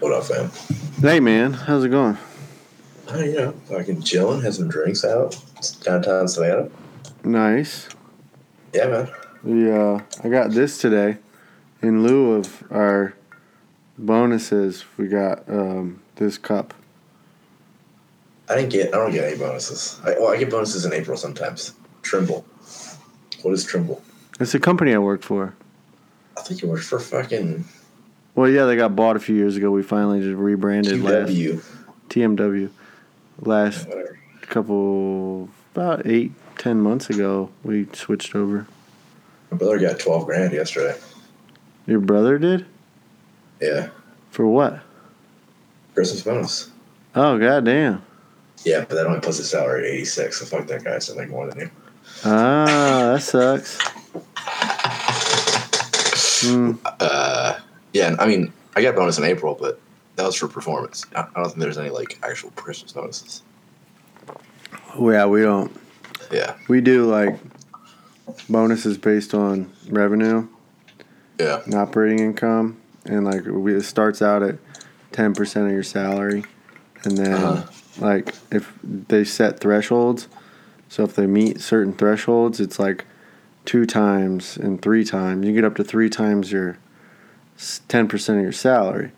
What up, fam? Hey man, how's it going? Oh, you know, fucking chilling, had some drinks out downtown Savannah. Nice. Yeah, man. Yeah, I got this today. In lieu of our bonuses, we got um, this cup. I didn't get. I don't get any bonuses. I, well, I get bonuses in April sometimes. Trimble. What is Trimble? It's a company I work for. I think you work for fucking Well, yeah, they got bought a few years ago. We finally just rebranded last QW. TMW. Last Whatever. couple, about eight, ten months ago, we switched over. My brother got twelve grand yesterday. Your brother did Yeah, for what? Christmas bonus. Oh goddamn! Yeah, but that only puts his salary at eighty six. So fuck that guy. So make more than you. Ah, that sucks. Hmm. Uh, yeah. I mean, I got bonus in April, but that was for performance. I don't think there's any like actual Christmas bonuses. Well, yeah, we don't. Yeah. We do like bonuses based on revenue Yeah. and operating income, and like we, it starts out at ten percent of your salary, and then Uh-huh. like if they set thresholds, so if they meet certain thresholds, it's like two times and three times. You get up to three times your ten percent of your salary.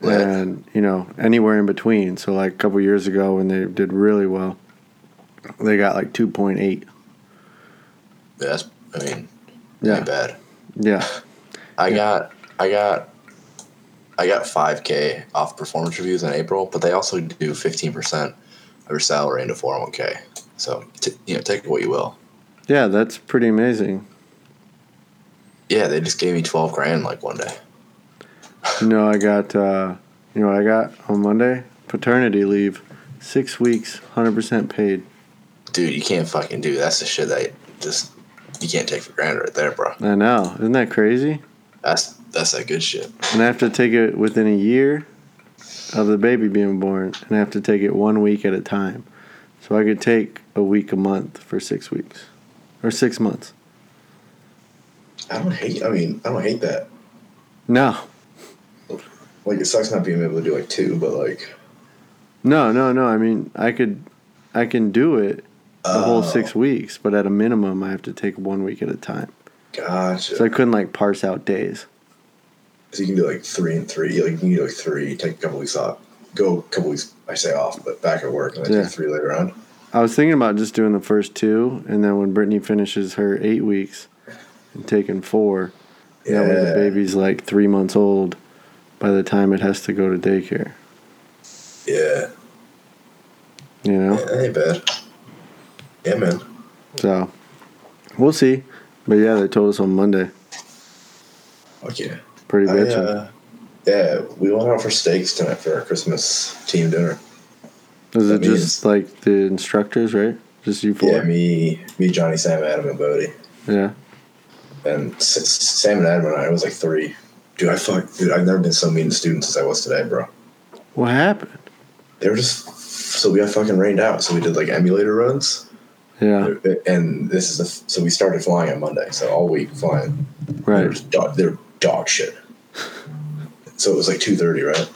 Right. And you know anywhere in between. So like a couple years ago when they did really well, they got like two point eight. Yeah, That's. I mean, Yeah. bad. Yeah. I Yeah. got I got I got five K off performance reviews in April, but they also do fifteen percent of your salary into four hundred one K. So t- you know, take what you will. Yeah, that's pretty amazing. Yeah, they just gave me twelve grand like one day. You know, I got, uh, you know what I got on Monday? Paternity leave. Six weeks, 100% paid. Dude, you can't fucking do. That's the shit that just you can't take for granted right there, bro. I know. Isn't that crazy? That's that's that good shit. And I have to take it within a year of the baby being born, and I have to take it one week at a time. So I could take a week a month for six weeks or six months. I don't hate. I mean, I don't hate that. No, Like it sucks not being able to do like two, but like no, no, no. I mean, I could, I can do it the whole oh. six weeks, but at a minimum, I have to take one week at a time. Gotcha. So I couldn't like parse out days. So you can do like three and three. Like you can do like three, take a couple weeks off, go a couple weeks. I say off, but back at work, and then Yeah. take three later on. I was thinking about just doing the first two, and then when Brittany finishes her eight weeks, and taking four. That way the baby's like three months old by the time it has to go to daycare. Yeah, You know, yeah, that ain't bad. Yeah, man. so we'll see. But yeah, they told us on Monday. Okay. Pretty I, bitchin'. uh, yeah, we went out for steaks tonight for our Christmas team dinner. Is I it mean, just like the instructors, right? Just you four? Yeah, me, me, Johnny, Sam, Adam, and Bodie. Yeah. And Sam and Adam and I it was like three. Dude, I fuck. Dude, I've never been so mean to students as I was today, bro. What happened? They were just so we got fucking rained out. So we did like emulator runs, Yeah. and this is the so we started flying on Monday. So all week flying. They're, Right. just dog, they're dog shit. So it was like two thirty, right?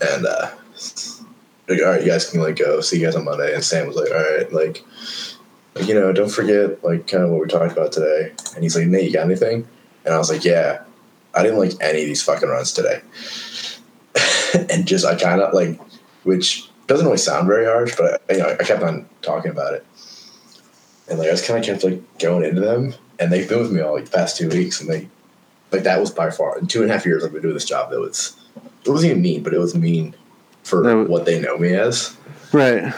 And uh, like, all right, you guys can like go. See you guys on Monday. And Sam was like, all right, like, like, you know, don't forget like kind of what we talked about today. And he's like, Nate, you got anything? And I was like, yeah, I didn't like any of these fucking runs today. and just I kind of like, which doesn't always sound very harsh, but I, you know, I kept on talking about it. And like I was kind of kept like going into them, and they've been with me all like the past two weeks, and they like that was by far in two and a half years I've been doing this job. That was it wasn't even mean, but it was mean for was- what they know me as. Right.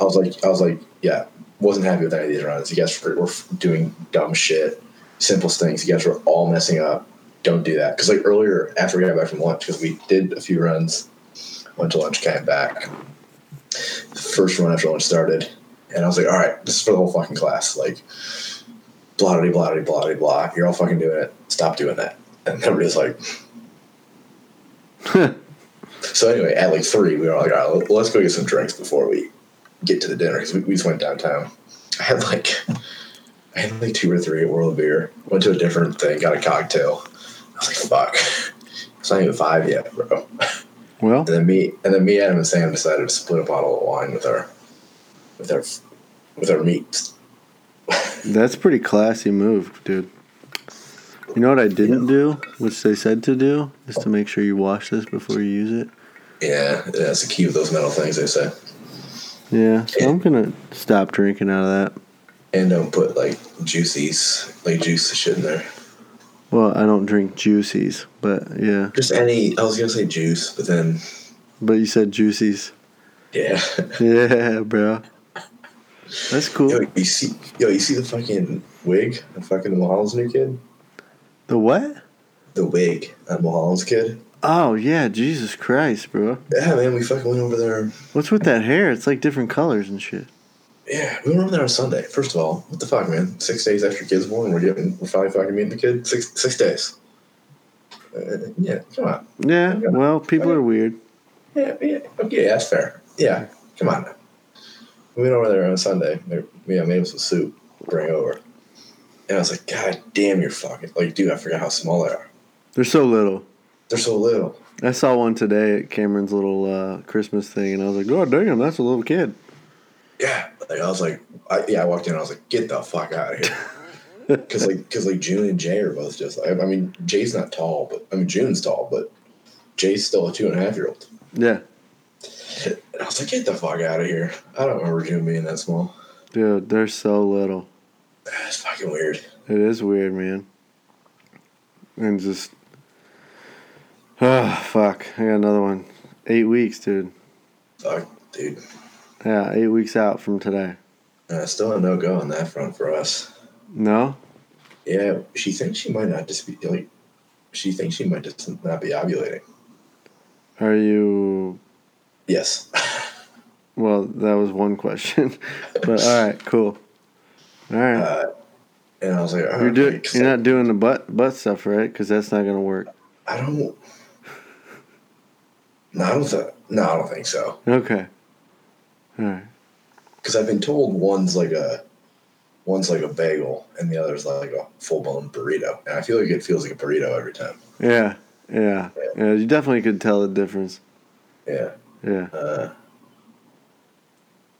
I was like, I was like, yeah, wasn't happy with any of these runs. You guys were, were doing dumb shit, simplest things. You guys were all messing up. Don't do that. Because like earlier, after we got back from lunch, because we did a few runs, went to lunch, came back. First run after lunch started, and I was like, all right, this is for the whole fucking class. Like, blah blah blah blah blah blah. You're all fucking doing it. Stop doing that. And everybody's like. So anyway, at like three, we were like, all right, let's go get some drinks before we get to the dinner because we, we just went downtown. I had like, I had like two or three at World of Beer. Went to a different thing, got a cocktail. I was like, fuck, it's not even five yet, bro. Well, And then me and then me, Adam, and Sam decided to split a bottle of wine with our with our with our meat. that's pretty classy move, dude. You know what I didn't do, which they said to do, is to make sure you wash this before you use it. Yeah, that's the key with those metal things they say. Yeah, so I'm gonna stop drinking out of that. And don't put like juicies, like juice shit in there. Well, I don't drink juicies, but yeah. Just any. I was gonna say juice, but then But you said juicies. yeah. Yeah, bro. That's cool. yo, you see, yo, you see the fucking wig on fucking Mulholland's new kid. The what? The wig on Mulholland's kid. Oh yeah, Jesus Christ, bro. Yeah, man, we fucking went over there. What's with that hair? It's like different colors and shit. Yeah, we went over there on Sunday. First of all, what the fuck, man? Six days after kid's born, we're getting, we're finally fucking meeting the kid. Six six days. Uh, yeah, come on. Yeah, well, people are weird. Yeah, yeah, okay, that's fair. Yeah, come on. Now. We went over there on Sunday. They, yeah, made us some soup. Bring over. And I was like, God damn, you're fucking like, dude. I forgot how small they are. They're so little. They're so little. I saw one today at Cameron's little uh, Christmas thing, and I was like, "God damn, that's a little kid." Yeah, like I was like, I, yeah, I walked in. I was like, get the fuck out of here. Because like, because like June and Jay are both just. I, I mean, Jay's not tall, but I mean June's tall, but Jay's still a two and a half year old. Yeah, And I was like, get the fuck out of here. I don't remember June being that small. dude, they're so little. That's fucking weird. It is weird, man. And just, oh fuck, I got another one. Eight weeks, dude. Fuck, dude. Yeah, eight weeks out from today. Uh, still a no go on that front for us. No, Yeah, she thinks she might not just be like. She thinks she might just not be ovulating. are you? Yes. Well, that was one question, but all right, cool. All right, Uh, and I was like, you're 'cause You're not doing the butt butt stuff, right? Because that's not gonna work. I don't. No, I don't think. No, I don't think so. Okay. Because I've been told one's like a, one's like a bagel, and the other's like a full blown burrito, and I feel like it feels like a burrito every time. Yeah, yeah, yeah. You definitely could tell the difference. Yeah. Yeah. Uh,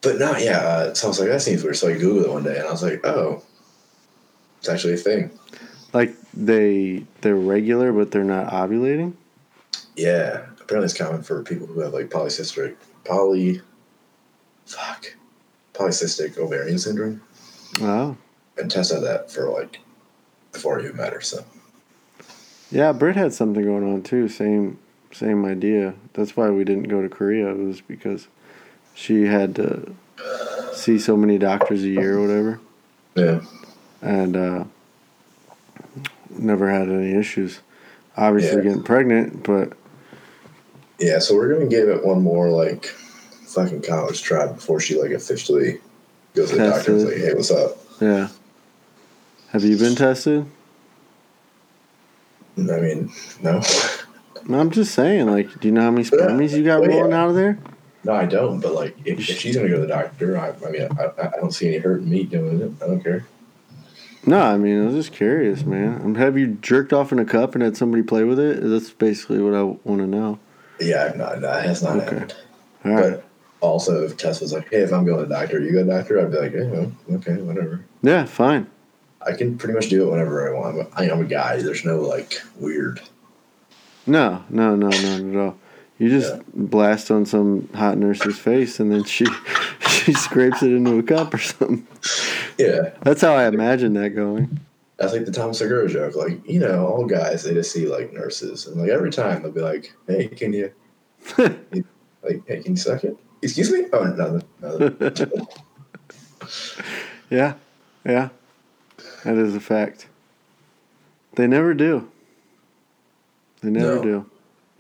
but no, yeah. Uh, so I was like, that seems weird. So I googled it one day, and I was like, oh, it's actually a thing. Like they they're regular, but they're not ovulating. Yeah, apparently it's common for people who have like polycystic poly, fuck, polycystic ovarian syndrome, Oh. and Tess had that for like before you met her. So Yeah, Britt had something going on too. Same same idea. That's why we didn't go to Korea. It was because she had to see so many doctors a year or whatever, yeah, and uh, never had any issues. Obviously, Yeah. getting pregnant, but yeah. So we're gonna give it one more like fucking college try before she like officially goes to the doctor and is like, hey, what's up? yeah. Have you been tested? I mean, no, I'm just saying. Like, do you know how many spermies you got yeah. rolling out of there? no, I don't. But like, if, if she's gonna go to the doctor, I, I mean, I, I I don't see any hurt in me doing it. I don't care. No, I mean, I was just curious, man. Um, Have you jerked off in a cup and had somebody play with it? That's basically what I want to know. Yeah, I've not. That has not Okay. happened. All right. But also, if Tess was like, "Hey, if I'm going to the doctor, you go to the doctor," I'd be like, "Yeah, well, okay, whatever." Yeah, fine. I can pretty much do it whenever I want. But I am a guy. There's no like weird. No, no, no, not at all. You just Yeah. blast on some hot nurse's face and then she she scrapes it into a cup or something. Yeah, That's how I imagine that going. that's like the Tom Segura joke. Like you know, all guys they just see like nurses, and like every time they'll be like, "Hey, can you like, hey, can you suck it?" Excuse me? Oh, nothing. nothing. Yeah, yeah. That is a fact. They never do. They never No. do.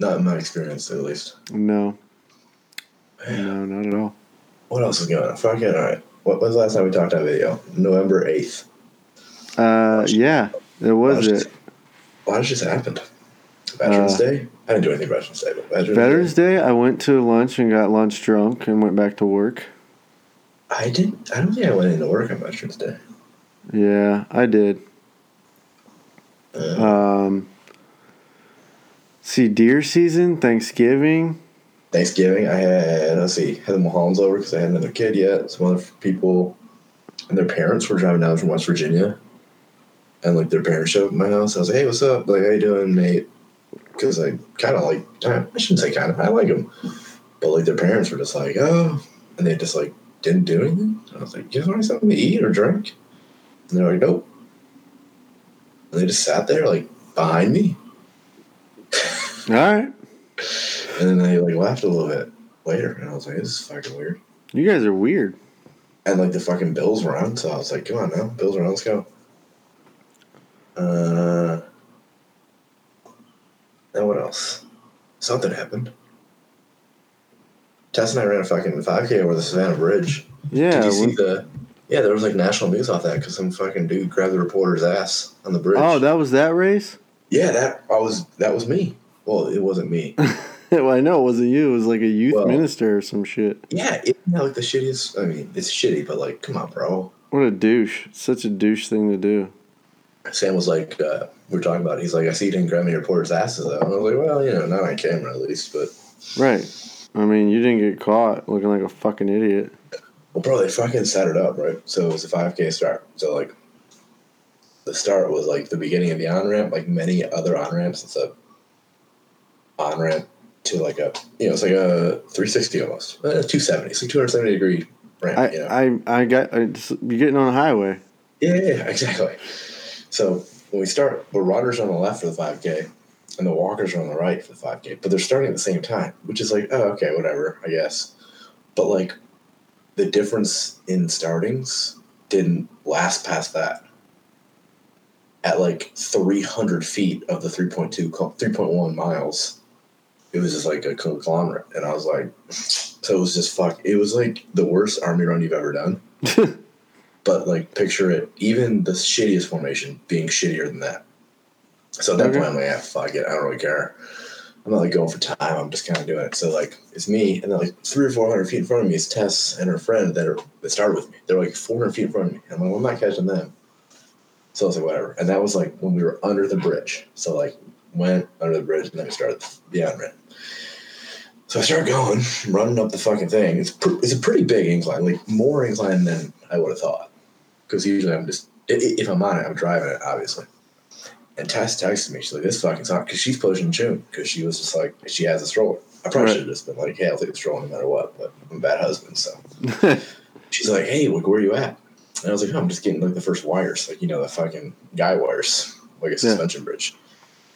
Not in my experience, at least. No. No, not at all. What else is going on? Fuck it. All right. What was the last time we talked on video? November eighth. Uh, yeah, it was it. Why does this happen? Veterans Uh, Day? I didn't do anything Veterans Day, but Veterans, Veterans Day, I went to lunch and got lunch drunk and went back to work. I didn't. I don't think I went into work on Veterans Day. Yeah, I did. Uh, Um, see, deer season, Thanksgiving, Thanksgiving, I had let's see, had the Mulhollands over because I had another kid yet. Some other people and their parents were driving down from West Virginia, and like their parents showed up at my house. I was like, "Hey, what's up? Like, how you doing, mate?" Because I kind of like I shouldn't say kind of I like them, but like their parents were just like, "Oh," and they just like didn't do anything. I was like, "You guys want something to eat or drink?" And they're like, "Nope." And they just sat there like behind me, All right. and then they like laughed a little bit later, and I was like, "This is fucking weird." You guys are weird. And like the fucking Bills were on, so I was like, come on now, Bills are on, let's go. Uh, then what else? Something happened. Tess and I ran a fucking 5K over the Savannah Bridge. Yeah. Did you see the? Yeah, there was like national news off that because some fucking dude grabbed the reporter's ass on the bridge. oh, that was that race? yeah, that I was that was me. Well, it wasn't me. well, I know it wasn't you. It was like a youth Well- minister or some shit. yeah, it, you know, like the shittiest. I mean, it's shitty, but like, come on, bro. What a douche. Such a douche thing to do. Sam was like, uh, we were talking about. It. He's like, I see you didn't grab any reporters' asses though. And I was like, well, you know, not on camera at least, but Right. I mean, you didn't get caught looking like a fucking idiot. well, bro, they fucking set it up right. So it was a 5K start. So like, the start was like the beginning of the on ramp. Like many other on ramps, it's a on ramp to like a you know it's like a 360 almost, uh, 270. It's like 270 degree ramp. I, you know? I, I got, I just, you're getting on a highway. Yeah, yeah, exactly. So when we start, the runners on the left for the 5K, and the walkers are on the right for the 5K, but they're starting at the same time, which is like, oh, okay, whatever, I guess. But like, the difference in startings didn't last past that. At like 300 feet of the 3.2, 3.1 miles, it was just like a conglomerate, and I was like, so it was just fuck. It was like the worst army run you've ever done but like picture it, even the shittiest formation being shittier than that. So at that Okay. point, I'm like, yeah, fuck it, I don't really care. I'm not like going for time. I'm just kind of doing it. So like, it's me, and then like three or four hundred feet in front of me is Tess and her friend that are that started with me. They're like 400 feet in front of me. I'm like, well, I'm not catching them. So I was like, whatever. And that was like when we were under the bridge. So like, went under the bridge, and then we started the on. So I started going, running up the fucking thing. It's pr- it's a pretty big incline, like more incline than I would have thought. Because usually I'm just if I'm on it, I'm driving it, obviously. And Tess texted me. She's like, "This fucking sucks," because she's pushing June because she was just like she has a stroller. I probably Right. should have just been like, "Hey, I'll take the stroller no matter what," but I'm a bad husband, so she's like, "Hey, like, where are you at?" And I was like, oh, "I'm just getting like the first wires, like you know the fucking guy wires, like a suspension bridge."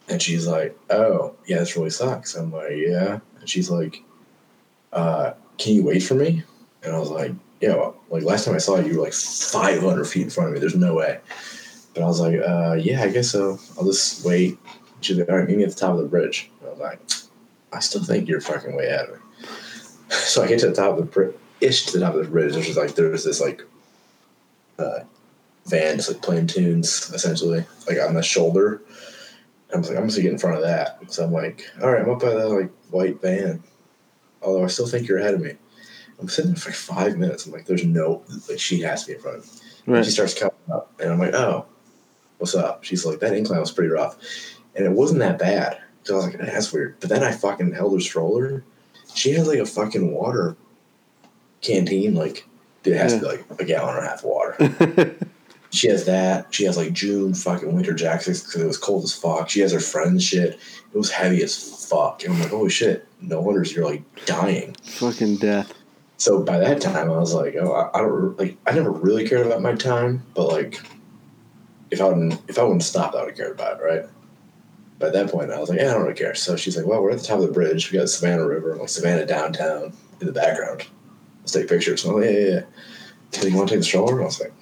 And she's like, "Oh, yeah, this really sucks." I'm like, "Yeah," and she's like, uh, "Can you wait for me?" And I was like, "Yeah, well, like last time I saw you, you were like 500 feet in front of me. There's no way." But I was like, uh, "Yeah, I guess so. I'll just wait." She's like, "All right, meet me at the top of the bridge." And I was like, "I still think you're fucking way ahead of me." So I get to the top of the bridge, ish to the top of the bridge. There's like there's this like uh, van just like playing tunes essentially, like on the shoulder. I was like, I'm just gonna get in front of that. So I'm like, all right, I'm up by the like white van. Although I still think you're ahead of me. I'm sitting there for like five minutes. I'm like, there's no like she has to be in front of me. And she starts coming up, and I'm like, oh, what's up? She's like, that incline was pretty rough, and it wasn't that bad. So I was like, that's weird. But then I fucking held her stroller. She had like a fucking water canteen, like it has to be like a gallon and a half of water. She has that. She has like June fucking winter jackets because it was cold as fuck. She has her friends shit. It was heavy as fuck. And I'm like, holy shit, no wonders you're like dying. Fucking death. So by that time, I was like, oh, I, don't like. I never really cared about my time, but like, if I wouldn't, if I wouldn't stop, I would have cared about it, right? By that point, I was like, yeah, I don't really care. So she's like, well, we're at the top of the bridge. We got Savannah River, and like Savannah downtown in the background. Let's take pictures. So I'm like, yeah, yeah, yeah. So you want to take the stroller? I was like,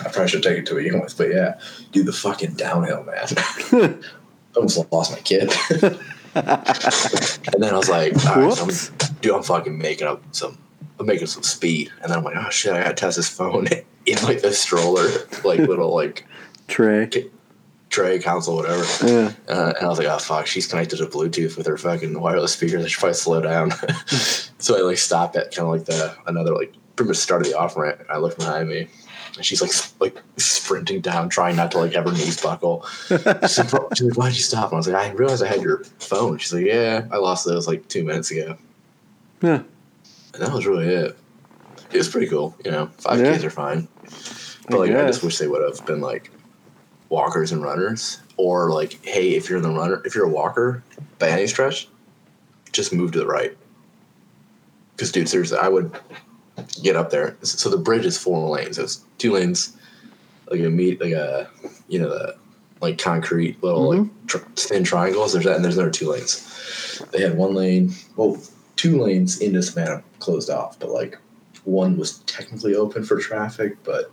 I probably should take it to begin with, but yeah, do the fucking downhill, man. I almost lost my kid. and then I was like, right, so I'm, dude, I'm fucking making up some, I'm making some speed. And then I'm like, oh shit, I gotta test this phone in like the stroller, like little like Trey. tray console, whatever. Yeah. Uh, and I was like, oh fuck, she's connected to Bluetooth with her fucking wireless speakers. I should probably slow down. so I like stopped at kind of like the another like pretty much start of the off ramp. I looked behind me, and she's like like sprinting down, trying not to like have her knees buckle. She's like, she's like, "Why'd you stop?" And I was like, "I realized I had your phone." She's like, "Yeah, I lost those like two minutes ago." Yeah. And that was really it. It was pretty cool, you know. Five Yeah. Ks are fine, but I like I just wish they would have been like walkers and runners, or like, hey, if you're the runner, if you're a walker by any stretch, just move to the right. Because dude, seriously, I would get up there. So the bridge is four lanes. It's two lanes, like a meet, like a you know the like concrete little like mm-hmm. tr- thin triangles. There's that, and there's another two lanes. They had one lane, well, two lanes into Savannah closed off, but like one was technically open for traffic, but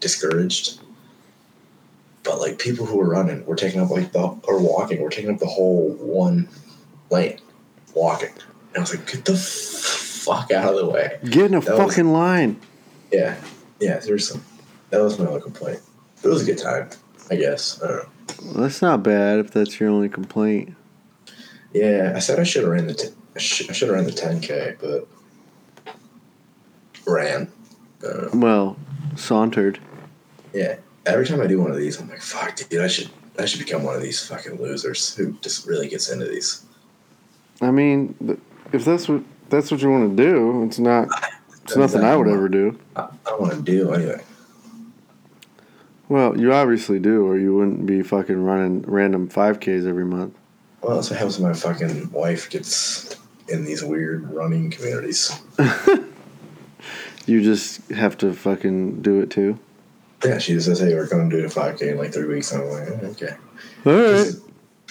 discouraged. But like people who were running were taking up like the or walking were taking up the whole one lane, walking. And I was like, get the f- fuck out of the way. Get in a That was- fucking line. Yeah, yeah. Seriously, that was my only complaint. It was a good time, I guess. I don't know. That's not bad if that's your only complaint. Yeah, I said I should have ran the t- I, should have ran the 10k, but ran. Uh, Well, sauntered. yeah, every time I do one of these, I'm like, fuck, dude, I should I should become one of these fucking losers who just really gets into these. I mean, if that's what that's what you want to do, it's not. It's nothing I would ever do. I, I want to do anyway. Well, you obviously do, or you wouldn't be fucking running random 5Ks every month. Well, that's what happens when my fucking wife gets in these weird running communities. You just have to fucking do it too. Yeah, she just says, "Hey, we're going to do a 5k in like three weeks." And I'm like, "Oh, "Okay." All right.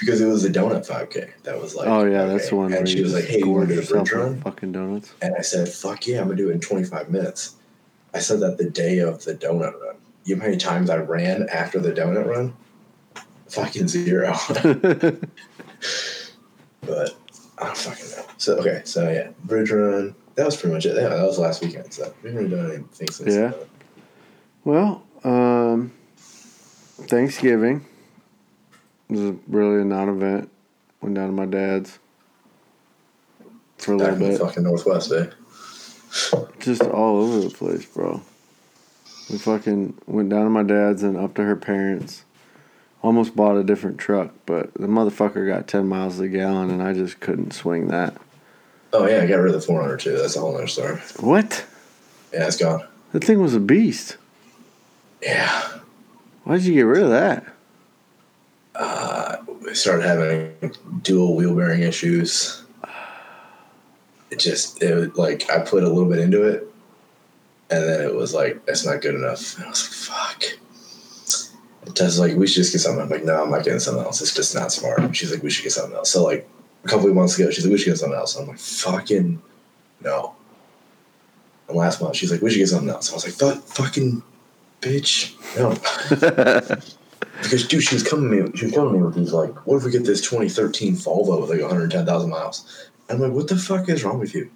Because- it was the donut 5K. That was like, Oh yeah, that's the one where And she was like, "Hey, you want to do a yourself bridge run?" fucking donuts. And I said, "Fuck yeah, I'm gonna do it in 25 minutes." I said that the day of the donut run. You know how many times I ran after the donut run? Fucking zero. but I don't fucking know. So okay, so yeah, bridge run. That was pretty much it. Yeah, that was last weekend. So we haven't done anything since. Yeah. well, um, Thanksgiving was really a non-event. Went down to my dad's for a Back little bit. fucking northwest, eh? just all over the place, bro. We fucking went down to my dad's and up to her parents. Almost bought a different truck, but the motherfucker got 10 miles a gallon and I just couldn't swing that. Oh yeah, I got rid of the 400 too. That's a whole other story. What? Yeah, it's gone. That thing was a beast. Yeah. Why did you get rid of that? Uh, we started having dual wheel bearing issues. It just it was like I put a little bit into it, and then it was like that's not good enough. And I was like, fuck. And Tess was like, we should just get something. I'm like, no, I'm not getting something else. It's just not smart. And she's like, we should get something else. So like a couple of months ago, she's like, we should get something else. And I'm like, fucking no. And last month, she's like, we should get something else. I was like, "Fuck- fucking bitch, no. Because dude, she was coming to me. She was coming me with these like, "What if we get this 2013 Volvo with like 110,000 miles?" I'm like, "What the fuck is wrong with you?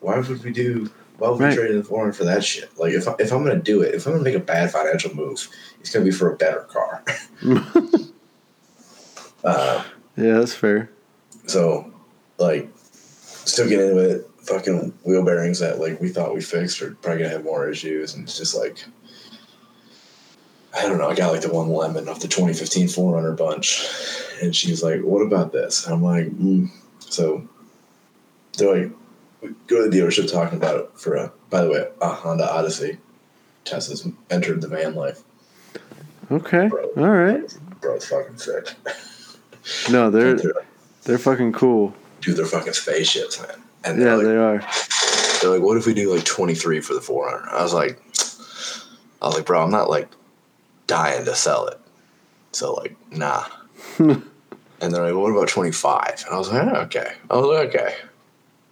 Why would we do? Why would Right. we trade in the 400 for that shit? Like, if I, if I'm gonna do it, if I'm gonna make a bad financial move, it's gonna be for a better car." uh, Yeah, that's fair. so, like, still getting into it. Fucking wheel bearings that like we thought we fixed are probably gonna have more issues, and it's just like. I don't know. I got like the one lemon off the 2015 4Runner bunch, and she's like, "What about this?" And I'm like, mm. "So they're like, we go to the dealership talking about it for a. By the way, a Honda Odyssey. Tessa's entered the van life. Okay. Bro. All right. Bro, it's fucking sick. No, they're Dude, they're fucking cool. Dude, they're fucking spaceships, man. And Yeah, they're like, they are. They're like, what if we do like 23 for the 400? I was like, I was like, bro, I'm not like dying to sell it. So like, nah. and they're like, what about 25? And I was like, oh, okay. I was like, okay.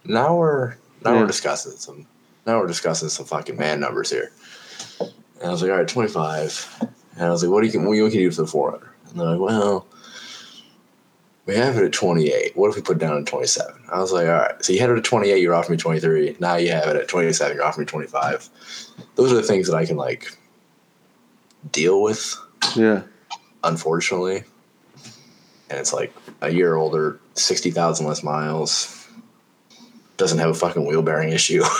Now we're now Yeah. we're discussing some now we're discussing some fucking man numbers here. And I was like, all right, 25. And I was like, what do you can what do you do for the 400? And they're like, well, we have it at 28. What if we put it down at 27? I was like, all right. So you had it at 28, you're offering me 23. Now you have it at 27, you're offering me 25. Those are the things that I can like deal with, Yeah. unfortunately. And it's like a year older, 60,000 less miles, doesn't have a fucking wheel bearing issue.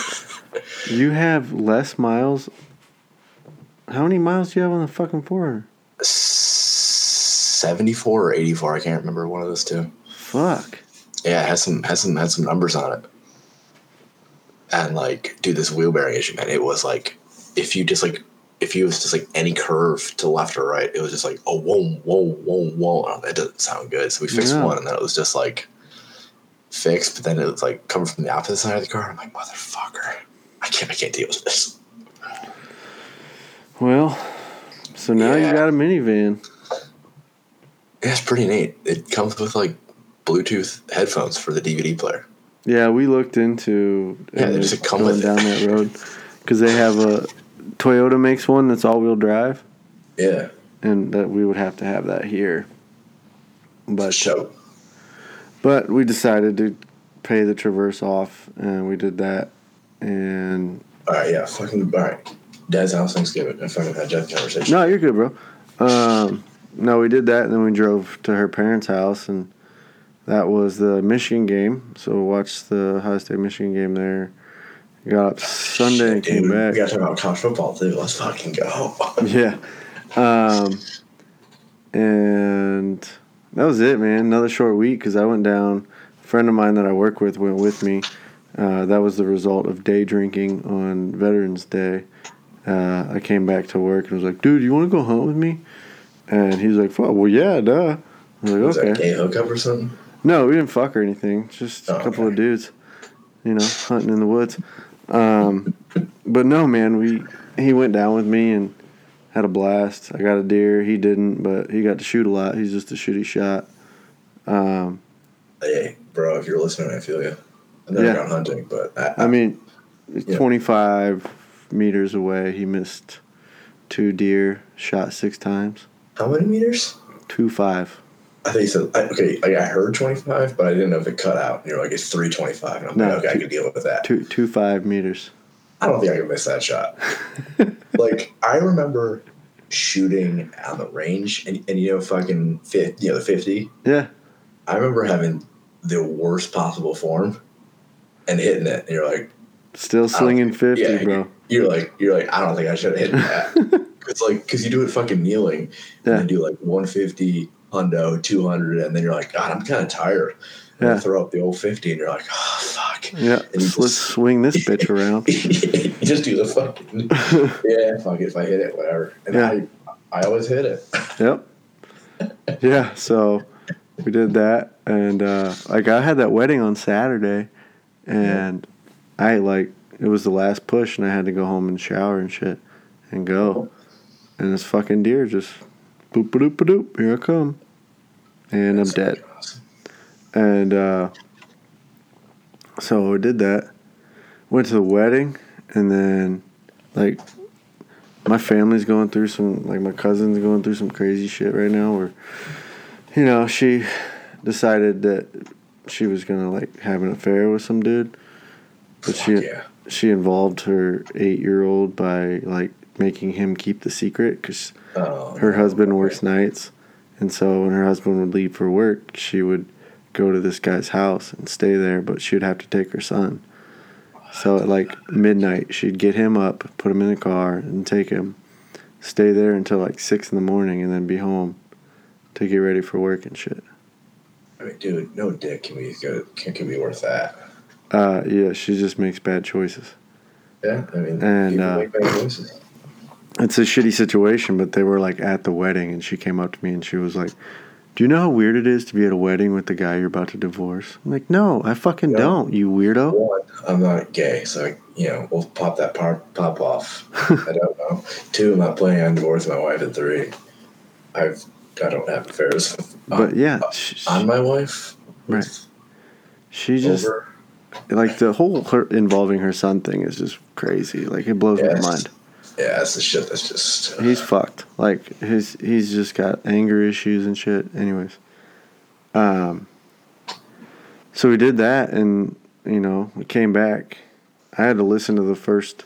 You have less miles. How many miles do you have on the fucking four? 74 or 84, I can't remember one of those two. Fuck. Yeah, it has some has some had some numbers on it. And like, dude, this wheel bearing issue, man, it was like if you just like if you was just like any curve to left or right, it was just like oh whoa whoa whoa whoa. Oh, that doesn't sound good. So we fixed Yeah. one, and then it was just like fixed. But then it was like coming from the opposite side of the car. I'm like motherfucker, I can't I can't deal with this. Well, so now you got a minivan. Yeah, it's pretty neat. It comes with like Bluetooth headphones for the DVD player. Yeah, we looked into Yeah, they just come going down that road because they have a Toyota makes one that's all wheel drive, Yeah, and that we would have to have that here. But show. but we decided to pay the Traverse off, and we did that. And All right, yeah, fucking all right. Dad's house Thanksgiving. I fucking had that conversation. no, you're good, bro. Um, no, we did that, and then we drove to her parents' house, and that was the Michigan game. So we watched the Ohio State Michigan game there. Got up Sunday and came dude. back. We got to talk about college football too. Let's fucking go. Yeah. Um, and that was it, man. Another short week because I went down. A friend of mine that I work with went with me. Uh, that was the result of day drinking on Veterans Day. Uh, I came back to work and was like, dude, you want to go hunt with me? And he's like, "Fuck, well, yeah, duh. I was like, Was that a okay. gay hookup or something? No, we didn't fuck or anything. Just a Oh, couple of dudes, you know, hunting in the woods. Um, but no, man, we he went down with me and had a blast. I got a deer. He didn't, but he got to shoot a lot. He's just a shooty shot. Um, Hey, bro, if you're listening, I feel you. I've never Yeah. gone hunting, but I, I mean, Yeah. 25 meters away, he missed two deer, shot six times. how many meters? Two five. I think you said I, okay. I, I heard 25, but I didn't know if it cut out. And you're like, it's 325, and I'm No, like, okay, I can deal with that. Two two five meters. I don't think I can miss that shot. like I remember shooting on the range, and, and you know, fucking fit, you know, the 50. Yeah. I remember having the worst possible form and hitting it. And you're like, Still slinging 50, yeah, bro. You're like, you're like, I don't think I should have hit that. it's like, because you do it fucking kneeling, Yeah. and then do like 150, hundo, 200, and then you're like, God, I'm kind of tired. And Yeah. throw up the old 50, and you're like, oh, fuck. Yeah. And Let's just- swing this bitch around. you just do the fucking, yeah, fuck it, if I hit it, whatever. And Yeah. I, I always hit it. Yep. Yeah, so we did that, and uh, like I had that wedding on Saturday, and I like it was the last push, and I had to go home and shower and shit, and go, and this fucking deer just boop a doop a doop, here I come, and I'm dead, and uh, so I did that, went to the wedding, and then like my family's going through some like my cousin's going through some crazy shit right now where you know she decided that she was gonna like have an affair with some dude. But she yeah. she involved her eight year old by like making him keep the secret because Oh, her no. husband works nights and so when her husband would leave for work she would go to this guy's house and stay there but she would have to take her son so at like midnight she'd get him up put him in the car and take him stay there until like six in the morning and then be home to get ready for work and shit I mean, dude, no dick can be good. Can, can be worth that. uh, yeah she just makes bad choices Yeah, I mean, And, uh, make bad choices. It's a shitty situation, but they were like at the wedding, and she came up to me and she was like, "Do you know how weird it is to be at a wedding with the guy you're about to divorce?" I'm like, "No, I fucking No. don't, you weirdo." One, I'm not gay, so you know we'll pop that pop pop off. I don't know. Two, I'm not planning on divorcing my wife. And three, I've I don't have affairs But yeah, uh, sh- on my wife. Right. she just Over. like the whole her involving her son thing is just crazy. Like it blows Yeah, my mind. Yeah, that's the shit. That's just. uh, He's fucked. Like his he's just got anger issues and shit. Anyways, um, so we did that, and you know we came back. I had to listen to the first,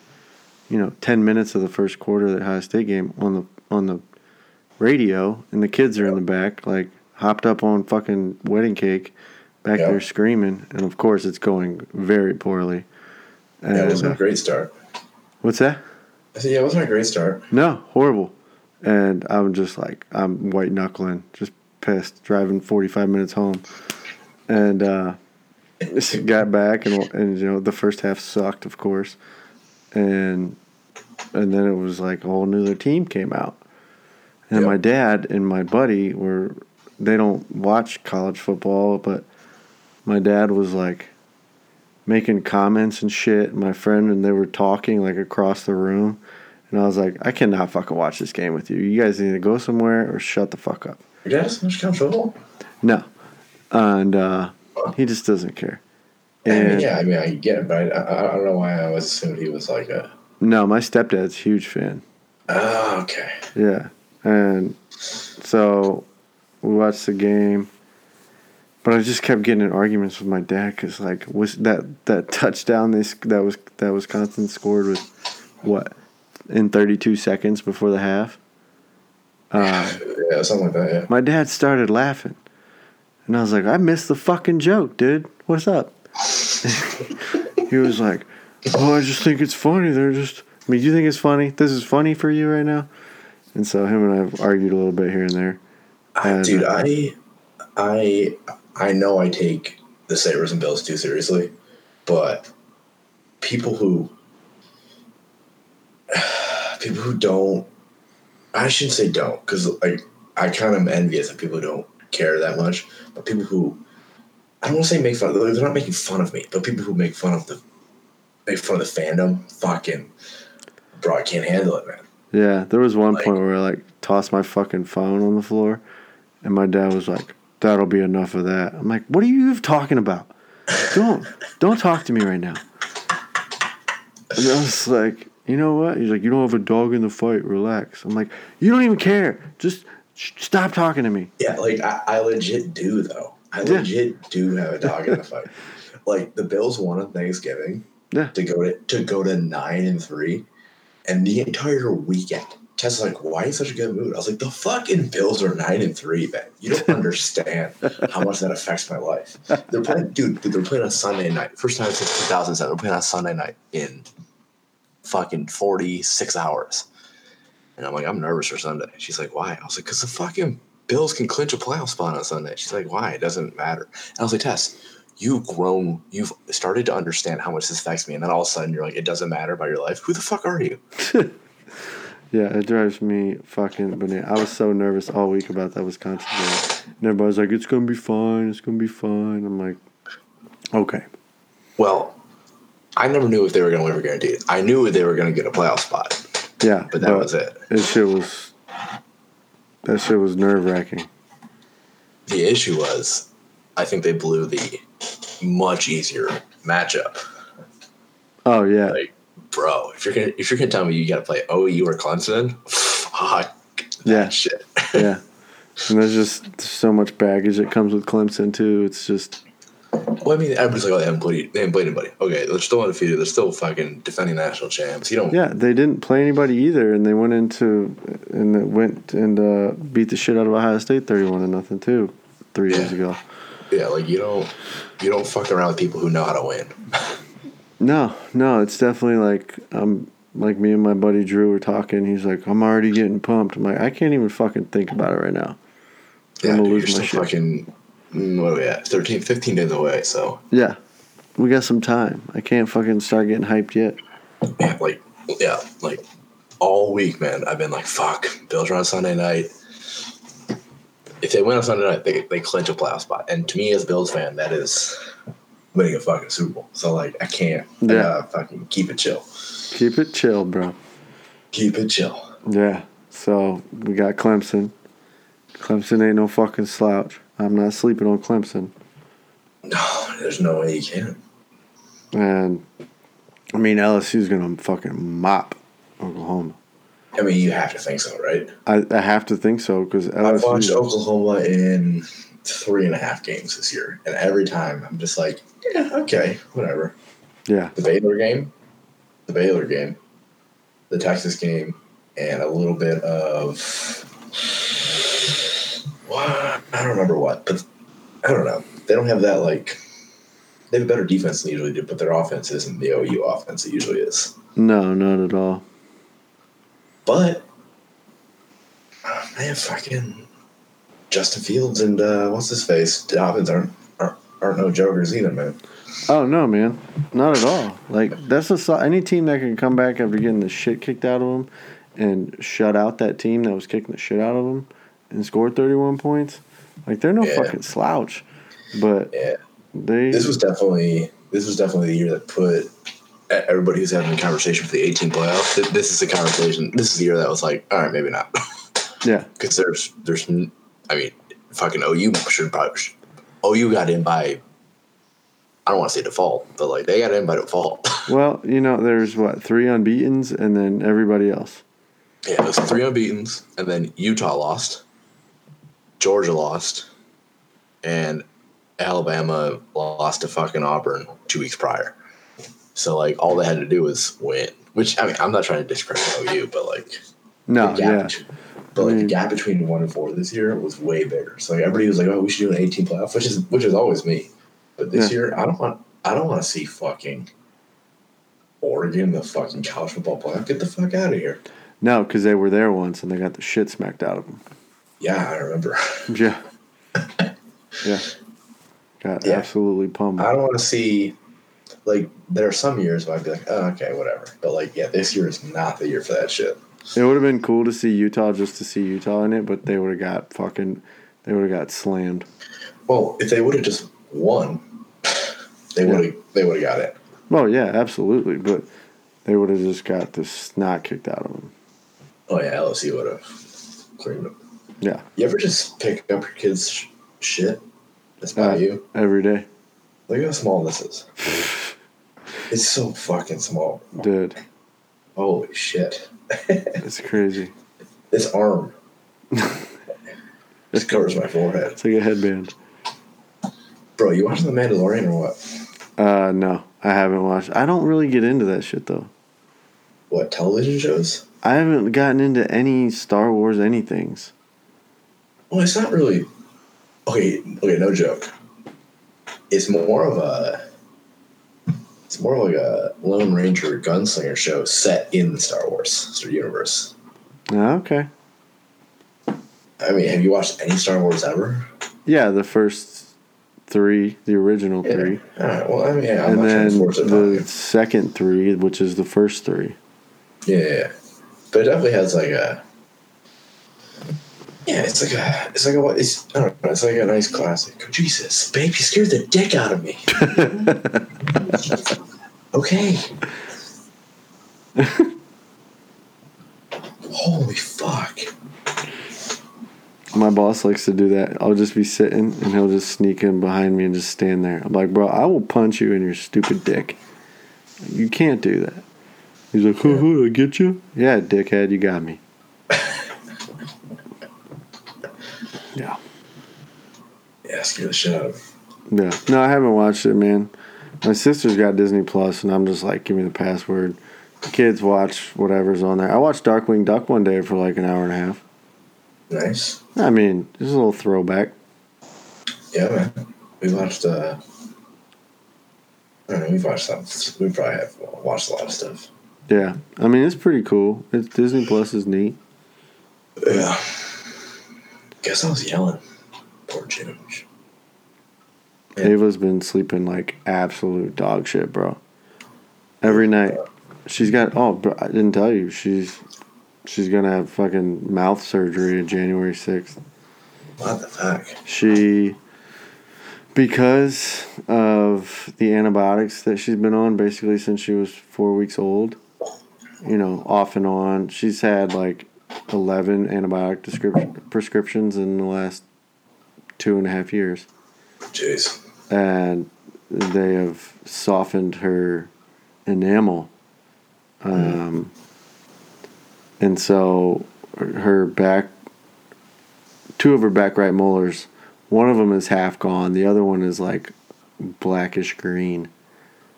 you know, ten minutes of the first quarter of the Ohio State game on the on the radio, and the kids are in the back, like hopped up on fucking wedding cake, back Yeah. there screaming, and of course it's going very poorly. And, Yeah, it uh, a great start. what's that? I said, yeah, it wasn't a great start. No, horrible. And I'm just like, I'm white knuckling, just pissed, driving 45 minutes home. And uh, got back, and, and you know, the first half sucked, of course. And and then it was like a whole nother team came out. And Yep. my dad and my buddy were, they don't watch college football, but my dad was like making comments and shit. My friend and they were talking like across the room. And I was like, I cannot fucking watch this game with you. You guys need to go somewhere or shut the fuck up. Doesn't watch football? No. And uh, he just doesn't care. I mean, yeah, I mean, I get it, but I, I, I don't know why I always assumed he was like a. no, my stepdad's a huge fan. Oh, okay. Yeah. And so we watched the game. But I just kept getting in arguments with my dad because, like, was that that touchdown they sc- that was that Wisconsin scored with what in 32 seconds before the half. Uh, Yeah, something like that, yeah. my dad started laughing, and I was like, "I missed the fucking joke, dude. What's up?" he was like, "Oh, I just think it's funny. They're just. I mean, do you think it's funny? This is funny for you right now." And so him and I have argued a little bit here and there. And- dude, I, I, I know I take the Sabres and Bills too seriously, but people who, people who don't, I shouldn't say don't, because like I kind of am envious of people who don't care that much, but people who, I don't want to say make fun. They're not making fun of me, but people who make fun of the, make fun of the fandom, fucking, bro, I can't handle it, man. Yeah, there was one Like- point where I like tossed my fucking phone on the floor, and my dad was like, "That'll be enough of that." I'm like, "What are you talking about? Don't don't talk to me right now." And I was like, "You know what?" He's like, "You don't have a dog in the fight. Relax." I'm like, "You don't even care. Just sh- stop talking to me." Yeah, like I, I legit do though. I Yeah. legit do have a dog in the fight. Like the Bills won on Thanksgiving Yeah. to go to to go to nine and three, and the entire weekend. Tess was like, "Why are you such a good mood?" I was like, "The fucking Bills are nine and three, man. You don't understand how much that affects my life." They're playing, dude. They're playing on Sunday night. First time since 2007. They're playing on Sunday night in fucking 46 hours. And I'm like, I'm nervous for Sunday. She's like, why? I was like, because the fucking Bills can clinch a playoff spot on Sunday. She's like, why? It doesn't matter. And I was like, Tess, you've grown, you've started to understand how much this affects me. And then all of a sudden you're like, it doesn't matter about your life. Who the fuck are you? Yeah, it drives me fucking banana. I was so nervous all week about that Wisconsin game. And everybody's like, "It's gonna be fine. It's gonna be fine." I'm like, "Okay." Well, I never knew if they were going to win for guaranteed. I knew they were going to get a playoff spot, Yeah, but that was it. That shit was that shit was nerve wracking. The issue was, I think they blew the much easier matchup. Oh yeah, Like, bro, if you're gonna if you're gonna tell me you got to play OU or Clemson, fuck Yeah. that shit. yeah. And there's just so much baggage that comes with Clemson too. It's just Well, I mean, everybody's like, oh, they haven't played, they haven't played anybody. Okay, they're still undefeated. They're still fucking defending national champs. You don't. yeah, they didn't play anybody either, and they went into and they went and uh, beat the shit out of Ohio State thirty-one to nothing too, three years ago. Yeah, like you don't. You don't fuck around with people who know how to win. No, no, it's definitely like um like me and my buddy Drew were talking. He's like, I'm already getting pumped. I'm like, I can't even fucking think about it right now. Yeah, I'm gonna dude, lose you're my still shit. fucking. mm, What are we at? 13, 15 days away. So Yeah, we got some time. I can't fucking start getting hyped yet. yeah, like yeah, like all week, man. I've been like, fuck. Bills are on Sunday night. If they win on Sunday night, they they clinch a playoff spot. And to me, as a Bills fan, that is winning a fucking Super Bowl. So like, I can't. Yeah. fucking keep it chill. Keep it chill, bro. Keep it chill. Yeah. So we got Clemson. Clemson ain't no fucking slouch. I'm not sleeping on Clemson. No, there's no way you can. And I mean LSU's gonna fucking mop Oklahoma. I mean, you have to think so, right? I, I have to think so because I've watched Oklahoma in three and a half games this year, and every time I'm just like, yeah, okay, whatever. Yeah. The Baylor game, the Baylor game, the Texas game, and a little bit of what I don't remember what, but I don't know. They don't have that like they have a better defense than they usually do, but their offense isn't the OU offense it usually is. No, not at all. But man, fucking Justin Fields and uh, what's his face Dobbins aren't, aren't aren't no jokers either, man. Oh no, man, not at all. Like that's a any team that can come back after getting the shit kicked out of them and shut out that team that was kicking the shit out of them and score thirty one points. Like they're no Yeah. fucking slouch, but Yeah, they this was definitely this was definitely the year that put everybody who's having a conversation for the 18 playoff. This is a conversation. This is the year that was like, all right, maybe not, yeah because there's there's I mean, fucking OU should probably should- OU got in by. I don't want to say default, but like they got in by default. Well, you know, there's what three unbeaten's and then everybody else. Yeah, it was three unbeaten's, and then Utah lost, Georgia lost, and Alabama lost to fucking Auburn two weeks prior. So like all they had to do was win. Which I mean, I'm not trying to discredit OU, but like No, yeah, but like the hmm. gap between one and four this year was way bigger. So like everybody was like, "Oh, we should do an 18 playoff," which is which is always me. But this Yeah. year, I don't want I don't want to see fucking Oregon the fucking college football playoff. Get the fuck out of here. no, because they were there once and they got the shit smacked out of them. Yeah, I remember. Yeah, yeah, got Yeah. absolutely pummeled. I don't want to see like there are some years where I'd be like, oh, okay, whatever. But like, yeah, this year is not the year for that shit. It would have been cool to see Utah just to see Utah in it, but they would have got fucking, they would have got slammed. Well, if they would have just won, they would have they would have got it. Well, yeah, absolutely, but they would have just got the snot kicked out of them. Oh yeah, LSU would have cleaned them. Yeah, You ever just pick up your kids' sh- shit that's by Uh, you? every day, Look how small this is. It's so fucking small. dude. Holy shit! It's crazy. This arm just covers my forehead. It's like a headband. Bro, you watching The Mandalorian or what? Uh, no, I haven't watched. I don't really get into that shit though. What television shows? I haven't gotten into any Star Wars anythings. Well, it's not really. Okay, okay, no joke. It's more of a. It's more like a Lone Ranger gunslinger show set in the Star Wars Star universe. Ah, okay. I mean, have you watched any Star Wars ever? Yeah, the first three, the original Yeah. three, All right. Well, I mean, yeah, I'm and then to force it on the you. second three, which is the first three. Yeah, yeah, but it definitely has like a. Yeah, it's like a, it's like a, it's, I don't know, it's like a nice classic. Oh, Jesus, babe, you scared the dick out of me. okay. Holy fuck. My boss likes to do that. I'll just be sitting, and he'll just sneak in behind me and just stand there. I'm like, bro, I will punch you in your stupid dick. You can't do that. He's like, huh, huh, I get you? Yeah, dickhead, you got me. yeah. Yeah, scare the shit out of me. Yeah. No, I haven't watched it, man. My sister's got Disney Plus, and I'm just like, give me the password. The kids watch whatever's on there. I watched Darkwing Duck one day for like an hour and a half. Nice. I mean, just a little throwback. Yeah, man. We watched, uh, I don't know, we've watched some, we probably have watched a lot of stuff. Yeah. I mean, it's pretty cool. It's Disney Plus is neat. Yeah. Guess I was yelling. Poor Ginge. Yeah. Ava's been sleeping like absolute dog shit, bro. Every night. She's got oh, bro, I didn't tell you. She's she's gonna have fucking mouth surgery on January sixth. What the fuck? She because of the antibiotics that she's been on basically since she was four weeks old. You know, off and on. She's had like eleven antibiotic prescriptions in the last two and a half years. Jeez. and they have softened her enamel. Um, and so her back, two of her back right molars, one of them is half gone, the other one is like blackish green.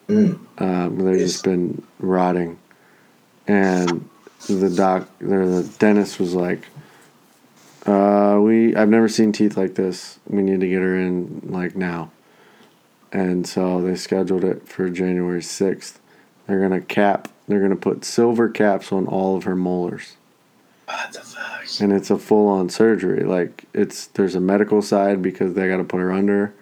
Mm. Um, they've Yes. just been rotting. And the doc, or the dentist was like, uh, we I've never seen teeth like this. We need to get her in like now. and so they scheduled it for January 6th. They're going to cap, they're going to put silver caps on all of her molars. What the fuck? And it's a full on surgery. Like, it's there's a medical side because they got to put her under,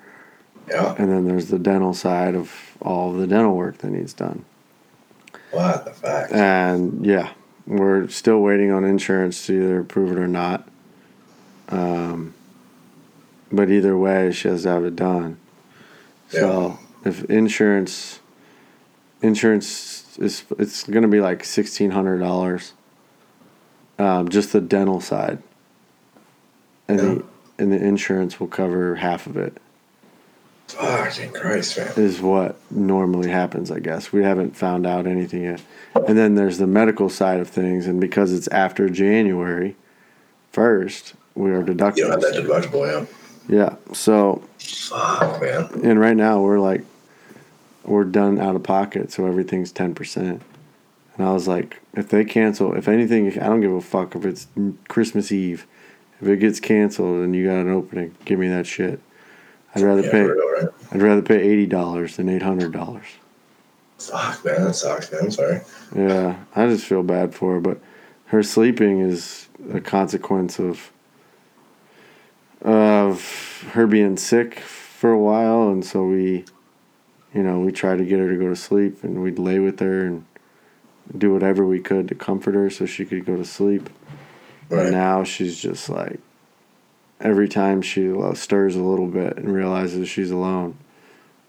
Yeah. and then there's the dental side of all of the dental work that needs done. What the fuck? And yeah, we're still waiting on insurance to either approve it or not. Um, but either way, she has to have it done. So if insurance, insurance is it's going to be like sixteen hundred dollars. Um, just the dental side, and Yeah. the and the insurance will cover half of it. Fucking Christ, man. is what normally happens, I guess. We haven't found out anything yet. And then there's the medical side of things, and because it's after January 1st, we are deducting. You don't have that deductible, yeah. Yeah. So, Fuck, man. and right now we're like, we're done out of pocket, so everything's 10%. And I was like, if they cancel, if anything, I don't give a fuck if it's Christmas Eve. If it gets canceled and you got an opening, give me that shit. I'd rather Yeah, pay. right? I'd rather pay eighty dollars than eight hundred dollars. Fuck, man. That sucks, man. I'm sorry. Yeah, I just feel bad for her, but her sleeping is a consequence of of her being sick for a while, and so we, you know, we tried to get her to go to sleep, and we'd lay with her and do whatever we could to comfort her so she could go to sleep. Right. And now she's just like, every time she uh, stirs a little bit and realizes she's alone,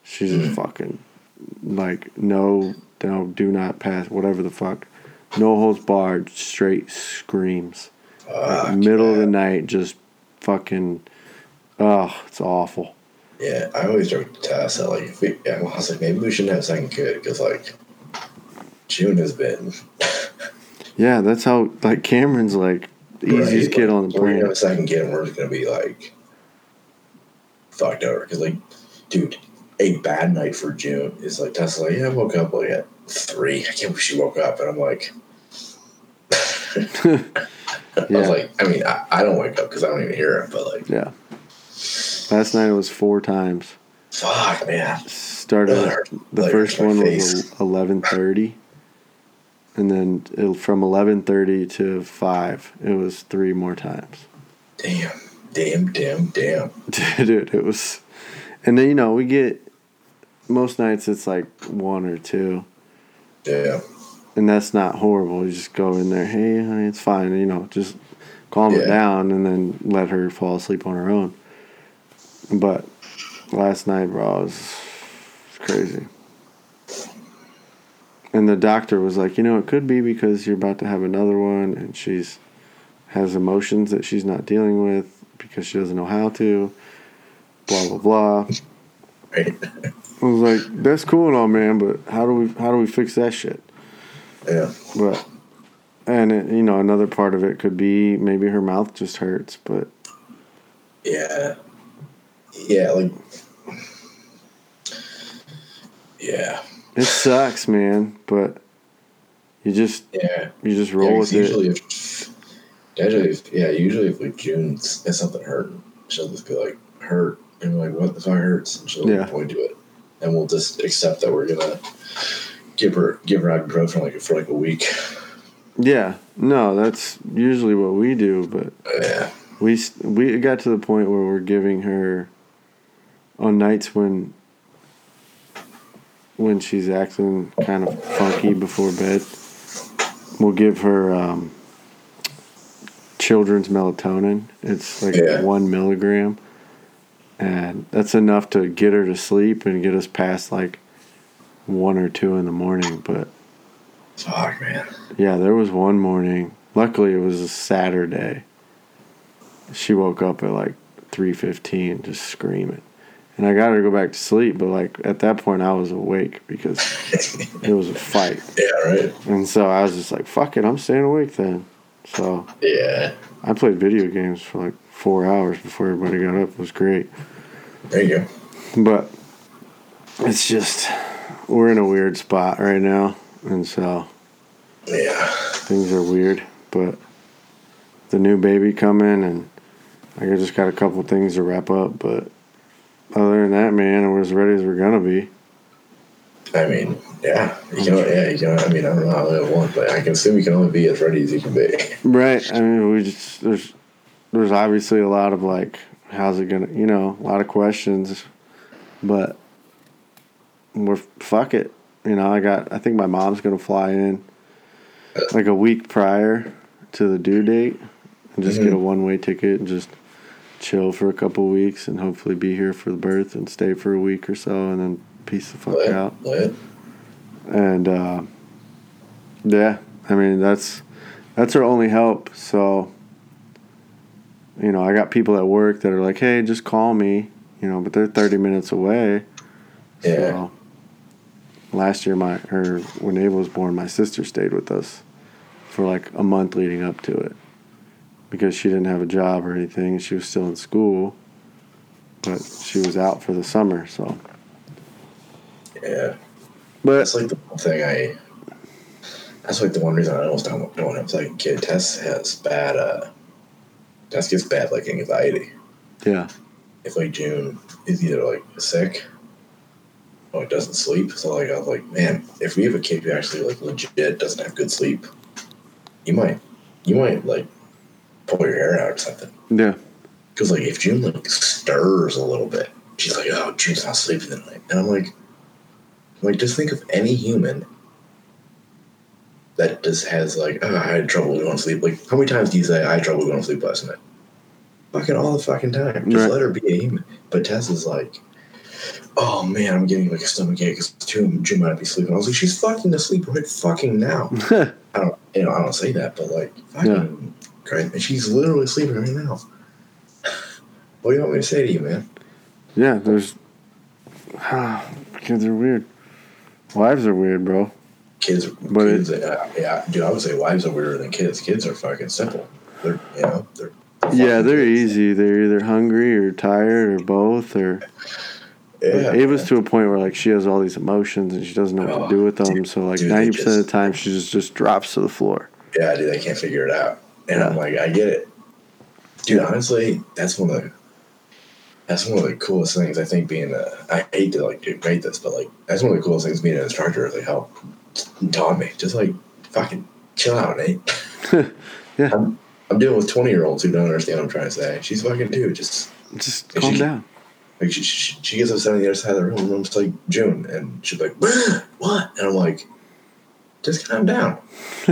she's just fucking like, no, no, do not pass, whatever the fuck. No holds barred, straight screams. Like, middle of the night, just fucking, oh, it's awful. Yeah, I always joke to Tess that, like, if we, yeah, I was like, maybe we shouldn't have second kid because, like, June has been Yeah, that's how, like, Cameron's like the easiest Right, kid like, on the gonna have planet. a second kid, and we're just gonna be like fucked over because, like, dude, a bad night for June is like Tessa's like, yeah, I woke up like at three. I can't believe she woke up, and I'm like, I was like, I mean, I, I don't wake up because I don't even hear it, but like, Yeah. Last night it was four times. fuck, man. Started Ugh, the first one face. was eleven thirty, and then it, from eleven thirty to five, it was three more times. Damn, damn, damn, damn. Dude, it was, and then you know we get most nights it's like one or two, Yeah, and that's not horrible. You just go in there, hey, honey, it's fine. You know, just calm Yeah. it down, and then let her fall asleep on her own. But last night, bro, it was crazy. And the doctor was like, you know, it could be because you're about to have another one, and she's has emotions that she's not dealing with because she doesn't know how to. Blah blah blah. right. I was like, that's cool and all, man, but how do we how do we fix that shit? Yeah, But and it, you know, another part of it could be maybe her mouth just hurts, but yeah, yeah. Like, yeah, it sucks, man. But you just yeah. you just Yeah, roll 'cause with it. usually if usually if, yeah, usually if like June's if something hurting, she'll just be like hurt and we're like what the fuck hurts and she'll Yeah. point to it. And we'll just accept that we're gonna give her give her ibuprofen like for like a week. Yeah, no, that's usually what we do, but Yeah. we we got to the point where we're giving her on nights when when she's acting kind of funky before bed we'll give her um, children's melatonin it's like Yeah. one milligram and that's enough to get her to sleep and get us past like one or two in the morning but Fuck man. yeah, there was one morning. Luckily, it was a Saturday. She woke up at like three fifteen, just screaming, and I got her to go back to sleep. But like at that point, I was awake because it was a fight, Yeah, right? and so I was just like, "Fuck it, I'm staying awake then." So Yeah. I played video games for like four hours before everybody got up. It was great, There you go. but it's just we're in a weird spot right now, and so Yeah. things are weird, but the new baby coming and I just got a couple things to wrap up, but other than that, man, we're as ready as we're gonna be. I mean, yeah, you can. Yeah, you can. I mean, I don't know how they want, but I can assume you can only be as ready as you can be. Right. I mean, we just there's there's obviously a lot of like, how's it gonna, you know, a lot of questions, but we're fuck it. You know, I got. I think my mom's gonna fly in like a week prior to the due date and just get a Mhm. one way ticket and just chill for a couple weeks and hopefully be here for the birth and stay for a week or so and then peace the fuck out. lit. And uh, yeah, I mean that's that's our only help. So you know, I got people at work that are like, "Hey, just call me," you know, but they're thirty minutes away. Yeah. So last year, my or when Ava was born, my sister stayed with us for like a month leading up to it because she didn't have a job or anything. She was still in school, but she was out for the summer. So, Yeah. but That's like the one thing I. That's like the one reason I almost don't don't have like kid. Tess has bad. uh Tess gets bad like anxiety. yeah, If like June is either like sick Oh, or doesn't sleep, so like I was like, man, if we have a kid who actually like legit doesn't have good sleep, you might, you might like pull your hair out or something. yeah, Because like if June like stirs a little bit, she's like, "Oh, June's not sleeping tonight," and I'm like, like just think of any human that just has like, "Oh, I had trouble going to sleep." Like, how many times do you say, "I had trouble going to sleep last night"? Fucking all the fucking time. Just Right. let her be a human. But Tess is like, "Oh man, I'm getting like a stomach ache because June, June might be sleeping." I was like, "She's fucking asleep right fucking now." I don't, you know, I don't say that, but like, fucking, great. And she's literally sleeping right now. What do you want me to say to you, man? yeah. There's kids are weird. Wives are weird, bro. Kids, But kids, uh, yeah, dude, I would say wives are weirder than kids. Kids are fucking simple. They're, you know, they're. Yeah, they're kids. easy. They're either hungry or tired or both. Or Yeah, Ava's to a point where like she has all these emotions and she doesn't know what Oh, to do oh, with them. dude, so like ninety percent of the time she just just drops to the floor. yeah, dude, they can't figure it out, and I'm like, I get it, dude. Honestly, that's one of the. That's one of the coolest things I think being a. I hate to like debate this, but like that's one of the coolest things being an instructor is like help taught me just like fucking chill out, Nate. Yeah. I'm, I'm dealing with twenty year olds who don't understand what I'm trying to say. She's fucking dude, just Just calm she- down. Like she, she, she gets upset on the other side of the room. and I'm just like June, and she's like, "What?" And I'm like, just calm down,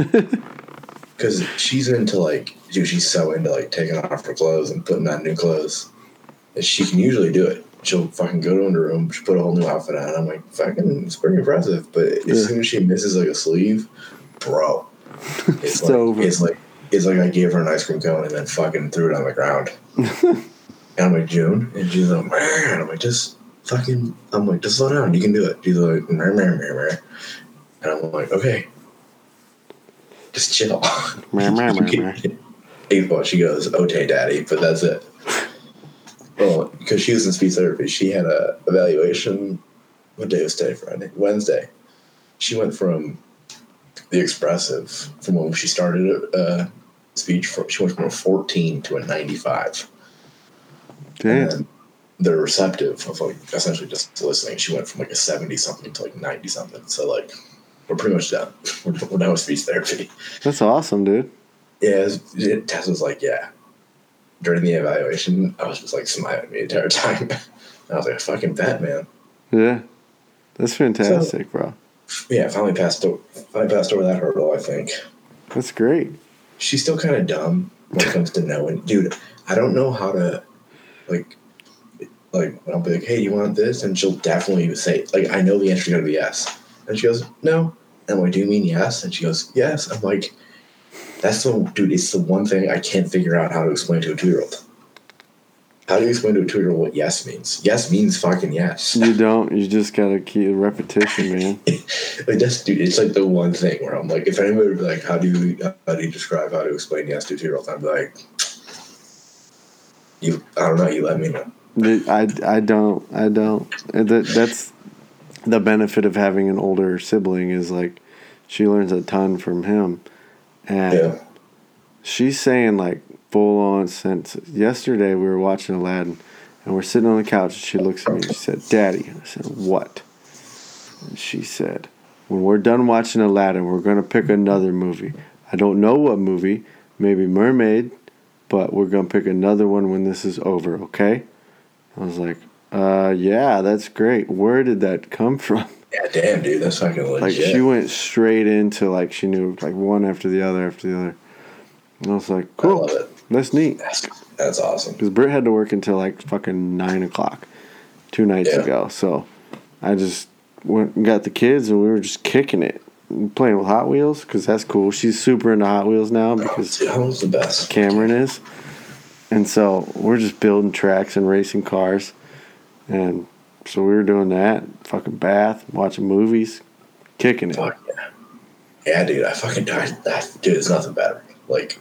because she's into like, dude, she's so into like taking off her clothes and putting on new clothes. And she can usually do it. She'll fucking go to her room, she put a whole new outfit on. I'm like, fucking, it's pretty impressive. But Yeah. as soon as she misses like a sleeve, bro, it's It's like over. it's like it's like I gave her an ice cream cone and then fucking threw it on the ground. And I'm like, June? And she's like, "Meh." and I'm like, just fucking, I'm like, just slow down. You can do it. She's like, "Meh, meh, meh, meh." and I'm like, okay, just chill. Meh, meh, meh. Hey, well, she goes, okay, daddy, but that's it. Well, because she was in speech therapy, she had a evaluation. What day was today? Friday, Wednesday. She went from the expressive from when she started uh, speech. From, she went from a 14 to a 95. And Damn. then the receptive of like essentially just listening, she went from like a 70 something to like 90 something. So like we're pretty much done. We're, we're done with speech therapy. That's awesome, dude. Yeah, it it, Tess was like, yeah. During the evaluation, I was just like smiling the entire time. I was like, fucking bet, man. Yeah. That's fantastic, bro. Yeah, finally passed. o- Finally passed over that hurdle. I think That's great. she's still kind of dumb when it comes to knowing, dude. I don't know how to, like, like I'll be like, hey, you want this? And she'll definitely say, like, I know the answer's gonna be yes. And she goes, no. And I'm like, do you mean yes? And she goes, yes. I'm like, that's the dude. It's the one thing I can't figure out how to explain to a two year old. How do you explain to a two year old what yes means? Yes means fucking yes. You don't. You just gotta keep repetition, man. like that's dude. It's like the one thing where I'm like, if anybody would be like, how do you how do you describe how to explain yes to a two year old? I'd be like, you. I don't know. You let me know. I, I don't. I don't. That, that's the benefit of having an older sibling is like she learns a ton from him. And Yeah. she's saying like full on since Yesterday we were watching Aladdin And we're sitting on the couch, and she looks at me and she said, Daddy. I said, What? And she said, When we're done watching Aladdin, we're going to pick another movie. I don't know what movie, maybe Mermaid, but we're going to pick another one when this is over, okay? I was like, uh, yeah, that's great. Where did that come from? Yeah, damn, dude, that's fucking legit. Like she went straight into like she knew like one after the other after the other. And I was like, I cool, love it. that's neat. That's, that's awesome. Because Britt had to work until like fucking nine o'clock two nights Yeah. ago. So I just went and got the kids and we were just kicking it, playing with Hot Wheels because that's cool. She's super into Hot Wheels now oh, because Dude, the best. Cameron is. And so we're just building tracks and racing cars. And so we were doing that, fucking bath, watching movies, kicking it. Fuck yeah. Yeah, dude, I fucking died. That, dude, it's nothing better. Like,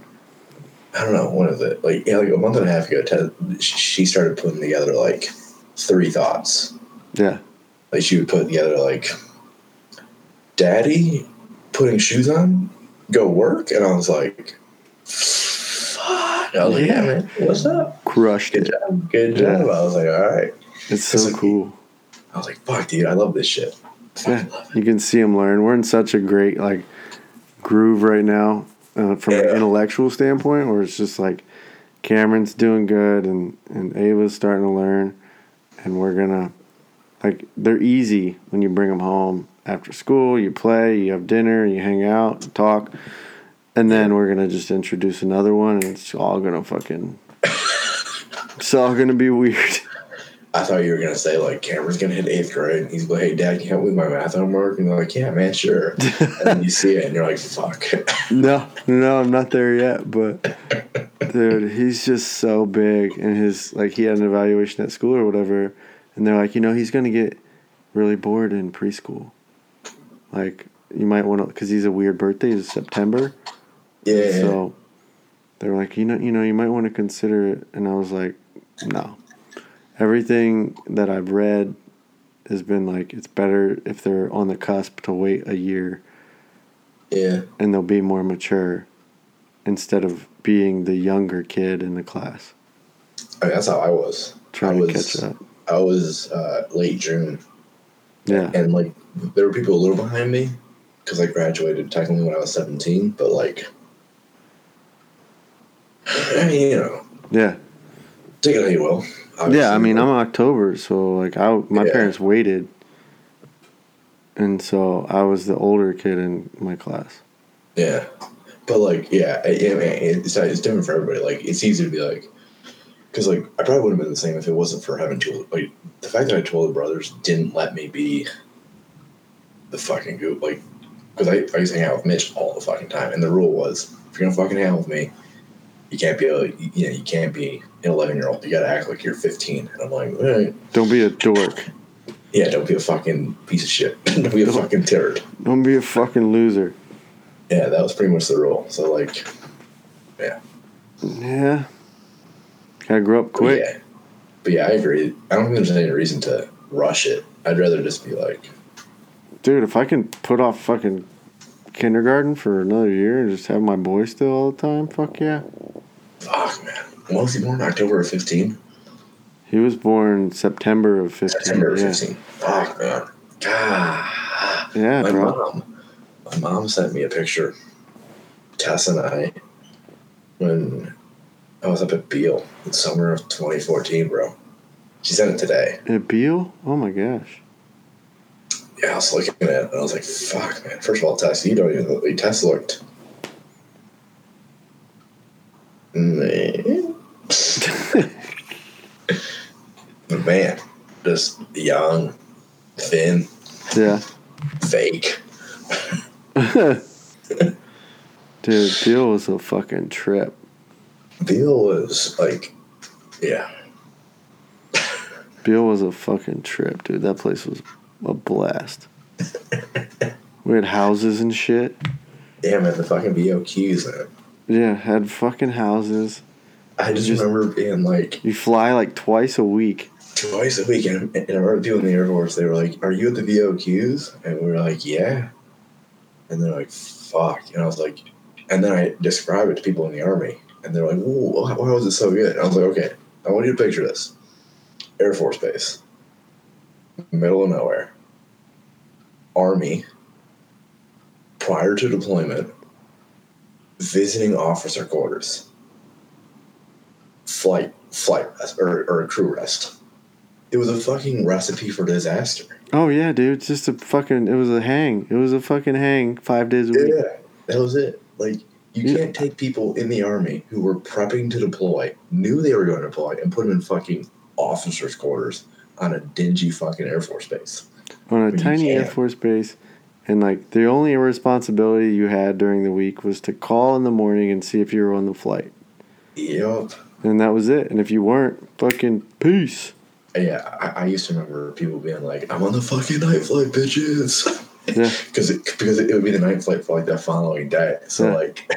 I don't know, one of the, like, yeah, like a month and a half ago, Ted, she started putting together, like, three thoughts. Yeah. Like, she would put together, like, Daddy putting shoes on, go work. And I was like, fuck. I was like, yeah, Yeah. man, what's up? Crushed Good it. job. Good Yeah. job. I was like, all right. It's so It's like- cool. I was like, fuck, dude, I love this shit. Yeah. fucking love it. You can see them learn. We're in such a great, like, groove right now uh, from an intellectual standpoint where it's just like Cameron's doing good and, and Ava's starting to learn. And we're going to, like, they're easy when you bring them home after school. You play, you have dinner, you hang out, talk. And then we're going to just introduce another one and it's all going to fucking. It's all going to be weird. I thought you were gonna say like Cameron's gonna hit eighth grade. And he's like, "Hey, Dad, can you help me with my math homework?" And they're like, "Yeah, man, sure." and then you see it, and you're like, "Fuck." No, no, I'm not there yet. But dude, he's just so big, and his like he had an evaluation at school or whatever, and they're like, you know, he's gonna get really bored in preschool. Like you might want to, because he's a weird birthday. He's September, yeah. so they're like, you know, you know, you might want to consider it. And I was like, no. Everything that I've read has been like it's better if they're on the cusp to wait a year yeah. and they'll be more mature instead of being the younger kid in the class. I mean, that's how I was. Trying I to was, catch up. I was uh, late June, Yeah. and like there were people a little behind me because I graduated technically when I was 17, but like, I mean, you know, Yeah. take it how you will. Yeah, I mean, I'm October, so like I my Yeah. parents waited. And so I was the older kid in my class. Yeah, but like, yeah, I- I mean, it's it's different for everybody. Like, it's easy to be like, because like I probably would have been the same if it wasn't for having two. Like, the fact that I had two older brothers didn't let me be the fucking goop. Like, because I, I used to hang out with Mitch all the fucking time, and the rule was if you're gonna fucking hang out with me, you can't be a you know you can't be an 11 year old. You gotta act like you're 15. And I'm like, Don't be a dork. yeah, don't be a fucking piece of shit. don't be a fucking turd. Don't be a fucking loser. Yeah, that was pretty much the rule. So like, Yeah. Yeah. Gotta grow up But quick. Yeah. But yeah, I agree. I don't think there's any reason to rush it. I'd rather just be like, Dude, if I can put off fucking kindergarten for another year and just have my boy still all the time, fuck yeah. fuck, man. When was he born? October of 15? He was born September of 15. September of yeah. 15. Fuck, man. God. Yeah, my bro. mom. My mom sent me a picture. Tess and I, when I was up at Beale in summer of 2014, bro. She sent it today. A Beale? Oh my gosh. Yeah, I was looking at it and I was like, fuck, man. First of all, Tess, you don't even look. Tess looked. Man. But man, just young, thin, Yeah. fake. Dude, Beale was a fucking trip. Beale was like, yeah. Beale was a fucking trip, dude. That place was a blast. we had houses and shit. Yeah, man, the fucking BOQs, man. Yeah, had fucking houses. I just, Just- remember being like You fly like twice a week. twice a week, and, and I remember people in the Air Force, they were like, Are you at the VOQs? And we were like, Yeah. And they're like, Fuck. And I was like, And then I described it to people in the Army, and they're like, Whoa, why why was it so good? And I was like, Okay, I want you to picture this. Air Force Base, middle of nowhere, Army, prior to deployment, visiting officer quarters, flight, flight rest, or, or crew rest. It was a fucking recipe for disaster. Oh yeah, dude. It's just a fucking. It was a hang. It was a fucking hang. Five days a week. Yeah, that was it. Like, you Yeah. can't take people in the army who were prepping to deploy, knew they were going to deploy, and put them in fucking officers' quarters on a dingy fucking Air Force base. on a But tiny Air. Force base, and like the only responsibility you had during the week was to call in the morning and see if you were on the flight, Yep. and that was it. And if you weren't, fucking peace. Yeah, I, I used to remember people being like, "I'm on the fucking night flight, bitches," Yeah. because it, because it, would be the night flight for like that following day. So Yeah. like,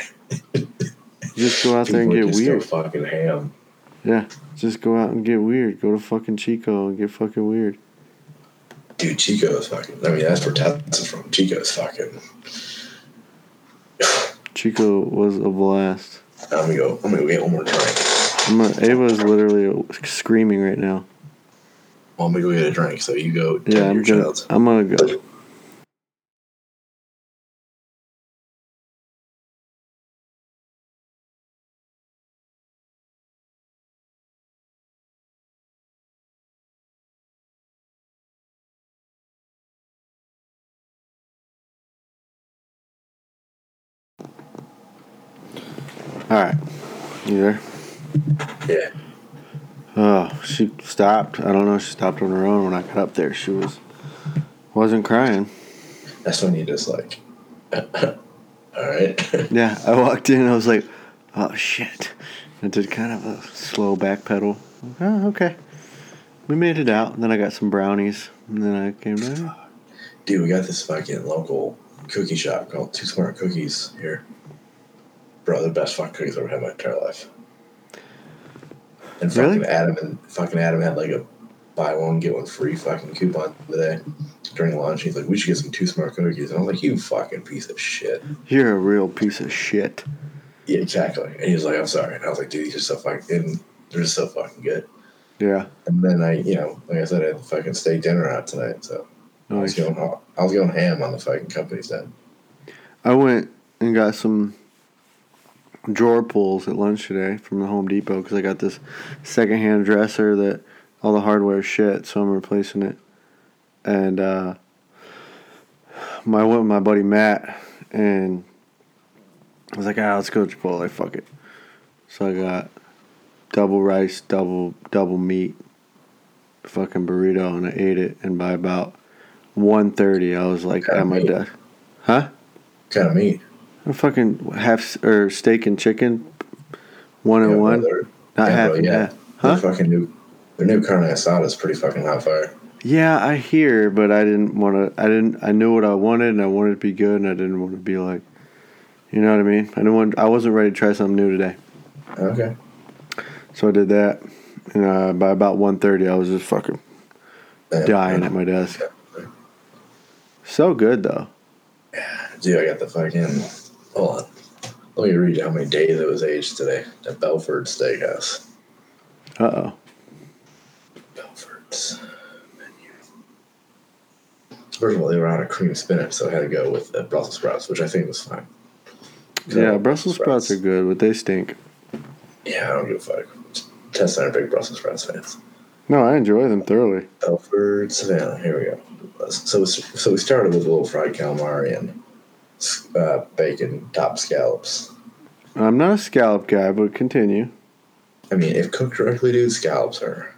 Just go out there and get weird. fucking ham. Yeah, just go out and get weird. Go to fucking Chico and get fucking weird. Dude, Chico is fucking. I mean, that's where Tess is from. Chico is fucking. Chico was a blast. I'm gonna go. I'm gonna go get one more drink. I'm Ava's literally screaming right now. Well, I'm gonna go get a drink. So you go. Yeah, I'm your gonna. I'm gonna go. All right, you there? Yeah. Oh, she stopped. I don't know. She stopped on her own when I got up there. She was wasn't crying. That's when you just like. All right. Yeah, I walked in. I was like, "Oh shit!" I did kind of a slow back pedal. Oh, okay. We made it out. And then I got some brownies, and then I came down. Dude, we got this fucking local cookie shop called Two Smart Cookies here. Bro, the best fucking cookies I've ever had in my entire life. And fucking Really? Adam and fucking Adam had like a buy one get one free fucking coupon today during lunch. He's like, we should get some Two Smart Cookies, and I was like, you fucking piece of shit. You're a real piece of shit. Yeah, exactly. And he was like, I'm sorry. And I was like, dude, these are so fucking, and they're just so fucking good. Yeah. And then I, you know, like I said, I had fucking steak dinner out tonight, so I was Nice. going, I was going ham on the fucking company's then. I went and got some drawer pulls at lunch today from the Home Depot because I got this secondhand dresser that all the hardware is shit, so I'm replacing it. And uh, my, went with my buddy Matt, and I was like, ah, let's go to Chipotle, fuck it. So I got double rice, double double meat, fucking burrito, and I ate it. And by about 1.30, I was like at my desk. Huh? Kind of meat. A fucking half or steak and chicken, one and Yeah, one, not yeah, half bro, and yeah. half. Their Huh? fucking new, their new carne asada is pretty fucking hot fire. Yeah, I hear, but I didn't want to. I didn't. I knew what I wanted, and I wanted it to be good, and I didn't want to be like, you know what I mean. I didn't want. I wasn't ready to try something new today, Okay. so I did that. And uh, by about 1.30, I was just fucking dying at my desk. So good though. Yeah, dude, I got the fucking. Hold on. Let me read you how many days it was aged today at Belford Steakhouse. Uh oh. Belford's menu. First of all, they were out of cream spinach, so I had to go with Brussels sprouts, which I think was fine. Yeah, Brussels sprouts are good, but they stink. Yeah, I don't give a fuck. Tess and I are big Brussels sprouts fans. No, I enjoy them thoroughly. Belford Savannah. Here we go. So so we started with a little fried calamari and uh, bacon top scallops. I'm not a scallop guy, but continue. I mean, if cooked correctly, dude, scallops are.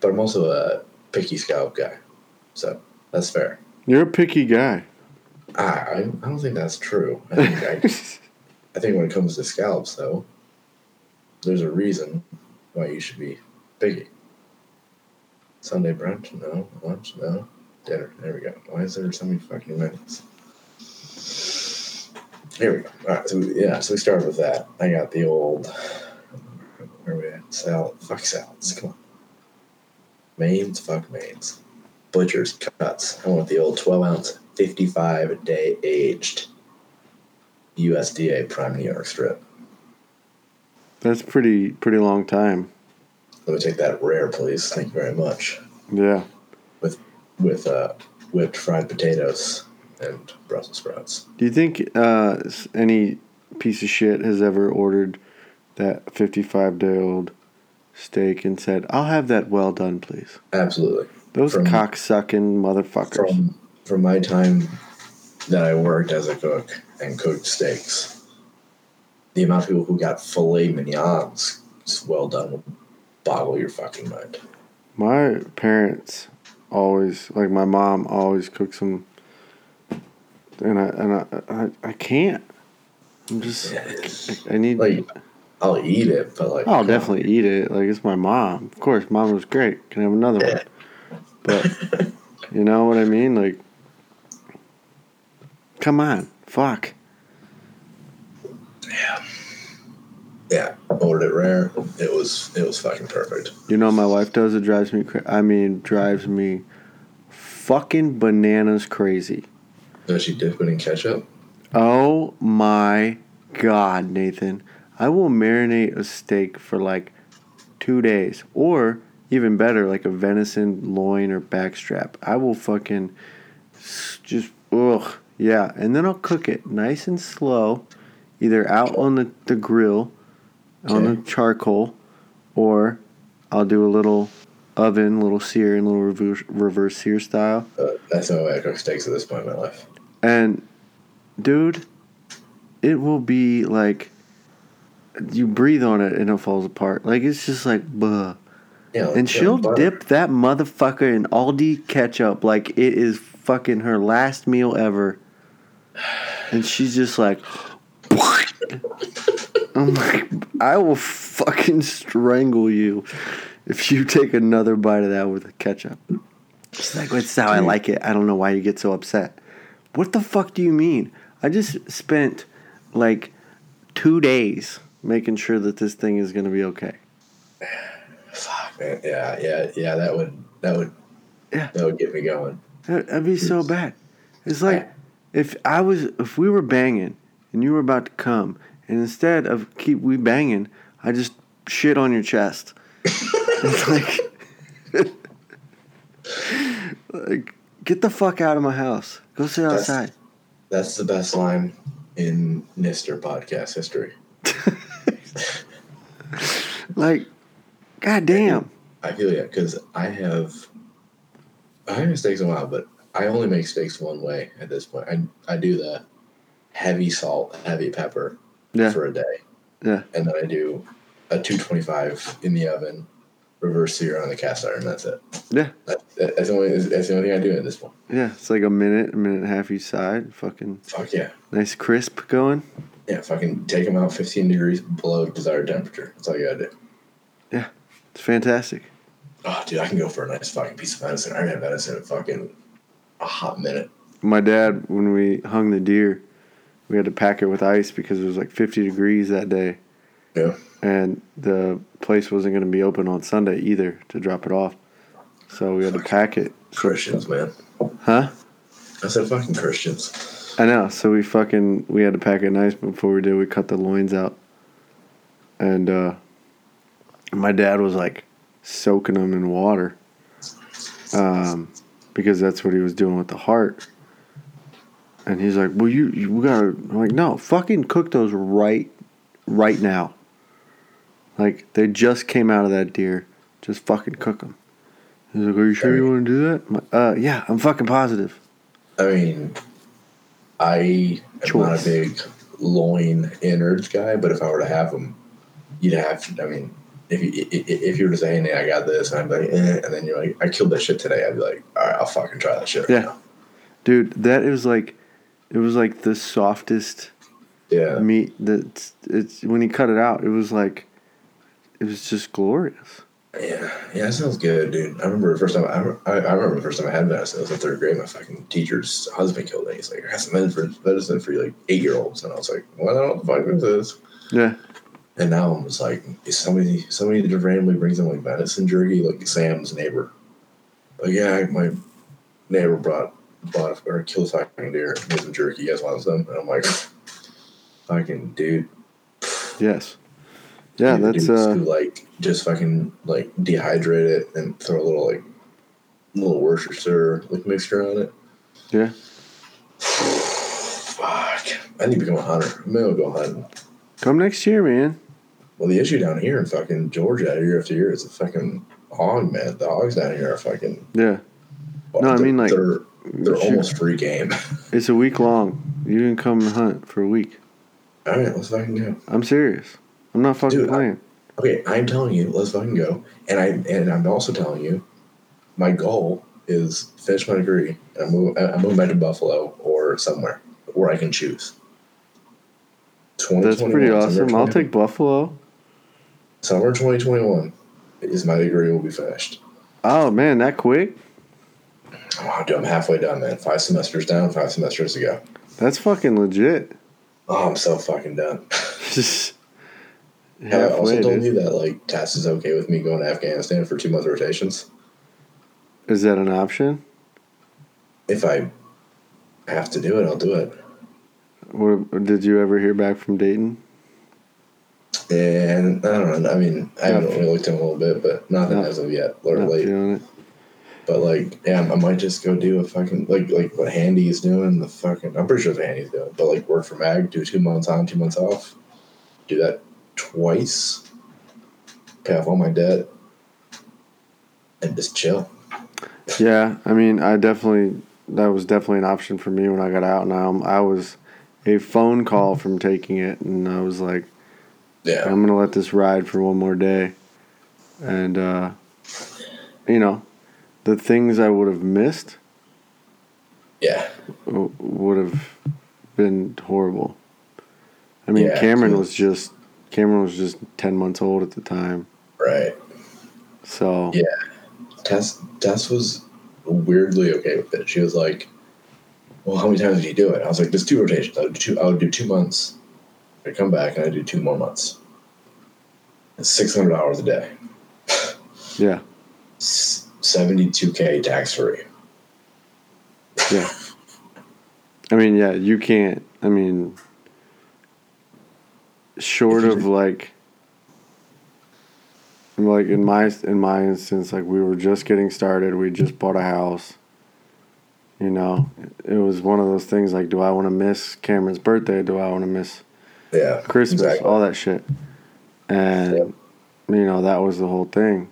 But I'm also a picky scallop guy, so that's fair. You're a picky guy. I I, I don't think that's true. I think I, I think when it comes to scallops, though, there's a reason why you should be picky. Sunday brunch? No. Lunch? No. Dinner. There we go. Why is there so many fucking minutes? Here we go. All right. So we, yeah. So we started with that. I got the old. Where are we at? Salad. Fuck salads. Come on. Mains. Fuck mains. Butcher's cuts. I want the old 12 ounce, 55 day aged USDA prime New York strip. That's pretty pretty long time. Let me take that rare, please. Thank you very much. Yeah. With with uh, whipped fried potatoes and Brussels sprouts. Do you think uh, any piece of shit has ever ordered that 55 day old steak and said, I'll have that well done, please? Absolutely. Those From- cocksucking motherfuckers. From from my time that I worked as a cook and cooked steaks, the amount of people who got filet mignons well done will boggle your fucking mind. My parents always, like my mom, always cooks them, and I and I I, I can't. I'm just Yeah, it's- I need. like I'll eat it, but like I'll definitely eat it. Like it's my mom. Of course, mom was great. Can I have another one? But you know what I mean? Like, come on, fuck. Yeah, Yeah, ordered it rare. It was it was fucking perfect. You know what my wife does? It drives me. Cra- I mean, drives me fucking bananas crazy. Does she dip it in ketchup? Oh my god, Nathan. I will marinate a steak for like two days. Or even better, like a venison loin or backstrap. I will fucking just ugh. Yeah. And then I'll cook it nice and slow, either out on the, the grill, on the charcoal, or I'll do a little oven, little sear and little reverse, reverse sear style. Uh, that's the way I cook steaks at this point in my life. And dude, it will be like you breathe on it and it falls apart. Like it's just like buh. Yeah, And she'll butter. dip that motherfucker in Aldi ketchup like it is fucking her last meal ever. And she's just like I'm like I will fucking strangle you if you take another bite of that with the ketchup. She's like, that's how I like it. I don't know why you get so upset. What the fuck do you mean? I just spent like two days making sure that this thing is gonna be okay. Fuck man, yeah, yeah, yeah. That would that would Yeah. that would get me going. That- That'd be so bad. It's like if I was if we were banging and you were about to come, and instead of keep we banging, I just shit on your chest. it's like, like get the fuck out of my house. Go sit That's- outside. That's the best line in Nister podcast history. Like, goddamn. I feel yeah, because I have I steaks in a while, but I only make steaks one way at this point. I I do the heavy salt, heavy pepper Yeah. for a day. Yeah. And then I do a two twenty five in the oven, reverse sear on the cast iron. That's it. Yeah. That, that- that's the only that's the only thing I do at this point. Yeah, it's like a minute, a minute and a half each side. Fucking Fuck yeah. nice crisp going. Yeah, fucking take them out 15 degrees below desired temperature. That's all you gotta do. Yeah, it's fantastic. Oh, dude, I can go for a nice fucking piece of venison. I haven't had venison in fucking a hot minute. My dad, when we hung the deer, we had to pack it with ice because it was like 50 degrees that day. Yeah. And the place wasn't going to be open on Sunday either to drop it off. So we had to pack it. Christians, man. huh? I said fucking Christians. I know. So we fucking, we had to pack it nice but before we did. We cut the loins out. And uh, my dad was like soaking them in water um, because that's what he was doing with the heart. And he's like, "Well, you, you we gotta." I'm like, "No, fucking cook those right, right now. Like they just came out of that deer. Just fucking cook them." He's like, "Are you sure you want to do that?" I'm like, "Uh, yeah, I'm fucking positive." I mean, I am not a big loin innards guy, but if I were to have them, you'd have. I mean, if you i- i- if you were to say, "Hey, I got this," and I'd be like, eh, and then you're like, "I killed that shit today," I'd be like, "All right, I'll fucking try that shit." Right Yeah. now. Dude, that is like, it was like the softest Yeah. meat that it's when he cut it out. It was like, it was just glorious. Yeah, yeah, that sounds good, dude. I remember the first time I, I, I remember the first time I had venison. It was in third grade. My fucking teacher's husband killed it. He's like, "I got some venison for, venison for like eight year olds," and I was like, "Well, I don't know what the fuck this is." Yeah, And now I'm just like, somebody somebody just randomly brings in like venison jerky, like Sam's neighbor. Like, yeah, my neighbor brought bought or killed a fucking deer, made some jerky. You guys want some? And I'm like, fucking dude. yes. Yeah, You that's uh, who like just fucking like dehydrate it and throw a little like little Worcestershire like mixture on it. yeah. Fuck. I need to become a hunter. Maybe gonna go hunting. Come next year, man. Well, the issue down here in fucking Georgia, year after year, is a fucking hog, man. The hogs down here are fucking. Yeah, No, I mean, like, they're they're almost free game. it's a week long. You can come and hunt for a week. All right, let's fucking go. I'm serious. I'm not fucking Dude, I- playing. Okay, I'm telling you, let's fucking go. And I and I'm also telling you, my goal is finish my degree and I move I move back to Buffalo or somewhere where I can choose. That's pretty awesome. I'll take Buffalo. summer 2021 is my degree will be finished. Oh man, that quick? Oh, dude, I'm halfway done, man. Five semesters down, five semesters to go. That's fucking legit. Oh, I'm so fucking done. Have I also told dude. you that like Tass is okay with me going to Afghanistan for two month rotations Is that an option? if I have to do it, I'll do it. What, did you ever hear back from Dayton? And I don't know. I mean, I haven't really looked in a little bit, but nothing Yeah. as of yet. Or Not late. feeling it. But like, yeah, I might just go do a fucking like like what Handy's doing. The fucking I'm pretty sure what Handy's doing. But like, work for Mag, do two months on, two months off. Do that twice. Pay off all my debt, and just chill. Yeah, I mean, I definitely that was definitely an option for me when I got out. Now I, I was a phone call from taking it, and I was like, Yeah, I'm gonna let this ride for one more day, and uh, you know, the things I would have missed yeah, would have been horrible. I mean, Yeah, Cameron was just Cameron was just ten months old at the time, right. so Yeah. Tess Tess was weirdly okay with it. She was like, "Well, how many times did you do it?" I was like, "There's two rotations. I would do two. I would do two months. I come back and I do two more months. It's six hundred dollars a day. yeah, Seventy-two k tax free. yeah. I mean, yeah, you can't. I mean, short of like, like in my in my instance, like we were just getting started. We just bought a house. You know, it was one of those things like, do I want to miss Cameron's birthday? Do I want to miss Yeah, Christmas? exactly. All that shit. And Yep. you know that was the whole thing.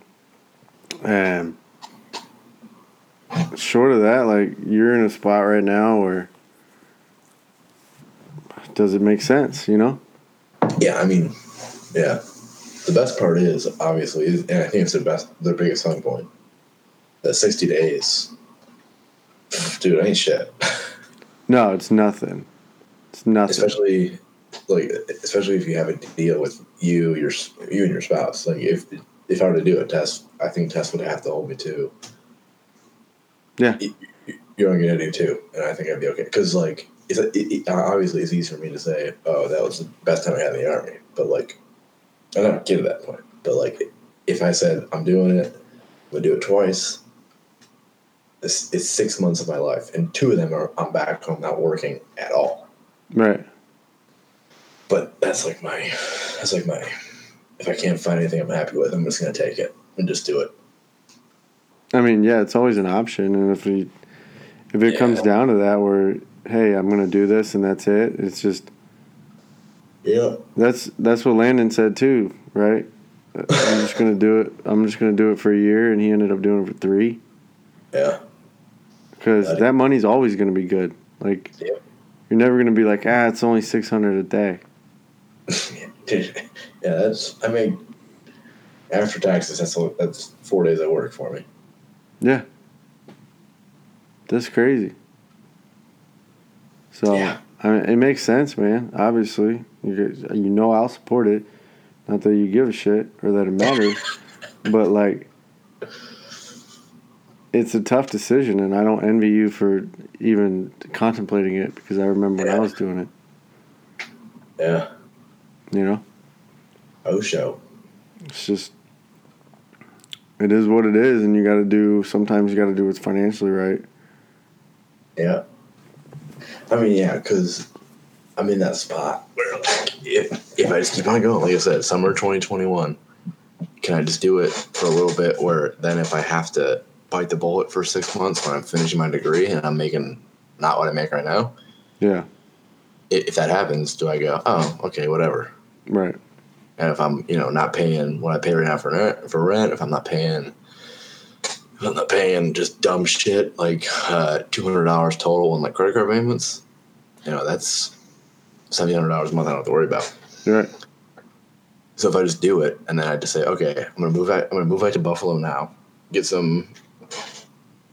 And short of that, like you're in a spot right now where does it make sense? You know? Yeah, I mean, yeah. The best part is obviously, and I think it's the best, the biggest selling point. That sixty days, dude, ain't shit. No, it's nothing. It's nothing. especially like especially if you have a deal with you your you and your spouse like if if i were to do a test i think tess would have to hold me too Yeah. You- you- you're only gonna do two and i think i'd be okay because like it's it, it, uh, obviously it's easy for me to say oh that was the best time i had in the army but like i don't get to that point but like if i said i'm doing it i'm gonna do it twice it's, it's six months of my life and two of them are i'm back home not working at all right. but that's like my that's like my if I can't find anything I'm happy with, I'm just gonna take it and just do it. I mean, yeah, it's always an option, and if we, if it comes down to that, where hey, I'm gonna do this and that's it. It's just Yeah. that's that's what Landon said too, right? I'm just gonna do it. I'm just gonna do it for a year, and he ended up doing it for three Yeah. because it. that money's always gonna be good. Like Yep. you're never gonna be like, ah, it's only six hundred a day. Dude, yeah, that's I mean after taxes that's that's four days of work for me. Yeah, that's crazy. So Yeah. I mean, it makes sense, man. Obviously, you you know I'll support it. Not that you give a shit or that it matters, but like, it's a tough decision, and I don't envy you for even contemplating it because I remember when I was doing it. Yeah. You know, Oh show. it's just it is what it is, and you got to do. Sometimes you got to do what's financially right. Yeah. I mean, yeah, because I'm in that spot where if, if I just keep on going, like I said, summer 2021, can I just do it for a little bit? Where then, if I have to bite the bullet for six months when I'm finishing my degree and I'm making not what I make right now, Yeah. if that happens, do I go, oh, okay, whatever? Right. And if I'm, you know, not paying what I pay right now for rent, for rent, if I'm not paying, if I'm not paying just dumb shit like uh, two hundred dollars total in like credit card payments, you know, that's seven hundred dollars a month. I don't have to worry about. Right. So if I just do it and then I just say, okay, I'm gonna move out, I'm gonna move out to Buffalo now, get some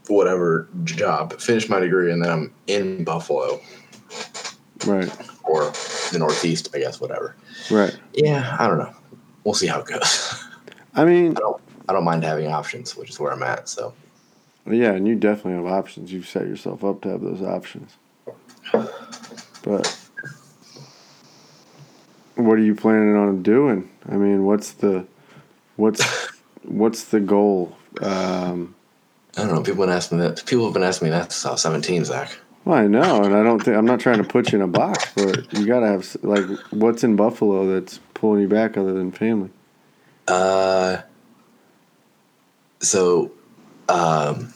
whatever job, finish my degree, and then I'm in Buffalo Right. or the Northeast, I guess, whatever. Right. Yeah, I don't know. We'll see how it goes. I mean, I don't, I don't mind having options, which is where I'm at. So yeah, and you definitely have options. You've set yourself up to have those options. But what are you planning on doing? I mean, what's the what's what's the goal? Um, I don't know. People have been asking that. People have been asking me that since I was 17, Zach. well, I know, and I don't think I'm not trying to put you in a box, but you gotta have like what's in Buffalo that's pulling you back other than family. Uh, so, um,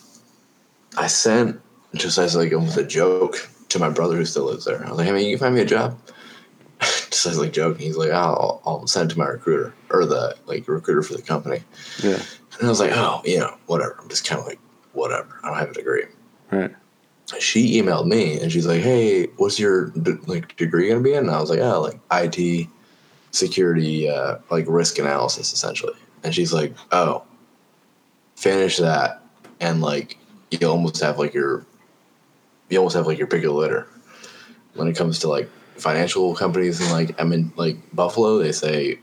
I sent just as like almost a joke to my brother who still lives there. I was like, "Hey, man, you can find me a job." just as like joking. He's like, "I'll, I'll send it to my recruiter or the like recruiter for the company." Yeah. And I was like, "Oh, you know, whatever." I'm just kind of like, "Whatever." I don't have a degree. Right. She emailed me and she's like, "Hey, what's your d- like degree gonna be in?" And I was like, "Oh, like IT, security, uh, like risk analysis, essentially." And she's like, "Oh, finish that, and like you almost have like your, you almost have like your pick of the litter. When it comes to like financial companies and like i mean like Buffalo. They say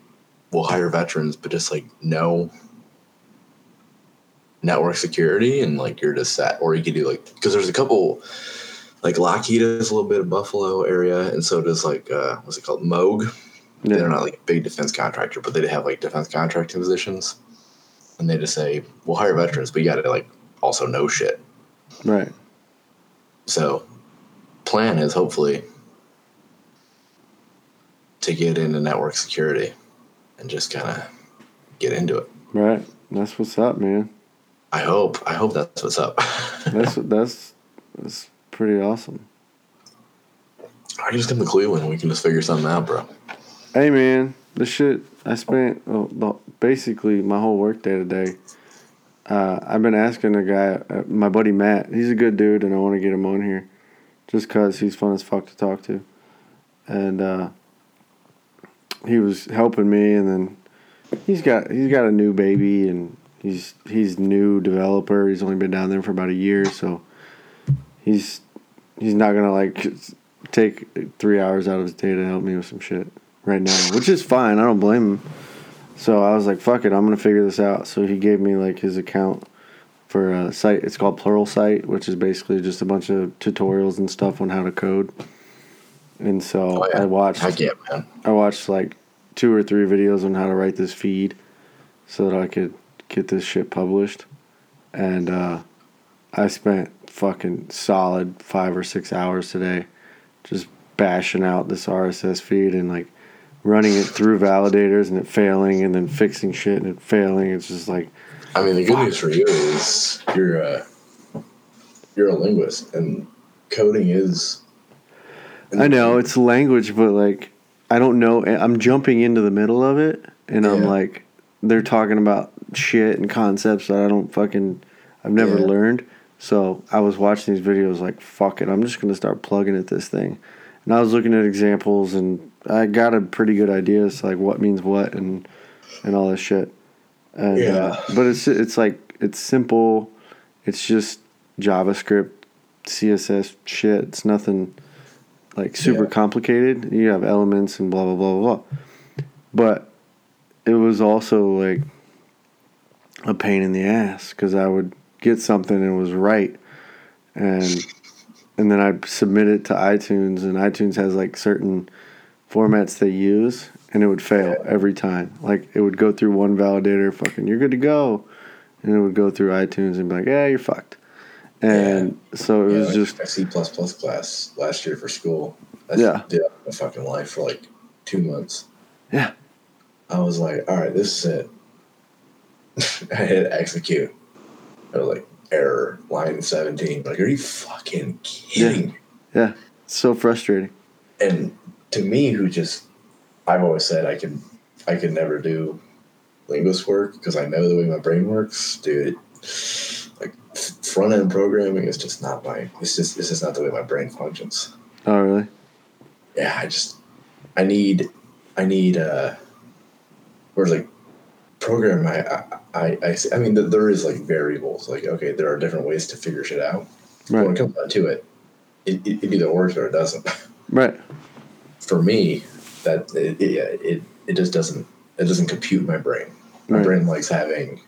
we'll hire veterans, but just like no network security and like you're just set. Or you could do like because there's a couple like Lockheed is a little bit of Buffalo area and so does like uh what's it called? Moog. They're not like a big defense contractor but they have like defense contracting positions and they just say we'll hire veterans but you gotta like also know shit Right. so plan is hopefully to get into network security and just kind of get into it Right. That's what's up, man. I hope I hope that's what's up That's that's that's pretty awesome. I just come to Cleveland and we can just figure something out bro Hey man, the shit I spent oh, the, basically my whole work day today. Uh, I've been asking a guy, uh, my buddy Matt. He's a good dude, and I want to get him on here, just cause he's fun as fuck to talk to. And uh, he was helping me, and then he's got he's got a new baby, and he's he's new developer. He's only been down there for about a year, so he's he's not gonna like take three hours out of his day to help me with some shit right now, which is fine. I don't blame him. So I was like, fuck it, I'm gonna figure this out. So he gave me like his account for a site. It's called Pluralsight, which is basically just a bunch of tutorials and stuff on how to code. And so Oh, yeah. I watched I yeah, man. I watched like two or three videos on how to write this feed so that I could get this shit published. And uh, I spent fucking solid five or six hours today just bashing out this RSS feed and like running it through validators and it failing and then fixing shit and it failing. It's just like, I mean, the good news for you is you're a you're a linguist, and coding is. I know it's language, but like I don't know. Eh, I'm jumping into the middle of it, and I'm like, they're talking about shit and concepts that I don't fucking, I've never Yeah. learned. So I was watching these videos, like, fuck it, I'm just gonna start plugging at this thing, and I was looking at examples, and I got a pretty good idea to like what means what and and all this shit. And uh, Yeah. but it's it's like it's simple. It's just JavaScript, CSS shit. It's nothing like super Yeah. complicated. You have elements and blah blah blah blah. blah. But it was also like a pain in the ass because I would get something and it was right, and and then I'd submit it to iTunes, and iTunes has like certain formats they use, and it would fail every time. Like it would go through one validator, fucking, you're good to go, and it would go through iTunes and be like, yeah, you're fucked. And so it Yeah, was like just my C plus plus class last year for school. I Yeah. did my fucking life for like two months. Yeah. I was like, all right, this is it. I hit execute. I was like, error, line 17. Like, are you fucking kidding? Yeah. It's so frustrating. And to me, who just, I've always said I can, I could never do linguist work because I know the way my brain works, dude. Like front end programming is just not my. It's just it's just not the way my brain functions. Oh, really? Yeah, I just I need I need uh or like program I I I, I, see- I mean th- there is like variables like okay there are different ways to figure shit out. But When it comes down to it, it, it, it either works or it doesn't. Right. For me, that it, it, it just doesn't it doesn't compute my brain. My Right. brain likes having,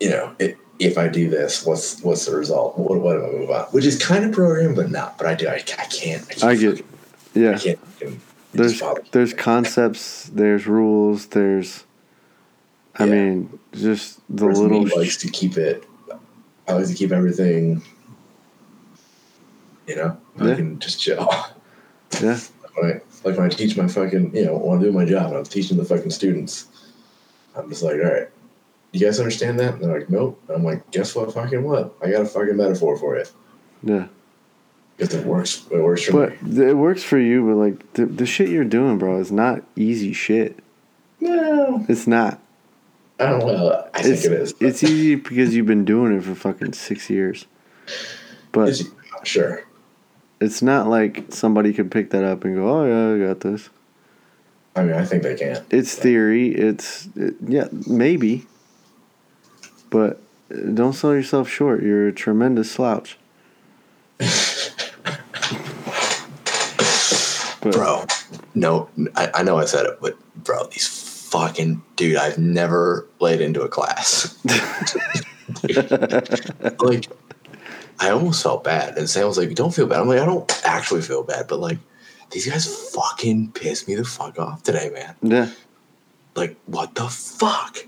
you know, it, if I do this, what's what's the result? What, what do I move on? Which is kind of programmed, but not. But I do. I, I can't. I, can't I get. I Yeah. can't. it just There's me. there's concepts. There's rules. There's. I Yeah. mean, just the Whereas little. me likes to keep it. I like to keep everything. You know, I Yeah. can just chill. yeah. when I like when I teach my fucking you know when I'm doing my job and I'm teaching the fucking students, I'm just like, all right, you guys understand that? And they're like, nope. And I'm like, guess what? Fucking what? I got a fucking metaphor for it. Yeah. If it works, it works for But me. it works for you. But like the the shit you're doing, bro, is not easy shit. No, It's not. I don't know. I think It's it is. it's easy because you've been doing it for fucking six years. But It's- sure. It's not like somebody could pick that up and go, "Oh yeah, I got this." I mean, I think they can. It's theory. It's it, yeah, maybe. But don't sell yourself short. You're a tremendous slouch. But bro. No, I, I know I said it, but bro, these fucking dude, I've never laid into a class. like, I almost felt bad, and Sam was like, "Don't feel bad." I'm like, "I don't actually feel bad, but like, these guys fucking pissed me the fuck off today, man. yeah, Like, what the fuck?"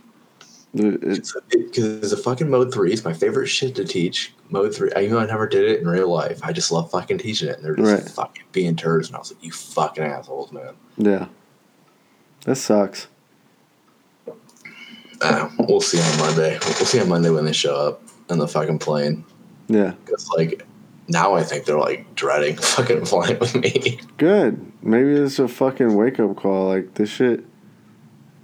Because it's a fucking mode three. It's my favorite shit to teach. Mode three. I even though I never did it in real life. I just love fucking teaching it. And they're just Right. fucking being turds. And I was like, you fucking assholes, man. yeah. That sucks. Uh, we'll see on Monday. We'll see on Monday when they show up in the fucking plane. Yeah, Because like now I think they're like dreading fucking flying with me. good. Maybe it's a fucking wake up call. Like this shit.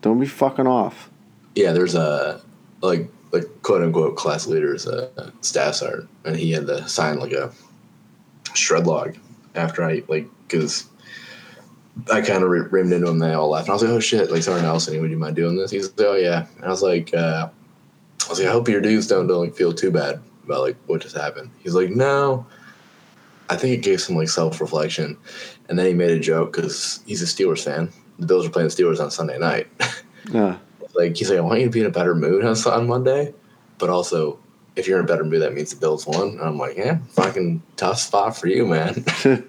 Don't be fucking off. yeah, there's a like like quote unquote class leader's a staff sergeant, and he had to sign like a shred log after I like because I kind of rimmed into him. They all laughed. And I was like, "Oh shit!" Like Sergeant Nelson, would you mind doing this? He's like, "Oh yeah." And I was like, uh, "I was like, I hope your dudes don't don't like feel too bad about like what just happened." He's like, "No." I think it gave some like self reflection, and then he made a joke because he's a Steelers fan. The Bills are playing the Steelers on Sunday night. Yeah, like he's like, I want you to be in a better mood on, on Monday, but also if you're in a better mood, that means the Bills won. And I'm like, yeah, fucking tough spot for you, man.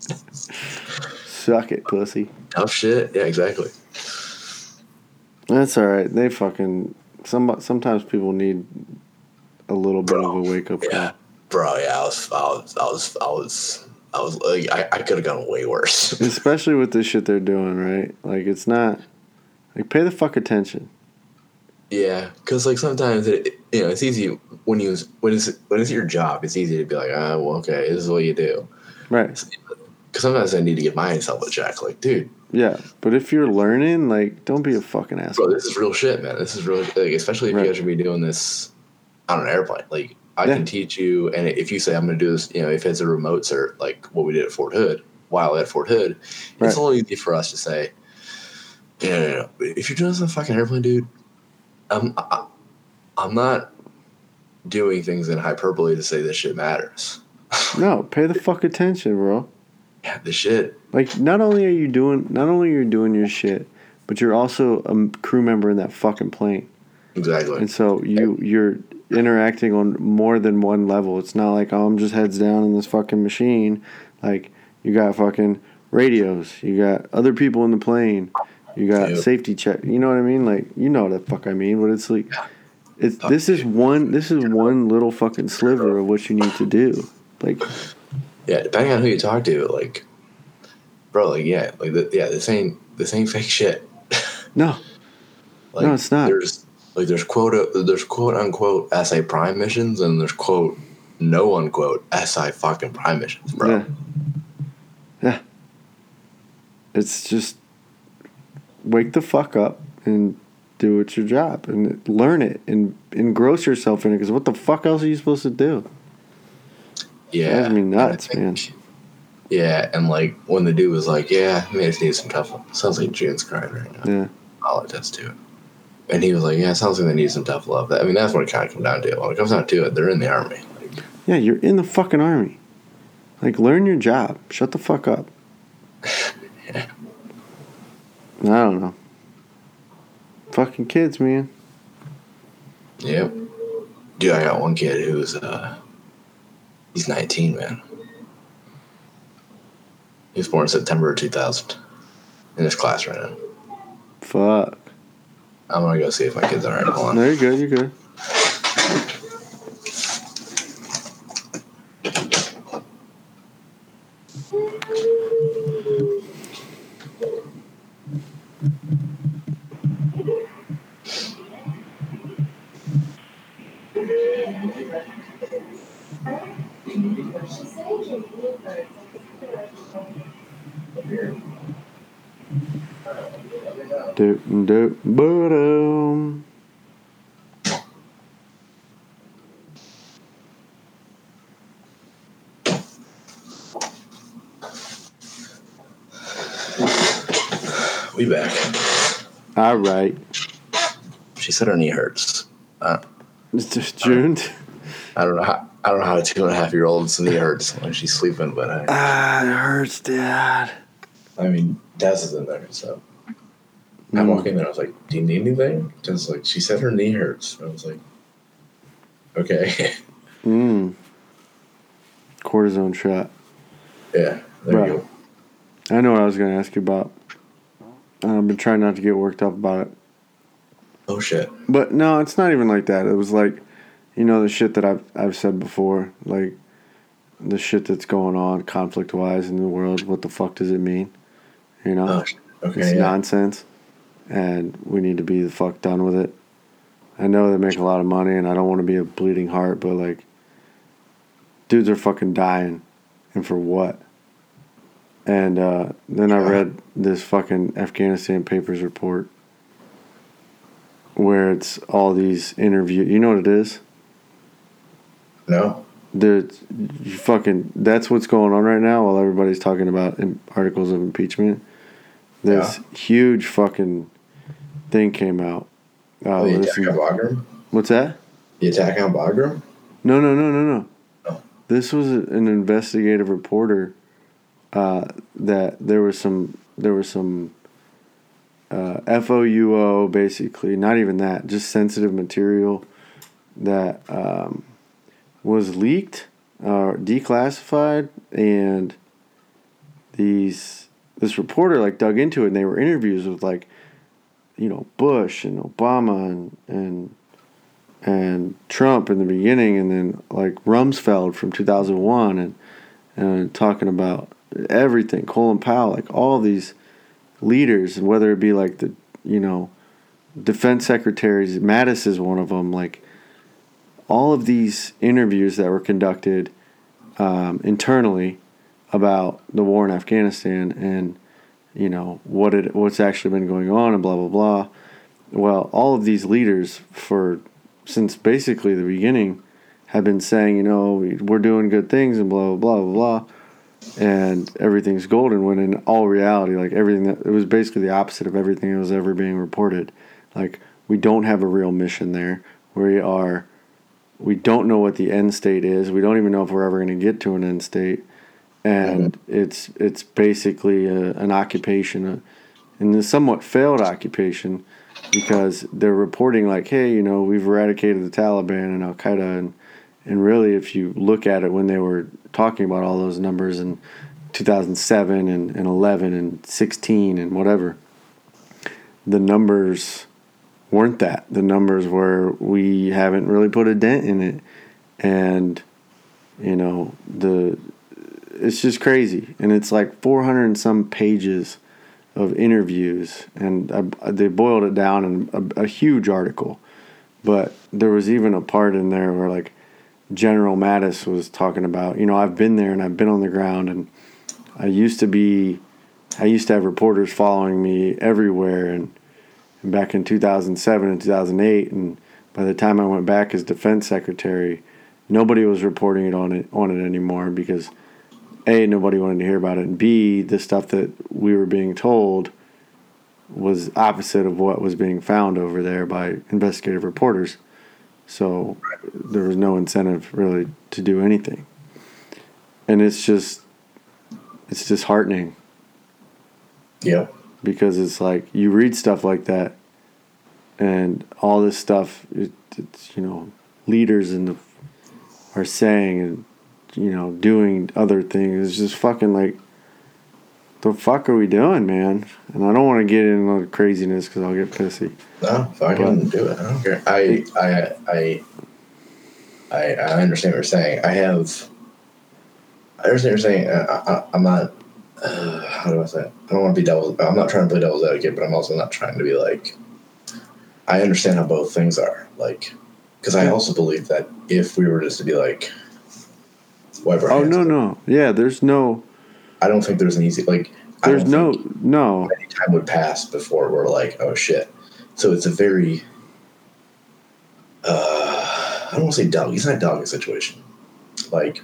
suck it, pussy. tough shit. Yeah, exactly. That's all right. They fucking some. Sometimes people need a little bit Bro, of a wake up call. Yeah, bro. Yeah, I was, I was, I was, I was, I was I, I could have gone way worse. Especially with the shit they're doing, right? Like it's not like pay the fuck attention. yeah, because like sometimes it, you know, it's easy when you when it's when it's your job. It's easy to be like, ah, well, okay, this is what you do. Right. Because sometimes I need to give myself a check. Like, dude, Yeah. But if you're learning, like don't be a fucking ass. bro, this is real shit, man. This is real, like, especially if Right. you guys are be doing this on an airplane. Like, I Yeah. can teach you, and if you say I'm going to do this, you know, if it's a remote cert, like what we did at Fort Hood, while at Fort Hood, Right. it's a little easy for us to say, yeah, no, no, no. if you're doing this on a fucking airplane, dude, I'm, I, I'm not doing things in hyperbole to say this shit matters. No, pay the fuck attention, bro. Yeah, the shit. Like not only are you doing not only are you doing your shit, but you're also a crew member in that fucking plane. Exactly. And so you you're interacting on more than one level. It's not like oh, I'm just heads down in this fucking machine. Like you got fucking radios, you got other people in the plane, you got Yep. safety check. You know what I mean? Like you know what the fuck I mean. But it's like it's this is one this is one little fucking sliver of what you need to do. Like Yeah, depending on who you talk to, like bro, like yeah, like the, yeah, this ain't this ain't fake shit. No, Like, No, it's not. There's like there's quote there's quote unquote SI prime missions and there's quote no unquote SI fucking prime missions, bro. Yeah. Yeah. It's just wake the fuck up and do it's your job and learn it and engross yourself in it because what the fuck else are you supposed to do? Yeah, Drives me nuts, I think- Yeah, and like when the dude was like, "Yeah, I just need some tough." love." Sounds like June's crying right now. Yeah. I'll attest to it. And he was like, "Yeah, it sounds like they need some tough love." I mean, that's what it kind of comes down to. When it comes down to it, they're in the army. Like, Yeah, you're in the fucking army. Like, learn your job. Shut the fuck up. Yeah. I don't know. Fucking kids, man. Yep. Dude, I got one kid who's uh he's 19, man. He was born in September 2000 in this class right now. Fuck. I'm gonna go see if my kid's alright. Hold on. No, you're good. You're good. Doop doop boom. We back. All right. She said her knee hurts. Uh, It's just June. I don't know how I don't know how a two and a half year old's knee hurts when she's sleeping, but I Ah, it hurts, Dad. I mean Des is in there, so I walk in there, I was like, Do you need anything? Just like she said her knee hurts. I was like, Okay. Mm. Cortisone shot. yeah, there Right. you go. I know what I was going to ask you about. I've been trying not to get worked up about it. Oh shit. But no, it's not even like that. It was like, you know, the shit that I've I've said before, like the shit that's going on conflict wise in the world. What the fuck does it mean? You know, Oh, okay. it's yeah. nonsense, and we need to be the fuck done with it. I know they make a lot of money, and I don't want to be a bleeding heart, but like, dudes are fucking dying, and for what? And uh, then I read this fucking Afghanistan Papers report where it's all these interview. You know what it is? No. The fucking that's what's going on right now while everybody's talking about articles of impeachment. This huge fucking thing came out. Uh, the listen- attack on Bagram? what's that? The attack on Bagram? No, no, no, no, no. Oh. This was an investigative reporter uh, that there was some there was some uh, FOUO basically, not even that, just sensitive material that um, was leaked or declassified, and these this reporter like dug into it, and they were interviews with like you know Bush and Obama and and and Trump in the beginning, and then like Rumsfeld from 2001, and and talking about everything, Colin Powell, like all these leaders, and whether it be like the you know defense secretaries, Mattis is one of them, like all of these interviews that were conducted um, internally about the war in Afghanistan and you know what it what's actually been going on and blah blah blah. Well, all of these leaders for since basically the beginning have been saying, you know, we- we're doing good things and blah blah blah blah blah, and everything's golden. When in all reality, like everything that it was basically the opposite of everything that was ever being reported. Like we don't have a real mission there. We are, we don't know what the end state is. We don't even know if we're ever going to get to an end state, and it's it's basically a, an occupation, a, and a somewhat failed occupation because they're reporting like, hey, you know, we've eradicated the Taliban and Al Qaeda, and and really, if you look at it when they were talking about all those numbers in 2007 and, and 11 and 16 and whatever, the numbers weren't that. The numbers were we haven't really put a dent in it, and you know the it's just crazy, and it's like 400 and some pages of interviews, and I, they boiled it down in a, a huge article. But there was even a part in there where like General Mattis was talking about, you know, I've been there and I've been on the ground, and I used to be, I used to have reporters following me everywhere, and, and back in 2007 and 2008, and by the time I went back as defense secretary, nobody was reporting it on it on it anymore because a nobody wanted to hear about it, and b the stuff that we were being told was opposite of what was being found over there by investigative reporters. So there was no incentive really to do anything. And it's just it's disheartening Yeah. because it's like you read stuff like that and all this stuff it, it's you know leaders in the are saying and you know doing other things it's just fucking like the fuck are we doing man and i don't want to get into the craziness because i'll get pissy No, fucking do it. I don't care. I I I I I understand what you're saying. I have. I understand what you're saying. I, I, I'm not. Uh, how do I say? It? I don't want to be devil's. I'm not trying to play devil's advocate, but I'm also not trying to be like. I understand how both things are like, because I also believe that if we were just to be like, wipe our oh hands no up, no yeah there's no I don't think there's an easy like. I there's no no any time would pass before we're like, oh shit. So it's a very, uh, I don't want to say dog. It's not a dog situation. Like,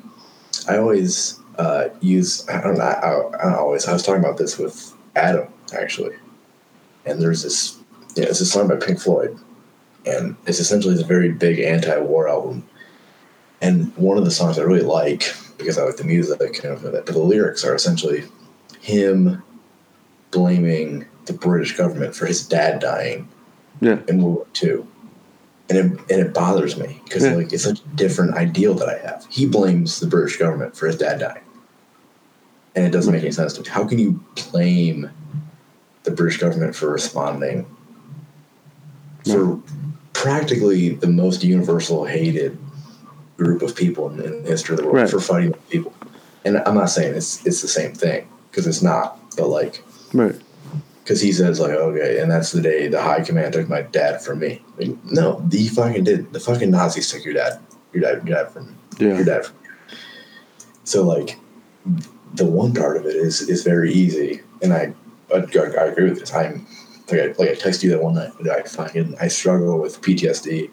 I always uh, use. I don't know. I, I, always. I was talking about this with Adam actually, and there's this. Yeah, it's a song by Pink Floyd, and it's essentially a very big anti-war album. And one of the songs I really like because I like the music everything, but the lyrics are essentially him blaming the British government for his dad dying yeah in World War II. And it, and it bothers me because Yeah. like it's such a different ideal that I have. He blames the British government for his dad dying, and it doesn't make any sense to me. How can you blame the British government for responding for practically the most universal hated group of people in, in the history of the world Right. for fighting people? And I'm not saying it's it's the same thing because it's not, but like right because he says like okay and that's the day the high command took my dad from me like, no he fucking did the fucking nazis took your dad your dad your dad from Yeah. your dad from so like the one part of it is is very easy and i i, I agree with this i'm like I, like I texted you that one night i fucking i struggle with ptsd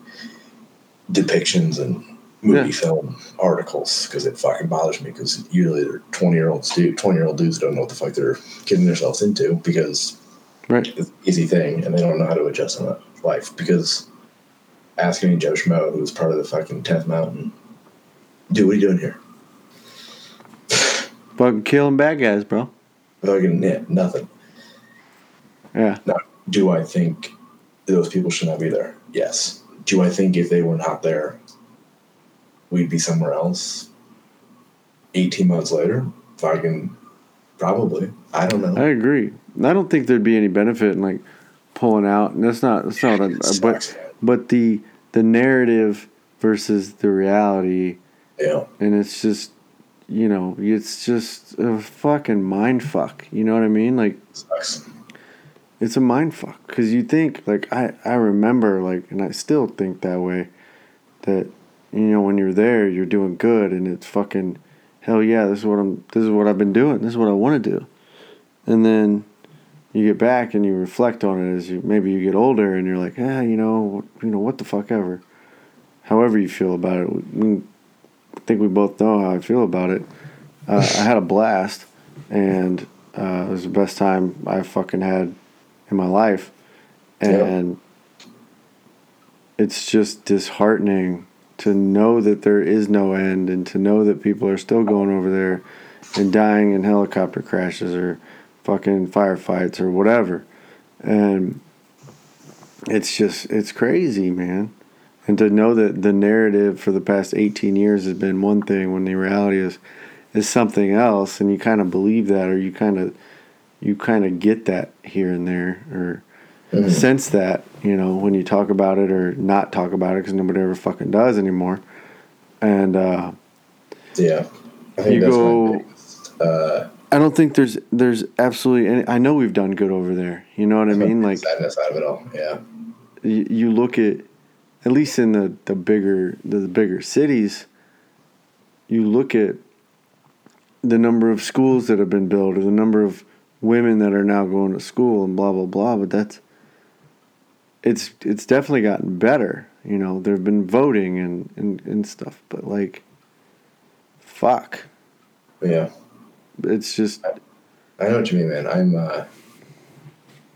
depictions and movie Yeah. film articles because it fucking bothers me because usually they're 20 year olds dude 20 year old dudes don't know what the fuck they're getting themselves into because right. it's an easy thing and they don't know how to adjust in life because ask any Joe Schmo who's part of the fucking 10th mountain dude what are you doing here? Fucking killing bad guys bro. Fucking yeah, nothing. Yeah. Now do I think those people should not be there? Yes. Do I think if they were not there we'd be somewhere else 18 months later fucking probably. I don't know. I agree. I don't think there'd be any benefit in like pulling out, and that's not that's not a, but but the the narrative versus the reality, yeah. And it's just you know it's just a fucking mind fuck. You know what I mean? Like it's a mind fuck. Because you think like I I remember like, and I still think that way that you know when you're there you're doing good and it's fucking hell yeah this is what I'm this is what I've been doing. This is what I want to do. And then you get back and you reflect on it as you maybe you get older and you're like ah you know you know what the fuck ever. However you feel about it we, I think we both know how I feel about it. Uh, I had a blast and uh, it was the best time I fucking had in my life. And it's just disheartening to know that there is no end and to know that people are still going over there and dying in helicopter crashes or fucking firefights or whatever. And it's just it's crazy, man. And to know that the narrative for the past 18 years has been one thing when the reality is is something else and you kind of believe that or you kind of you kind of get that here and there or sense that, you know, when you talk about it or not talk about it because nobody ever fucking does anymore. And uh, yeah I think You that's go- biggest- Uh, I don't think there's there's absolutely any. I know we've done good over there. You know what I mean? Like sadness out of it all. Yeah. you, you look at at least in the the bigger the bigger cities. You look at the number of schools that have been built or the number of women that are now going to school and blah blah blah. But that's it's it's definitely gotten better. You know, there've been voting and, and, and stuff, but like fuck. Yeah. It's just I know what you mean, man. I'm. Uh,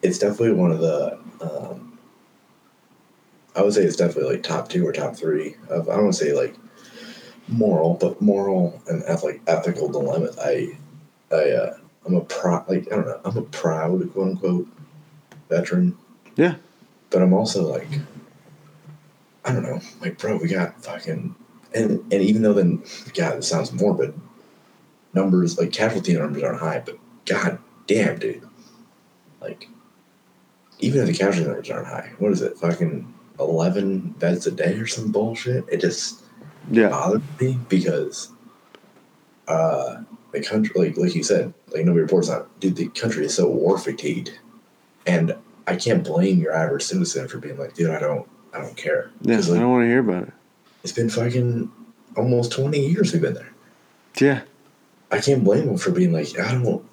it's definitely one of the. Um, I would say it's definitely like top two or top three of. I don't want to say like moral, but moral and eth- ethical dilemmas. I, I, uh, I'm a pro. Like I don't know. I'm a proud quote unquote veteran. Yeah. But I'm also like. I don't know. Like, bro, we got fucking. And, and even though then, God, it sounds morbid. Numbers like casualty numbers aren't high, but god damn, dude. Like, even if the casualty numbers aren't high, what is it? Fucking 11 beds a day or some bullshit? It just yeah. bothers me because uh, the country, like, like you said, like nobody reports on it. Dude, the country is so war fatigued. And I can't blame your average citizen for being like, dude, I don't, I don't care. Yeah, 'Cause, I don't want to hear about it. it's been fucking almost 20 years we've been there. Yeah. I can't blame them for being like, I don't.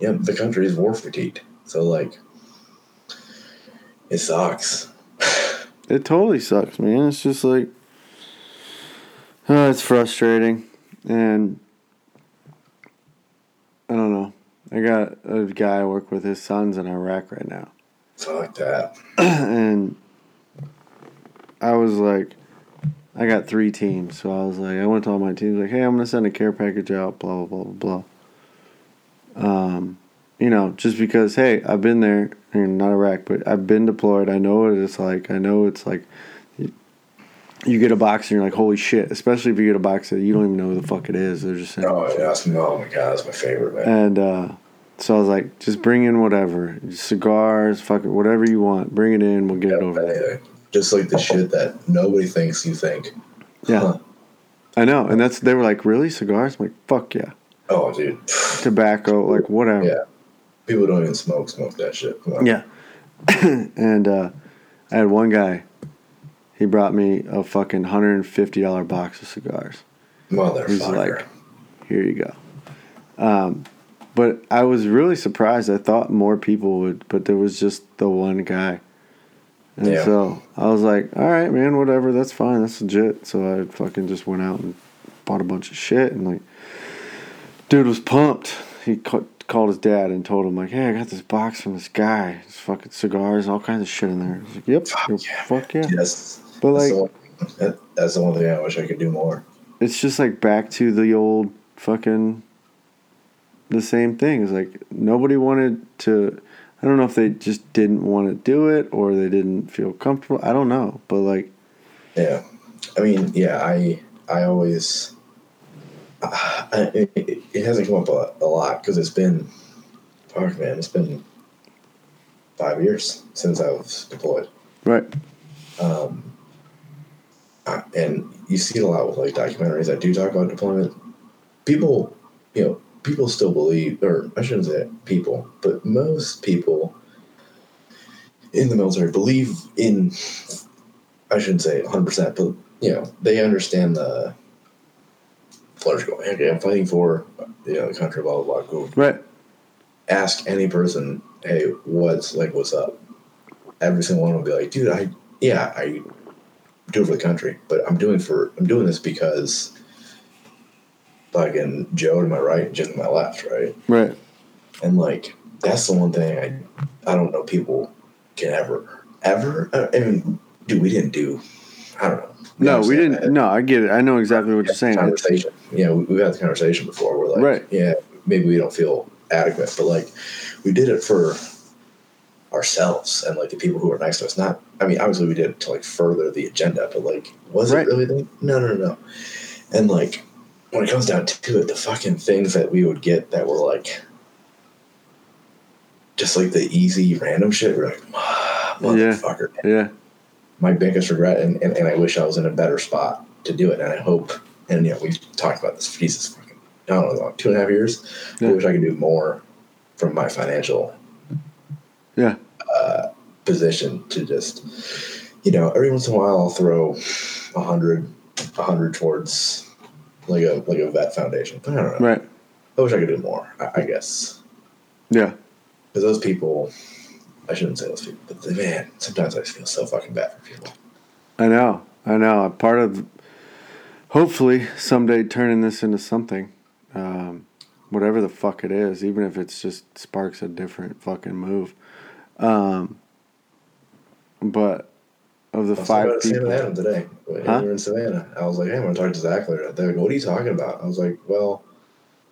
Yeah, the country is war fatigued, so like, it sucks. It totally sucks, man. It's just like, uh, it's frustrating, and I don't know. I got a guy I work with. His son's in Iraq right now, Fuck that. and I was like, I got three teams, so I was like, I went to all my teams, like, hey, I'm gonna send a care package out, blah blah blah blah blah. Um, you know, just because, hey, I've been there, and not Iraq, but I've been deployed. I know what it's like. I know it's like. You, you get a box and you're like, holy shit! Especially if you get a box that you don't even know who the fuck it is. They're just saying, Oh, yeah, that's, oh my god, that's my favorite man. and uh, so I was like, just bring in whatever, cigars, fuck it, whatever you want. Bring it in. We'll get it over. there. Just like the shit that nobody thinks you think. Yeah, Huh. I know. And that's they were like, really cigars? I'm like, fuck yeah, Oh, dude. tobacco, like whatever. Yeah. People don't even smoke, smoke that shit. Come on. Yeah. and uh, I had one guy. He brought me a fucking hundred and fifty dollar box of cigars. He's like, here you go. Um, but I was really surprised. I thought more people would, but there was just the one guy. And Yeah. so I was like, all right, man, whatever. That's fine. That's legit. So I fucking just went out and bought a bunch of shit. And like, dude was pumped. He ca- called his dad and told him, like, hey, I got this box from this guy. It's fucking cigars, all kinds of shit in there. I was like, yep. Fuck yeah, fuck yeah. Yes. But that's, like, the one, that, that's the one thing I wish I could do more. it's just like back to the old fucking the same thing. It's like nobody wanted to. I don't know if they just didn't want to do it or they didn't feel comfortable. I don't know, but like, Yeah, I mean, yeah, I I always uh, it, it, it hasn't come up a, a lot because it's been fuck man, it's been five years since I was deployed, right? um, and you see it a lot with like documentaries that do talk about deployment. People, you know, people still believe, or I shouldn't say people, but most people in the military believe in I shouldn't say 100%, but you know, they understand the flourish going, okay, I'm fighting for you know the country, blah blah blah. Go Right. ask any person, hey, what's like what's up? Every single one will be like, dude, I yeah, I do it for the country, but I'm doing for I'm doing this because fucking Joe to my right and Jim to my left, right? Right. And like that's the one thing I I don't know people can ever ever uh, I mean, dude, we didn't do I don't know. No, we didn't. that. No, I get it. I know exactly what you're saying. It's- Conversation. Yeah, we, we've had the conversation before. We're like, Right. yeah, maybe we don't feel adequate, but like we did it for ourselves and like the people who were next to us. Not, I mean, obviously we did it to like further the agenda, but like, was Right. it really? The, no, no, no, no. And like, when it comes down to it, the fucking things that we would get that were like, just like the easy random shit. We're like, ah, motherfucker Yeah. my biggest regret, and, and, and I wish I was in a better spot to do it. And I hope, and you know, we've talked about this. Jesus fucking I don't know, two and a half years. Yeah. I wish I could do more from my financial Yeah. uh, position to just, you know, every once in a while I'll throw a hundred, a hundred towards like a like a vet foundation. I don't know. Right. I wish I could do more. I, I guess Yeah. because those people, I shouldn't say those people, but the, man, sometimes I just feel so fucking bad for people. I know. I know. Part of hopefully someday turning this into something. Um, whatever the fuck it is, even if it's just sparks a different fucking move. Um, but of the I was five about it Sam people, and Adam today when Huh? we were in Savannah. I was like, "Hey, I'm gonna talk to Zach later." They're like, "What are you talking about?" I was like, "Well,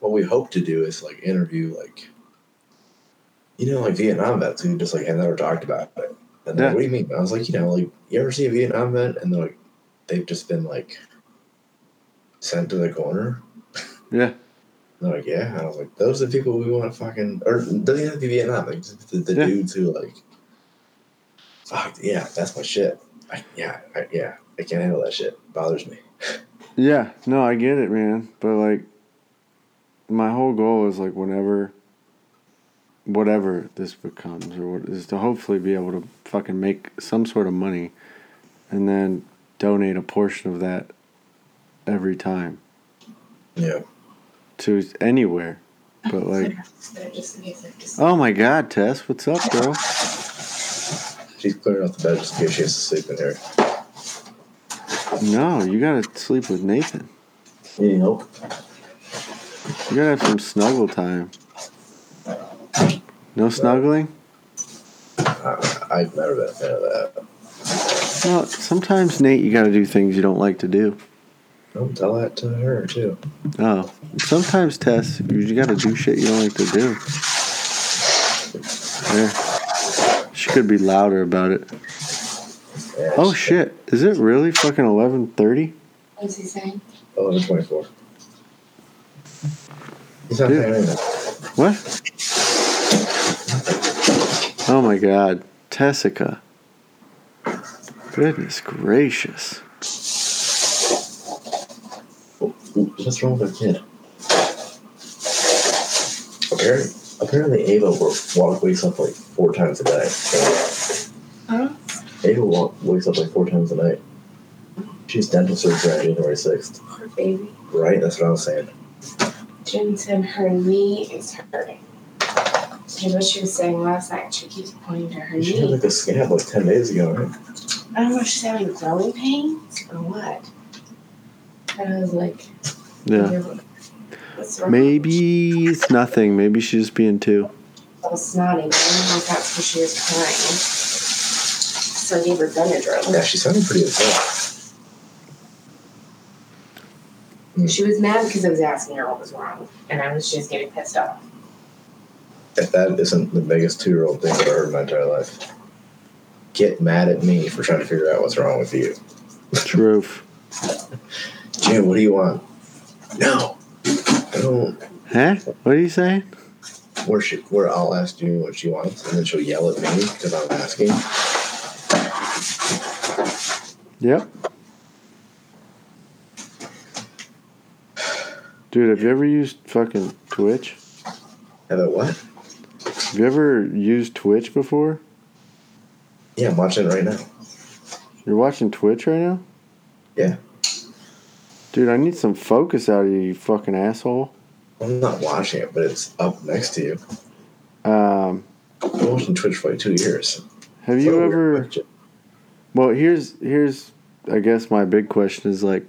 what we hope to do is like interview like, you know, like Vietnam vets who just like have never talked about it." And they're Yeah. like, what do you mean? I was like, you know, like you ever see a Vietnam vet and they're like, they've just been like sent to the corner. yeah, They're like, yeah. And I was like, those are the people we want to fucking, or doesn't even have to be Vietnam. Like the, the Yeah. dudes who like, fuck yeah, that's my shit. I, yeah, I, yeah, I can't handle that shit. It bothers me. yeah, no, I get it, man. But like, my whole goal is like whenever, whatever this becomes, or what is to hopefully be able to fucking make some sort of money, and then donate a portion of that every time Yeah. to anywhere. But like, just in case I just oh my God, Tess, what's up, girl? She's clearing off the bed just in case she has to sleep in here. No, you gotta sleep with Nathan. You help? You gotta have some snuggle time. No snuggling? Uh, I've never been a fan of that. No, sometimes Nate, you gotta do things you don't like to do. Don't tell that to her too. Oh, sometimes Tess, you gotta do shit you don't like to do. Yeah. She could be louder about it. Yeah, Oh shit! Is it really fucking eleven thirty? What's he saying? 1124. He's not Dude. paying. What? Oh my god, Tessica. Goodness gracious. Oh, ooh, what's wrong with our kid? Apparently, apparently Ava work, walk, wakes up like four times a day. Huh? Ava walk, wakes up like four times a night. She's dental surgery on January 6th. Poor baby. Right? That's what I was saying. Jen said her knee is hurting. Because what she was saying last night, she keeps pointing to her knee. She had like a scab like 10 days ago, right? I don't know if she's having growing pains or what. And I was like, Yeah. What's wrong? Maybe it's nothing. Maybe she's just being too. I was snotty. but I don't know if that's because she was crying. So I gave her Benadryl. Yeah, she sounded pretty upset. She was mad because I was asking her what was wrong. And I was just getting pissed off. If that isn't the biggest two year old thing I've ever heard in my entire life. Get mad at me for trying to figure out what's wrong with you. Truth. Jim, what do you want? No. I. Huh? What are you saying? Where she, where I'll ask June what she wants, and then she'll yell at me because I'm asking. Yep. Dude, have you ever used fucking Twitch? Have it what? Have you ever used Twitch before? Yeah, I'm watching it right now. You're watching Twitch right now? Yeah. Dude, I need some focus out of you, you fucking asshole. I'm not watching it, but it's up next to you. Um, I've been watching Twitch for like two years. have It's you ever. Well, here's here's I guess my big question is like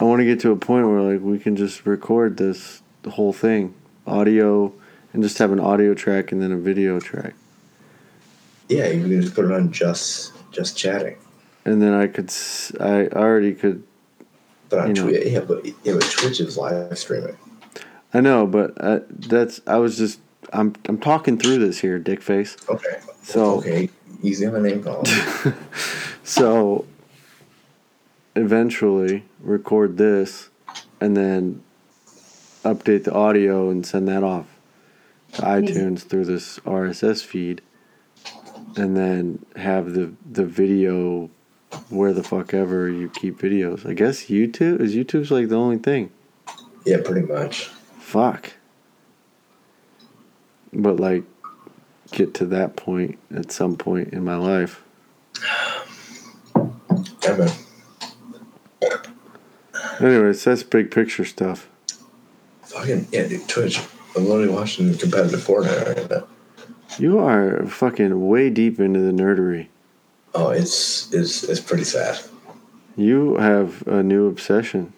I want to get to a point where like we can just record this the whole thing, audio and just have an audio track and then a video track. Yeah, you can just put it on just just chatting. And then I could I already could But on You know. Twitch, yeah, but yeah, but Twitch is live streaming. I know, but uh, that's I was just I'm I'm talking through this here, dick face. Okay. So okay, easy on the name call. so eventually record this and then update the audio and send that off to iTunes through this RSS feed and then have the the video where the fuck ever you keep videos. I guess YouTube is YouTube's like the only thing. Yeah, pretty much. Fuck. But like, get to that point at some point in my life. Yeah, man. Anyways, that's big picture stuff. Fucking yeah, dude. Twitch. I'm literally watching competitive Fortnite right now. You are fucking way deep into the nerdery. Oh, it's it's it's pretty sad. You have a new obsession.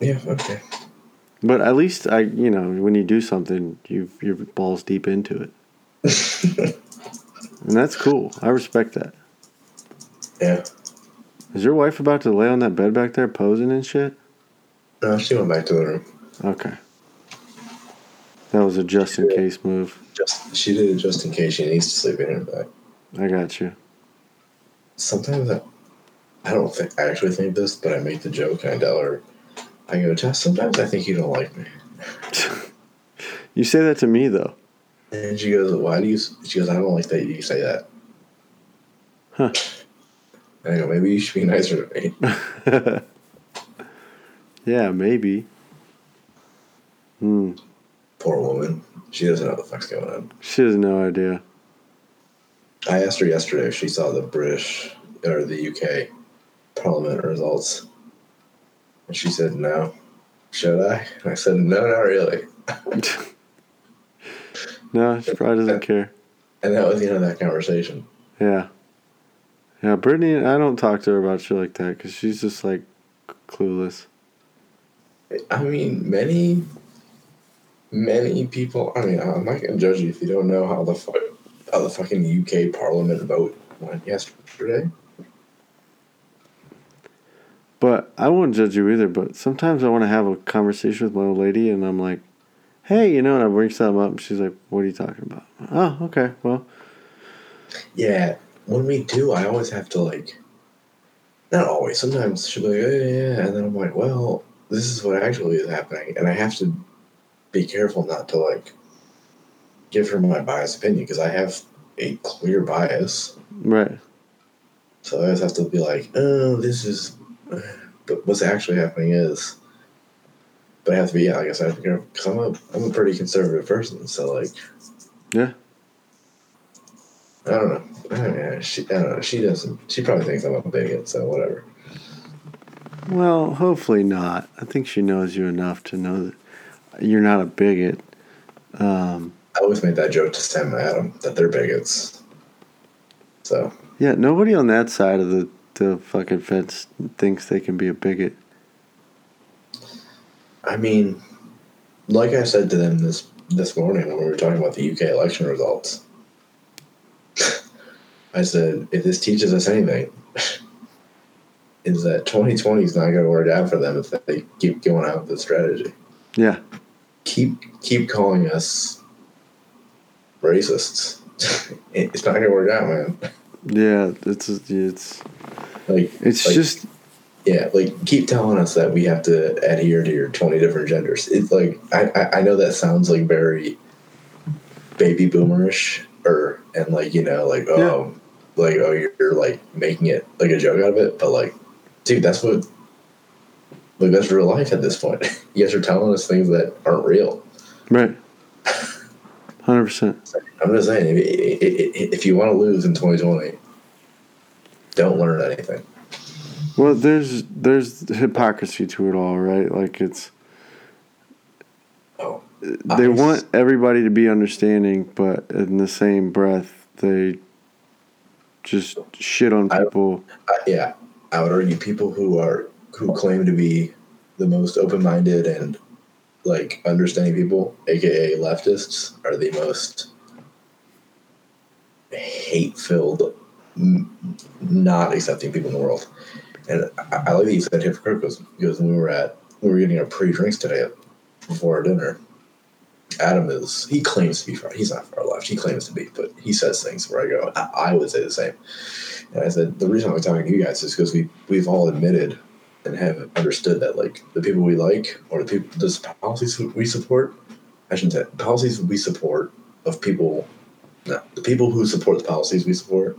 Yeah. Okay. But at least I, you know, when you do something, you you're balls deep into it, and that's cool. I respect that. Yeah. Is your wife about to lay on that bed back there posing and shit? No, she went back to the room. Okay. That was a just in case move. Just she did it just in case she needs to sleep in her back. I got you. Sometimes I, I don't think I actually think this, but I make the joke and I tell her, I go, Jess, sometimes I think you don't like me. You say that to me though. And she goes, Why do you? She goes, I don't like that you say that. Huh. And I go, Maybe you should be nicer to me. yeah, maybe. Hmm. Poor woman. She doesn't know what the fuck's going on. She has no idea. I asked her yesterday if she saw the British or the UK Parliament results. And she said, No. Should I? And I said, No, not really. No, she probably doesn't care. And that was the end of that conversation. Yeah. Yeah, Brittany, I don't talk to her about shit like that because she's just like clueless. I mean, many, many people. I mean, I'm not gonna judge you if you don't know how the fu- how the fucking UK Parliament vote went yesterday. But I won't judge you either. But sometimes I want to have a conversation with my old lady, and I'm like, "Hey, you know," and I bring something up, and she's like, "What are you talking about?" Oh, okay. Well, Yeah, when we do, I always have to like. Not always. Sometimes she'll be like, "Oh, yeah, yeah," and then I'm like, "Well, this is what actually is happening," and I have to be careful not to like give her my biased opinion because I have a clear bias. right. So I always have to be like, oh, this is, but what's actually happening is. But I have to be, yeah, like I have said, because I'm a, I'm a pretty conservative person. So like, Yeah. I don't know. I don't know. She, I don't know. She doesn't. She probably thinks I'm a bigot. So whatever. Well, hopefully not. I think she knows you enough to know that you're not a bigot. Um, I always made that joke to Sam and Adam that they're bigots. So yeah, nobody on that side of the, the fucking fence thinks they can be a bigot. I mean, like I said to them this this morning when we were talking about the UK election results. I said, if this teaches us anything, is that 2020 is not going to work out for them if they keep going out with this strategy. Yeah. Keep keep calling us racists. it's not to work out, man. Yeah, it's it's Like it's Like- just Yeah, like keep telling us that we have to adhere to your twenty different genders. It's like I, I, I know that sounds like very baby boomerish or and like you know like oh like oh you're, you're like making it like a joke out of it, but like dude, that's what like that's real life at this point. you guys are telling us things that aren't real. right. Hundred percent. I'm just saying if, you want to lose in 2020, don't learn anything. Well, there's there's hypocrisy to it all, right? Like it's Oh, they want everybody to be understanding, but in the same breath, they just shit on I- people. I, yeah, I would argue people who are who claim to be the most open-minded and like understanding people, aka leftists, are the most hate-filled, m- not accepting people in the world. And I, I like that you said hypocrite because, when we were at we were getting our pre-drinks today before our dinner. Adam is he claims to be far he's not far left he claims to be but he says things where I go I, I would say the same and I said, the reason I'm talking to you guys is because we we've all admitted and have understood that like the people we like or the people the policies we support, I shouldn't say policies we support of people, no, the people who support the policies we support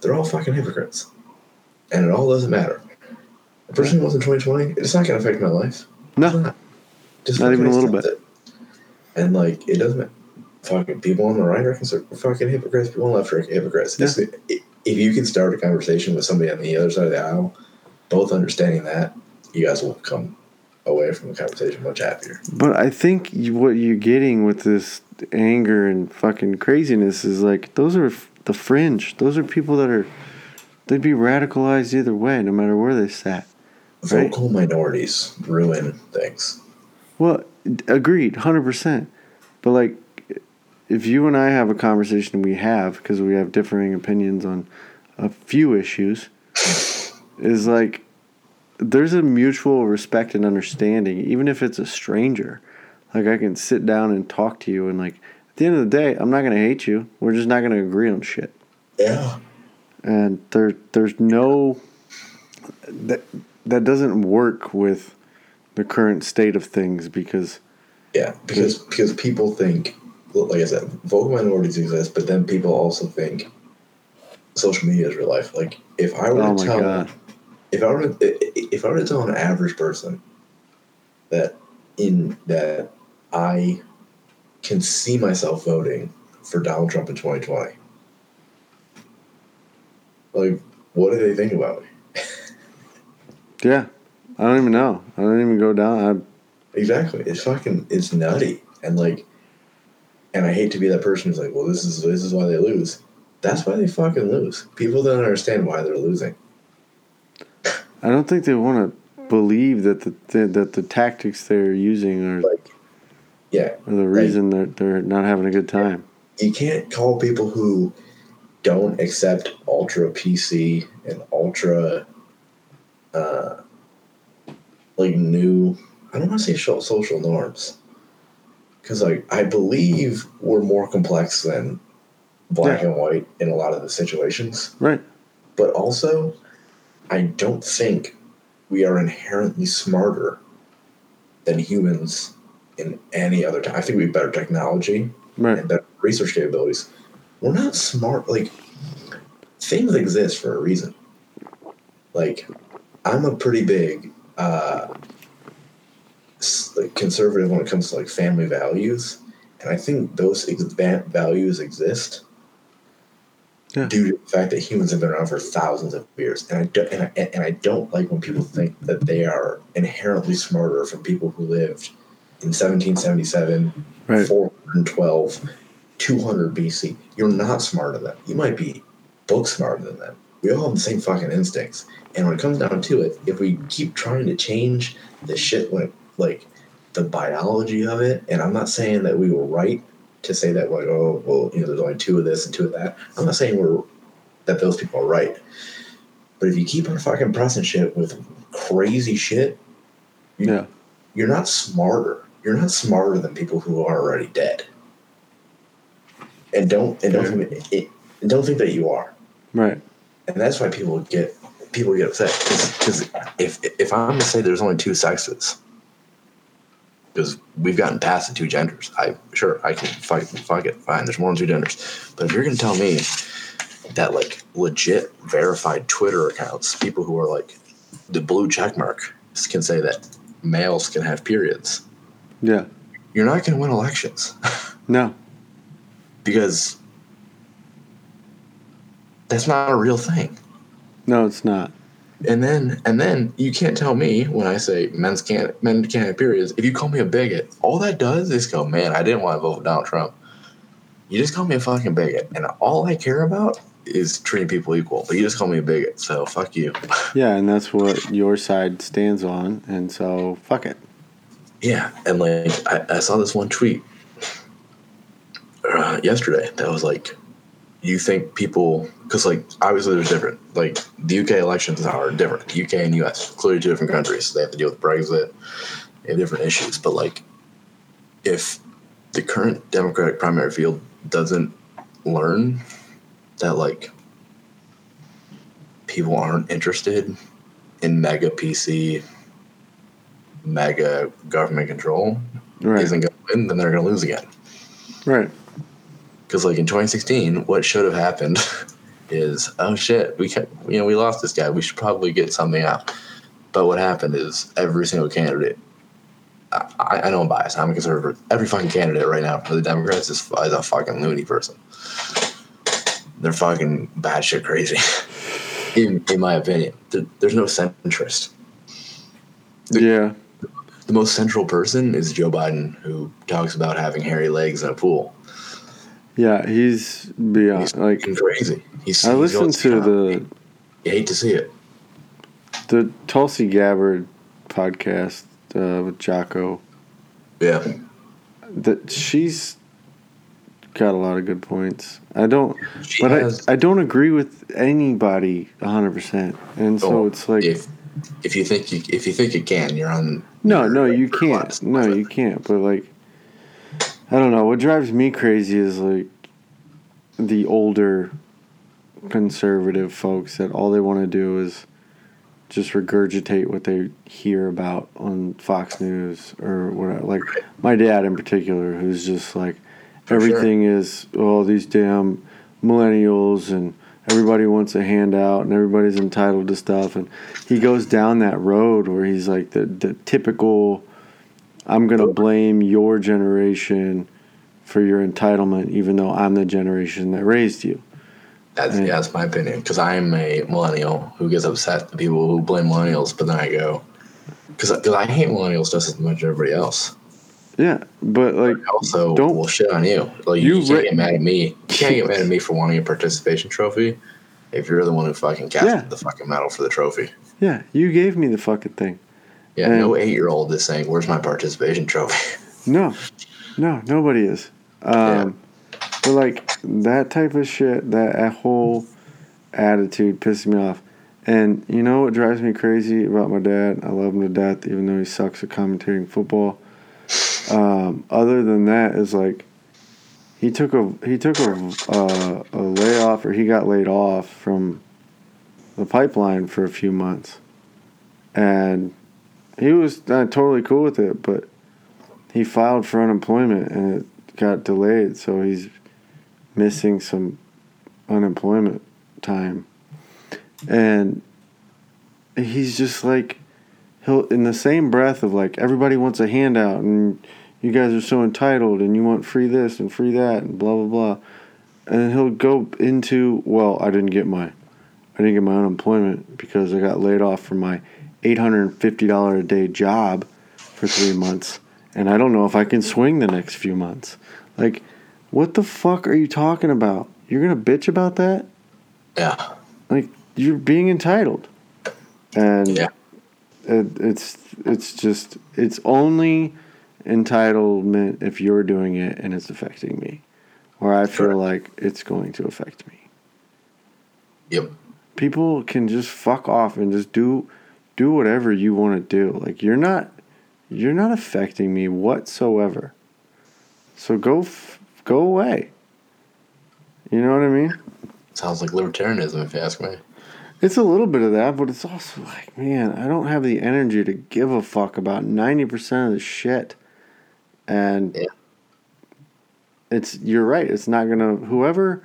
they're all fucking hypocrites, and it all doesn't matter. The person who was in 2020, it's not going to affect my life. No, not. Just Not even a little bit. it. And like, it doesn't. matter. Fucking people on the right are considered fucking hypocrites. People on the left are hypocrites. The- if you can start a conversation with somebody on the other side of the aisle, both understanding that, you guys will come away from the conversation much happier. but I think you, what you're getting with this anger and fucking craziness is like those are the fringe. Those are people that are they'd be radicalized either way, no matter where they sat. Right. Vocal minorities ruin things. Well, agreed, hundred percent. But like, if you and I have a conversation, we have because we have differing opinions on a few issues, is like there's a mutual respect and understanding, even if it's a stranger. Like I can sit down and talk to you, and like at the end of the day, I'm not gonna hate you. We're just not gonna agree on shit. Yeah. And there, there's no that that doesn't work with the current state of things because Yeah, because because people think, like I said, vocal minorities exist, but then people also think social media is real life. Like if I were Oh to tell, God. If I were to, if I were to tell an average person that in that I can see myself voting for Donald Trump in 2020, like what do they think about me? Yeah, I don't even know. I don't even go down. Exactly. It's fucking it's nutty. And like and I hate to be that person who's like, well this is this is why they lose. That's why they fucking lose. People don't understand why they're losing. I, don't think they want to believe that the, the that the tactics they're using are, Like yeah. are the reason they're they're not having a good time. You can't call people who don't accept ultra PC and ultra uh like new I don't want to say social norms. Cause like I believe we're more complex than black Yeah. and white in a lot of the situations. Right. but also I don't think we are inherently smarter than humans in any other time. I think we have better technology Right. and better research capabilities. We're not smart. Like things exist for a reason. Like I'm a pretty big uh, conservative when it comes to like family values, and I think those ex- values exist Yeah. due to the fact that humans have been around for thousands of years. And I don't, and I, and I don't like when people think that they are inherently smarter from people who lived in 1777, Right. 412, 200 BC. You're not smarter than them. You might be book smarter than them. We all have the same fucking instincts. And when it comes down to it, if we keep trying to change the shit it, like the biology of it, and I'm not saying that we were right to say that like, oh well, you know, there's only two of this and two of that. I'm not saying we're that those people are right. But if you keep on fucking pressing shit with crazy shit, you, Yeah. you're not smarter. You're not smarter than people who are already dead. And don't and don't think, it, and don't think that you are. Right. And that's why people get people get upset because if if I'm to say there's only two sexes, because we've gotten past the two genders, I sure I can fight fuck it fine. There's more than two genders, but if you're gonna tell me that like legit verified Twitter accounts, people who are like the blue check mark can say that males can have periods, Yeah. you're not gonna win elections No. because that's not a real thing. No, it's not. And then and then you can't tell me when I say men's can't men can't have periods. If you call me a bigot, all that does is go, man, I didn't want to vote for Donald Trump. You just call me a fucking bigot, and all I care about is treating people equal. But you just call me a bigot, so fuck you. Yeah, and that's what your side stands on, and so fuck it. yeah, and like I, I saw this one tweet uh, yesterday that was like, you think people because like obviously there's different like the UK elections are different. UK and US clearly two different countries. So They have to deal with Brexit. and different issues, but like if the current Democratic primary field doesn't learn that like people aren't interested in mega PC, mega government control Right. isn't going to win, then they're going to lose again. Right. Because like in 2016, what should have happened is, oh shit, we can you know we lost this guy. We should probably get something out. But what happened is every single candidate. I, I know I'm biased. I'm a conservative. Every fucking candidate right now for the Democrats is, is a fucking loony person. They're fucking batshit crazy. in in my opinion, there, there's no centrist. Yeah. The most central person is Joe Biden, who talks about having hairy legs in a pool. Yeah, he's beyond He's like fucking crazy. He's, I listened to the You hate to see it. the Tulsi Gabbard podcast uh, with Jocko. Yeah. That she's got a lot of good points. I don't, She but has- I I don't agree with anybody hundred percent, and so Oh, it's like if if you think you if you think you can, you're on. no, you're no, you can't, no, you can't. But like, I don't know. What drives me crazy is like the older conservative folks that all they want to do is just regurgitate what they hear about on Fox News or whatever. Like my dad in particular, who's just like For sure. everything is oh these damn millennials and everybody wants a handout and everybody's entitled to stuff and he goes down that road where he's like the, the typical I'm gonna blame your generation for your entitlement even though I'm the generation that raised you. That's Right. yeah, that's my opinion. Because I'm a millennial who gets upset at people who blame millennials, but then I go, because I hate millennials just as much as everybody else. Yeah, but like I also Don't- will shit on you. Like you, You can't ra- get mad at me. You can't get mad at me for wanting a participation trophy if you're the one who fucking casted Yeah. the fucking medal for the trophy. yeah, you gave me the fucking thing. Yeah, And- no eight year old is saying, "Where's my participation trophy?" No, no, nobody is. Um, But like that type of shit, that, that whole attitude pisses me off. And you know what drives me crazy about my dad? I love him to death, even though he sucks at commentating football. Um, other than that, is like he took a he took a uh, a layoff or he got laid off from the pipeline for a few months, and he was uh, totally cool with it, but he filed for unemployment and it got delayed, so he's missing some unemployment time. And he's just like he'll in the same breath of like everybody wants a handout and you guys are so entitled and you want free this and free that and blah blah blah. And he'll go into, well, I didn't get my I didn't get my unemployment because I got laid off from my eight hundred and fifty dollar a day job for three months and I don't know if I can swing the next few months. Like, what the fuck are you talking about? You're gonna bitch about that? Yeah, Like, you're being entitled, and Yeah. it, it's it's just it's only entitlement if you're doing it and it's affecting me, or I feel Correct. like it's going to affect me. yep. People can just fuck off and just do do whatever you want to do. Like you're not you're not affecting me whatsoever. So go f- go away. You know what I mean? Sounds like libertarianism, if you ask me. It's a little bit of that, but it's also like, man, I don't have the energy to give a fuck about 90% of the shit. And Yeah. it's, you're right. It's not going to, whoever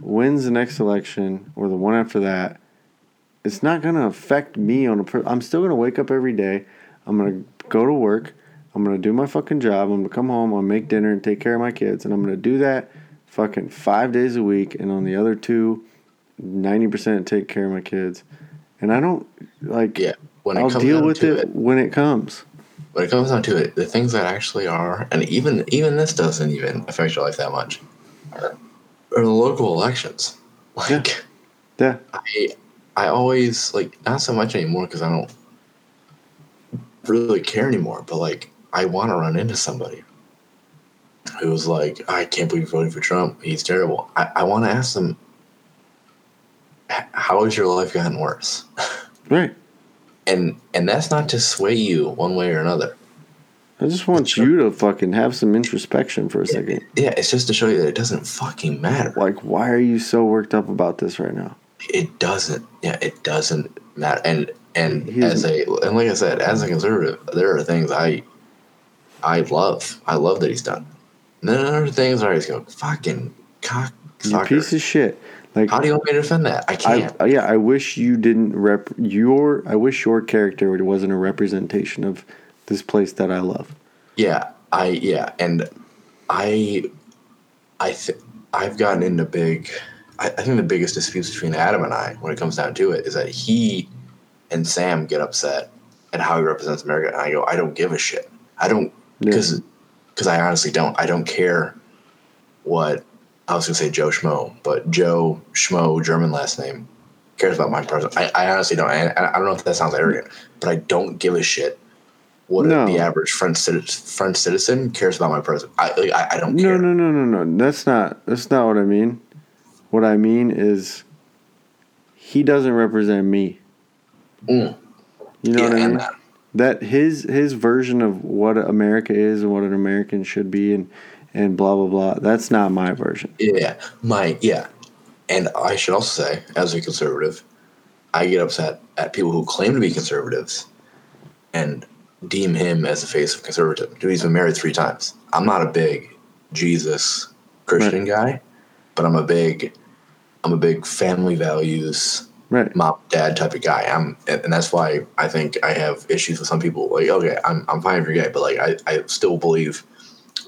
wins the next election or the one after that, it's not going to affect me on a, per- I'm still going to wake up every day. I'm going to go to work. I'm going to do my fucking job. I'm to come home. I'm to make dinner and take care of my kids. And I'm going to do that fucking five days a week. And on the other two, 90% take care of my kids. And I don't, like, Yeah, when it I'll deal with to it, when it comes. when it comes down to it, the things that actually are, and even even this doesn't even affect your life that much, are, are the local elections. Like, Yeah. I I always like not so much anymore because I don't really care anymore. But like, I want to run into somebody who's like, I can't believe you're voting for Trump. He's terrible. I, I want to ask them, how has your life gotten worse? Right. And and that's not to sway you one way or another. I just want you to fucking have some introspection for a second. Yeah, it's just to show you that it doesn't fucking matter. Like, why are you so worked up about this right now? It doesn't. Yeah, it doesn't matter. And and He's- as a and like I said, as a conservative, there are things I I love. I love that he's done. And then are things where he's going fucking You piece of shit. Like How do you want me to defend that? I I, can't. yeah, I wish you didn't rep your. I wish your character wasn't a representation of this place that I love. Yeah, I yeah, and I, I th- I've gotten into big. I, I think the biggest disputes between Adam and I, when it comes down to it, is that he and Sam get upset at how he represents America, and I go, I don't give a shit. I don't. Because because I honestly don't. I don't care what I was gonna say Joe Schmo, but Joe Schmo, German last name, cares about my person. I, I honestly don't. And I, I don't know if that sounds arrogant, but I don't give a shit what No. the average French citizen, French citizen cares about my person. I I, I don't No, care. no, no, no, no. That's not. That's not what I mean. What I mean is, he doesn't represent me. Mm. You know yeah, what I mean? that. That his his version of what America is and what an American should be and and blah blah blah. That's not my version. Yeah, my yeah, and I should also say, as a conservative, I get upset at people who claim to be conservatives and deem him as the face of conservative. Dude, he's been married three times. I'm not a big Jesus Christian guy, but I'm a big, I'm a big family values, Right. mom dad type of guy. I'm, and and that's why I think I have issues with some people. Like, okay, I'm I'm fine if you're gay, but like I I still believe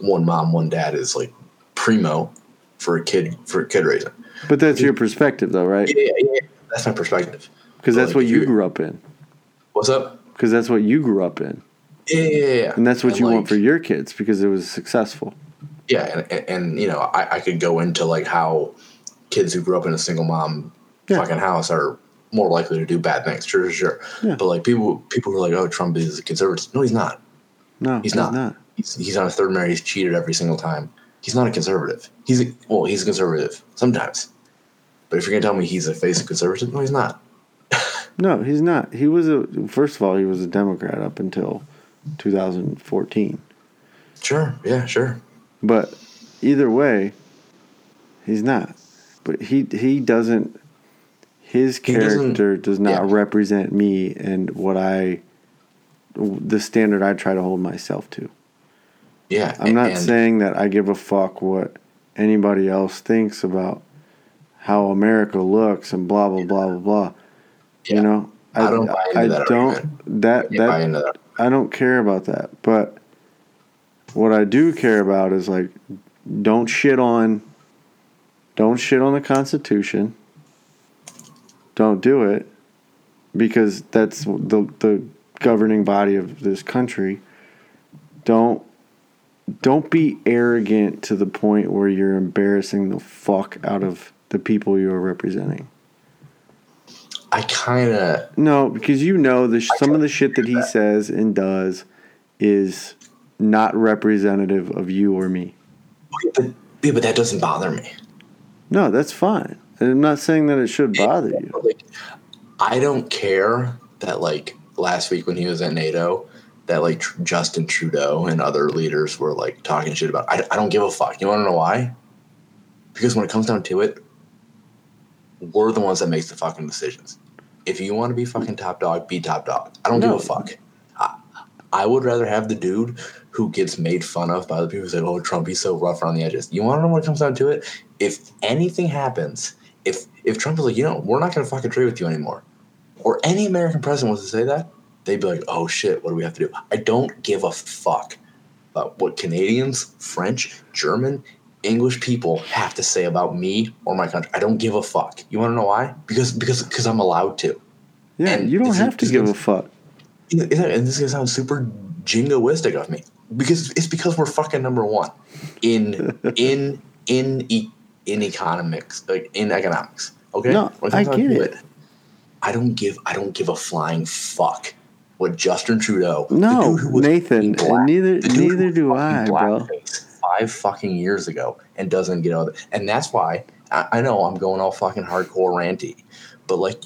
one mom, one dad is like primo for a kid for a kid raising. But that's your perspective, though, right? Yeah, yeah, yeah. That's my perspective. Because that's Like, what you grew up in. What's up? Because that's what you grew up in, Yeah, yeah, yeah, and that's what you want for your kids because it was successful. Yeah, and, and, and you know, I, I could go into like how kids who grew up in a single mom Yeah. fucking house are more likely to do bad things. Sure, sure, sure. Yeah. But like people, people who are like, oh, Trump is a conservative. No, he's not. No, He's not. He's, he's on a third marriage. He's cheated every single time. He's not a conservative. He's a, well, he's a conservative sometimes. But if you're gonna tell me he's a face of conservative, no, he's not. No, he's not. He was a first of all, he was a Democrat up until 2014. Sure, yeah, sure. But either way, he's not. But he he doesn't. His character does not yeah. represent me and what I, the standard I try to hold myself to. Yeah, I'm not and- saying that I give a fuck what anybody else thinks about how America looks and blah blah blah blah blah. Yeah. You know, I don't buy into I that don't that that that. I don't care about that. But what I do care about is like don't shit on don't shit on the Constitution. Don't do it because that's the the governing body of this country. Don't don't be arrogant to the point where you're embarrassing the fuck out of the people you're representing. I kind of No, because you know the sh- some of the shit that he says and does is not representative of you or me. but, yeah, but that doesn't bother me. No, that's fine. And I'm not saying that it should bother you. Like, I don't care that like last week when he was at NATO, that like Tr- Justin Trudeau and other leaders were like talking shit about. I, I don't give a fuck. You want to know why? Because when it comes down to it, we're the ones that makes the fucking decisions. If you want to be fucking top dog, be top dog. I don't No. give a fuck. I, I would rather have the dude who gets made fun of by the people who say, "Oh, Trump, he's so rough around the edges." You want to know what it comes down to it? If anything happens, if if Trump is like, you know, we're not going to fucking trade with you anymore, or any American president was to say that, they'd be like, "Oh shit, what do we have to do?" I don't give a fuck about what Canadians, French, German, English people have to say about me or my country. I don't give a fuck. You want to know why? Because because because I'm allowed to. Yeah, And you don't have to give a fuck. And this is gonna sound super jingoistic of me because it's because we're fucking number one in in in e- in economics, like in economics. Okay, No, I get it. I don't give I don't give a flying fuck what Justin Trudeau. No, Nathan, black- neither neither do I, bro. Five fucking years ago, and doesn't get out. And that's why I, I know I'm going all fucking hardcore ranty, but like,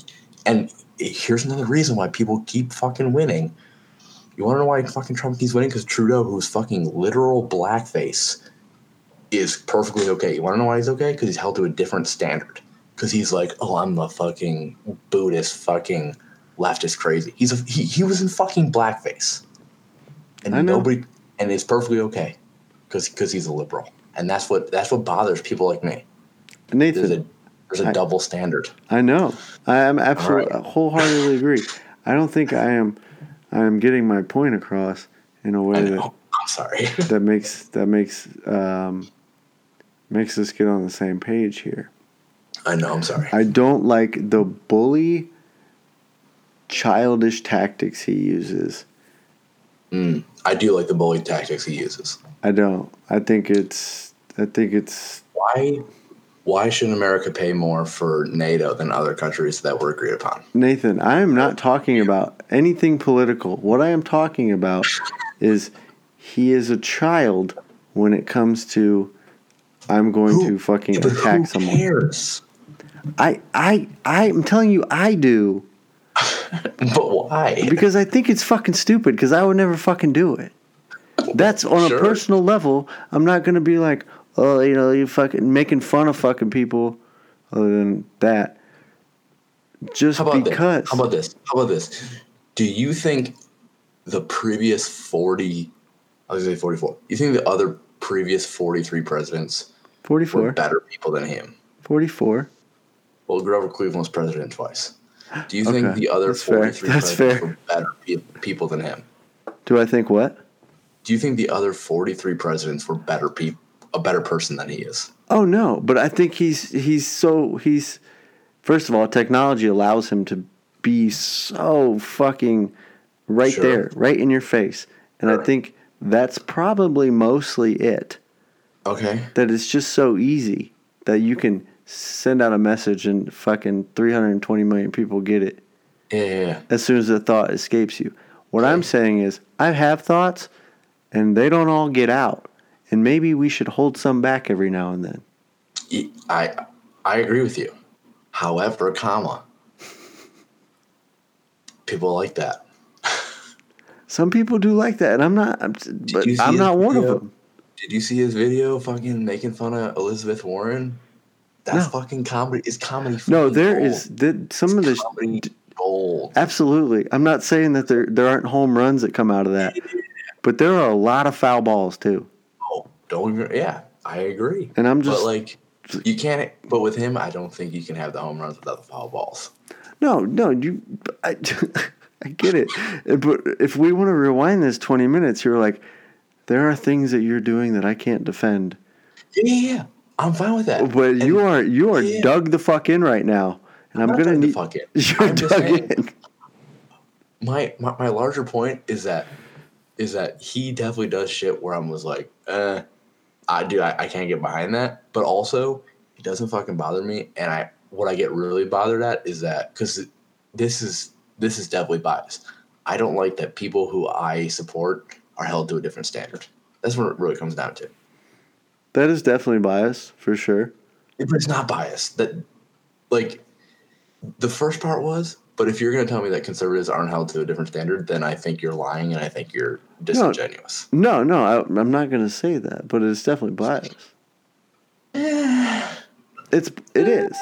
and here's another reason why people keep fucking winning. You want to know why fucking Trump keeps winning? Because Trudeau, who's fucking literal blackface, is perfectly okay. You want to know why he's okay? Because he's held to a different standard. Because he's like, oh, I'm the fucking Buddhist fucking leftist crazy. He's a, he, he was in fucking blackface, and nobody, and it's perfectly okay, because because he's a liberal, and that's what that's what bothers people like me. There's Nathan, a There's a I- double standard. I know. I am absolutely Alright. wholeheartedly agree. I don't think I am. I am getting my point across in a way that. I'm sorry. that makes that makes um, makes us get on the same page here. I know. I'm sorry. I don't like the bully, childish tactics he uses. Mm, I do like the bully tactics he uses. I don't. I think it's. I think it's. Why? Why shouldn't America pay more for NATO than other countries that were agreed upon? Nathan, I am not talking about anything political. What I am talking about is he is a child when it comes to I'm going Who- to fucking Yeah, attack who someone. cares? I I I'm telling you I do But why? because I think it's fucking stupid because I would never fucking do it. That's on Sure. a personal level. I'm not going to be like, "Oh, you know, you fucking making fun of fucking people." Other than that, just How about because this? How about this? How about this? Do you think the previous forty? I was gonna say forty-four. You think the other previous forty-three presidents were 44, better people than him? 44. Well, Grover Cleveland was president twice. Do you think the other that's fair. forty-three That's presidents fair. were better pe- people than him? Do I think what? Do you think the other forty-three presidents were better people, a better person than he is? Oh no, but I think he's he's so he's first of all, technology allows him to be so fucking right Sure. there, right in your face. And I think that's probably mostly it. Okay. That it's just so easy that you can send out a message and fucking 320 million people get it Yeah, yeah, yeah. as soon as the thought escapes you. What I'm saying is, I have thoughts and they don't all get out. And maybe we should hold some back every now and then. I, I agree with you. However, comma, people like that. Some people do like that, and I'm not. I'm, but I'm not one of them. Did you see his video fucking making fun of Elizabeth Warren? That's No. fucking comedy. Is comedy? No, there gold. is the, some of this. comedy gold. Absolutely, I'm not saying that there there aren't home runs that come out of that, but there are a lot of foul balls too. Oh, don't even. Yeah, I agree. And I'm just but like, you can't. But with him, I don't think you can have the home runs without the foul balls. no, no. You, I, I get it, but if we want to rewind this 20 minutes, you're like, there are things that you're doing that I can't defend. Yeah, yeah, yeah. I'm fine with that. But you are you are Yeah. dug the fuck in right now, and I'm, not gonna need. fuck it. You're I'm dug saying- in. my, my my larger point is that is that he definitely does shit where I'm was like, uh, I do I, I can't get behind that. But also, it doesn't fucking bother me. And I what I get really bothered at is that because this is this is definitely biased. I don't like that people who I support are held to a different standard. That's what it really comes down to. That is definitely biased for sure. But it's not biased. That like the first part was, but if you're gonna tell me that conservatives aren't held to a different standard, then I think you're lying and I think you're disingenuous. No, no, I, I'm not going to say that, but it's definitely biased. It's it is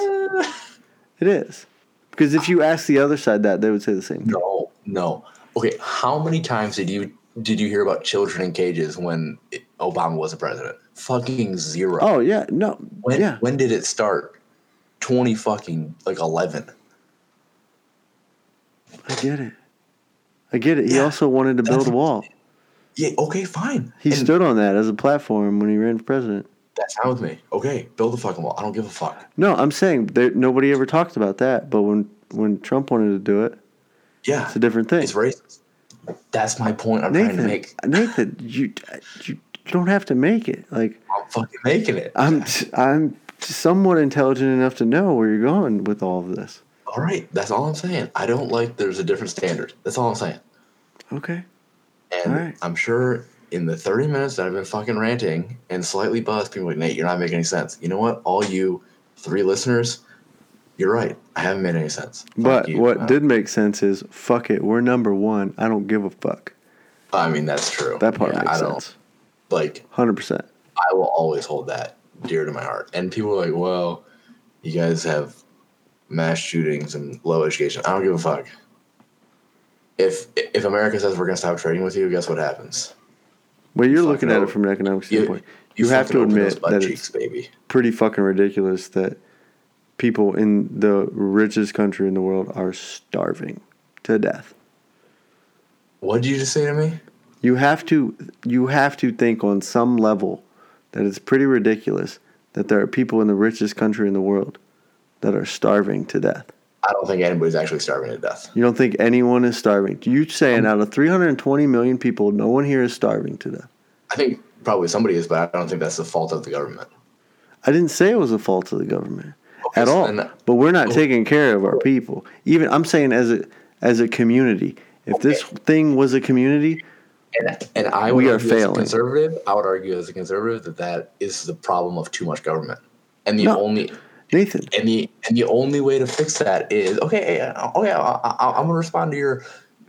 it is because if you ask the other side that, they would say the same thing. No, no. Okay, how many times did you did you hear about children in cages when Obama was a president? Fucking zero. Oh yeah, no, when yeah, when did it start? Twenty fucking like eleven. I get it. I get it. He Yeah, also wanted to build a wall. Yeah. Okay. Fine. He And stood on that as a platform when he ran for president. That's fine with me. Okay, build a fucking wall. I don't give a fuck. No, I'm saying there, nobody ever talked about that. But when when Trump wanted to do it, Yeah. it's a different thing. It's racist. That's my point I'm trying to make. Nathan, you, you you don't have to make it. Like I'm fucking making it. I'm I'm somewhat intelligent enough to know where you're going with all of this. all right. That's all I'm saying. I don't like there's a different standard. That's all I'm saying. Okay. And All right. I'm sure in the 30 minutes that I've been fucking ranting and slightly buzzed, people are like, Nate, you're not making any sense. You know what? All you three listeners, you're right. I haven't made any sense. Fuck But you. what Uh, did make sense is fuck it. We're number one. I don't give a fuck. I mean, that's true. That part Yeah, makes I don't, sense. Like, Hundred percent. I will always hold that dear to my heart. And people are like, well, you guys have mass shootings and low education. I don't give a fuck. If if America says we're gonna stop trading with you, guess what happens? Well, you're Fucking looking at it from an economic You, standpoint. You, have to admit that cheeks, it's baby. pretty fucking ridiculous that people in the richest country in the world are starving to death. What did you just say to me? You have to you have to think on some level that it's pretty ridiculous that there are people in the richest country in the world that are starving to death. I don't think anybody's actually starving to death. You don't think anyone is starving? You saying out of 320 million people, no one here is starving to death? I think probably somebody is, but I don't think that's the fault of the government. I didn't say it was the fault of the government at all. But we're not Oh. taking care of our people. Even I'm saying as a as a community, if this thing was a community, And, and I We would are argue as a failing. conservative. I would argue as a conservative that that is the problem of too much government. And the No. only Nathan, and the and the only way to fix that is okay. uh, Okay, I, I, I'm gonna respond to your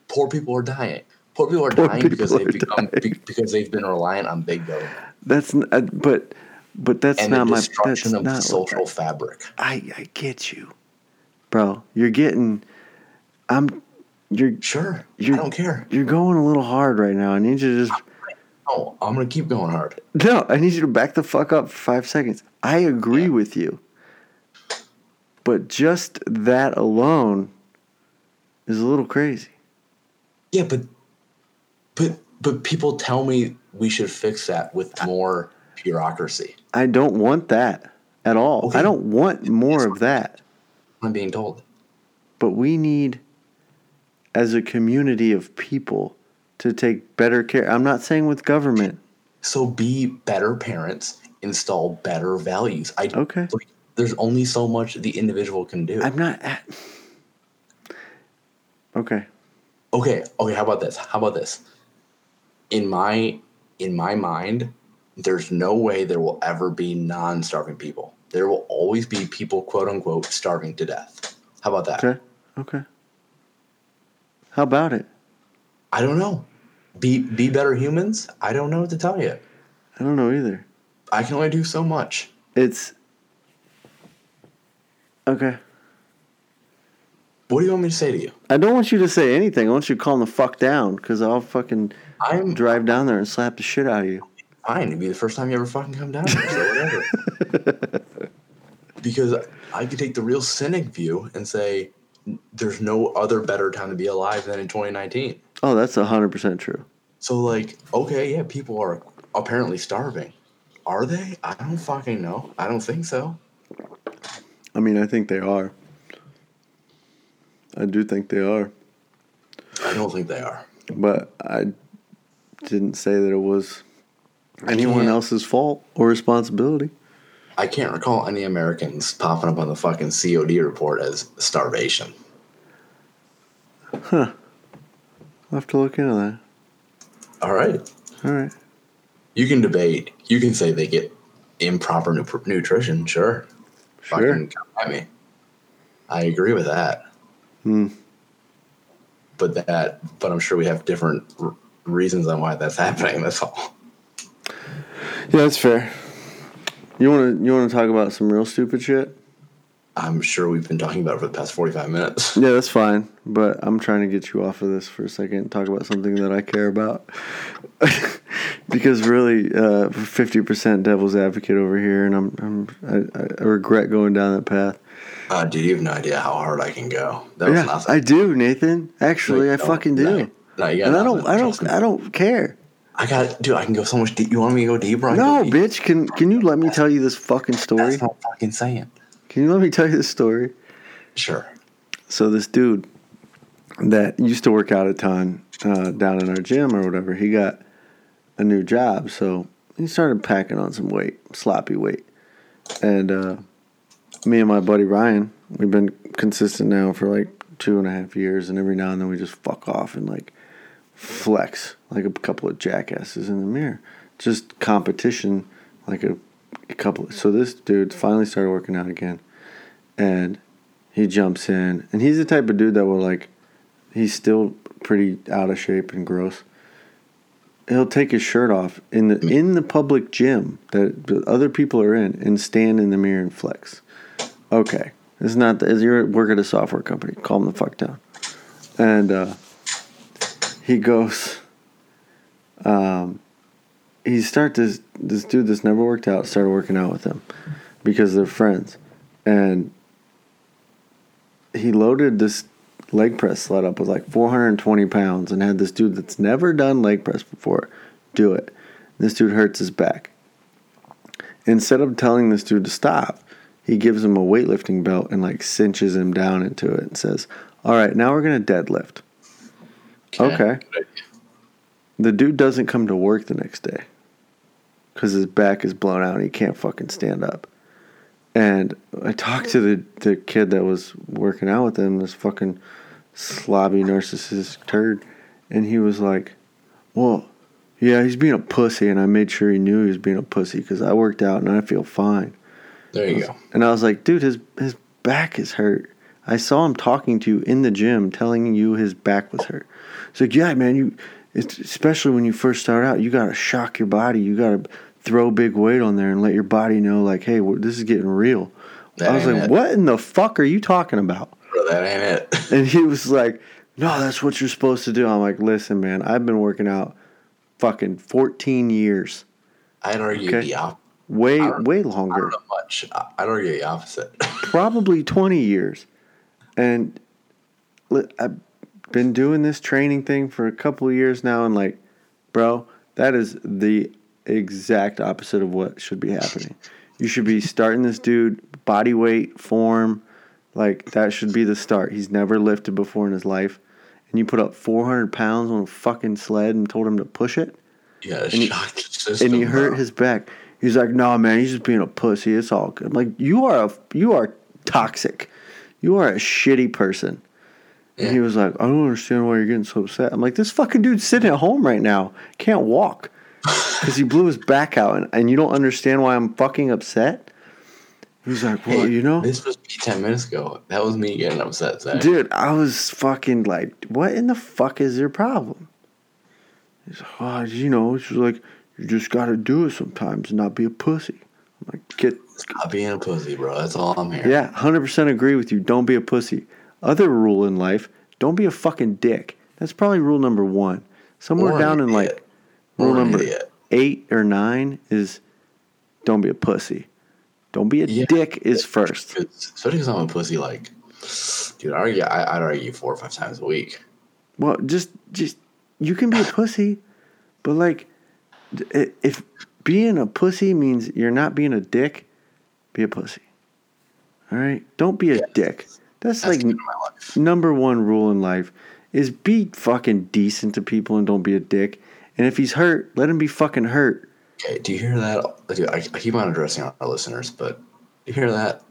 poor people are dying. Poor people are Poor dying because people they've become dying. be, because they've been reliant on big government that's uh, but but that's and not the my that's of not the social fabric. I I get you, bro. You're getting. I'm. You're Sure, You're- I don't care. you're going a little hard right now. I need you to just. Oh, I'm gonna keep going hard. No, I need you to back the fuck up for five seconds. I agree Yeah. with you. But just that alone is a little crazy. Yeah, but but but people tell me we should fix that with uh, more bureaucracy. I don't want that at all. Okay. I don't want more of that. I'm being told. But we need, as a community of people, to take better care. I'm not saying with government. So be better parents, install better values. I Okay. like, there's only so much the individual can do. I'm not at. Okay. okay, okay, how about this? How about this? In my in my mind, there's no way there will ever be non-starving people. There will always be people quote unquote starving to death. How about that? Okay. Okay. How about it? I don't know. Be be better humans? I don't know what to tell you. I don't know either. I can only do so much. It's. Okay. What do you want me to say to you? I don't want you to say anything. I want you to calm the fuck down because I'll fucking I'm drive down there and slap the shit out of you. Fine. It'd be the first time you ever fucking come down here, so whatever. because I could take the real cynic view and say there's no other better time to be alive than in 2019. Oh, that's 100% true. So like, okay, yeah, people are apparently starving. Are they? I don't fucking know. I don't think so. I mean, I think they are. I do think they are. I don't think they are. But I didn't say that it was anyone else's fault or responsibility. I can't recall any Americans popping up on the fucking COD report as starvation. Huh. I'll have to look into that. All right. All right. You can debate. You can say they get improper nu- nutrition. Sure. Sure. Fucking come at me. I agree with that. Hmm. But that, but I'm sure we have different r- reasons on why that's happening. That's all. Yeah, that's fair. You want to you want to talk about some real stupid shit? I'm sure we've been talking about it for the past 45 minutes. Yeah, that's fine. But I'm trying to get you off of this for a second and talk about something that I care about. because really, uh, fifty percent devil's advocate over here, and I'm, I'm I, I regret going down that path. Uh, dude, you have no idea how hard I can go. That was yeah. I do, Nathan. Actually, No, I fucking do. no, no, and I don't, I don't. I don't care. I got, dude. I can go so much deep. You want me to go deeper? I No, go bitch. Can can you let me tell you this fucking story? That's I'm fucking saying. Can you let me tell you this story? Sure. So this dude that used to work out a ton uh, down in our gym or whatever, he got a new job. So he started packing on some weight, sloppy weight. And uh, me and my buddy Ryan, we've been consistent now for like two and a half years. And every now and then we just fuck off and like flex like a couple of jackasses in the mirror. Just competition, like a, a couple. So this dude finally started working out again. And he jumps in and he's the type of dude that will like he's still pretty out of shape and gross he'll take his shirt off in the in the public gym that other people are in and stand in the mirror and flex okay it's not the, you're work at a software company calm the fuck down and uh he goes um he start this this dude that's never worked out started working out with him because they're friends and he loaded this leg press sled up with like 420 pounds and had this dude that's never done leg press before do it. This dude hurts his back. Instead of telling this dude to stop, he gives him a weightlifting belt and like cinches him down into it and says, All right, now we're going to deadlift. Okay. Idea. The dude doesn't come to work the next day because his back is blown out and he can't fucking stand up. And I talked to the, the kid that was working out with him, this fucking slobby narcissist turd, and he was like, Well, yeah, he's being a pussy, and I made sure he knew he was being a pussy because I worked out and I feel fine. There you go. And I was like, Dude, his his back is hurt. I saw him talking to you in the gym, telling you his back was hurt. He's like, Yeah, man, you, it's, especially when you first start out, you gotta shock your body. You gotta throw big weight on there and let your body know, like, hey, this is getting real. That I was like, it. what in the fuck are you talking about? Bro, that ain't it. And he was like, no, that's what you're supposed to do. I'm like, listen, man, I've been working out fucking 14 years, I'd argue Okay. the opposite. way, way longer, much. I'd argue the opposite. probably 20 years. And been doing this training thing for a couple of years now. And like, bro, that is the exact opposite of what should be happening. You should be starting this dude body weight, form, like that should be the start. He's never lifted before in his life, and you put up 400 pounds on a fucking sled and told him to push it, yeah, he- the system. and you hurt bro. his back. He's like, "No, man, he's just being a pussy. It's all good." I'm like, "You are a you are toxic. You are a shitty person." And he was like, "I don't understand why you're getting so upset." I'm like, "This fucking dude's sitting at home right now, can't walk because he blew his back out, and, and you don't understand why I'm fucking upset." He's like, "Well, Hey, you know." This was me 10 minutes ago. That was me getting upset. Zach. Dude, I was fucking like, what in the fuck is your problem? He's like, oh, you know, she's like, you just gotta do it sometimes and not be a pussy. I'm like, get, Stop being a pussy, bro. That's all I'm here. yeah, 100% agree with you. Don't be a pussy. Other rule in life, don't be a fucking dick. That's probably rule number one. Somewhere down in idiot. like rule Or number eight or nine is don't be a pussy. Don't be a Yeah. dick is first. Especially because I'm a pussy, like, dude, I argue, I, I'd argue four or five times a week. Well, just just you can be a pussy, but like if being a pussy means you're not being a dick, be a pussy. All right? Don't be a Yeah. dick. That's, That's like like my life. number one rule in life is be fucking decent to people and don't be a dick. And if he's hurt, let him be fucking hurt. Okay, do you hear that? Dude, I, I keep on addressing our listeners, but do you hear that?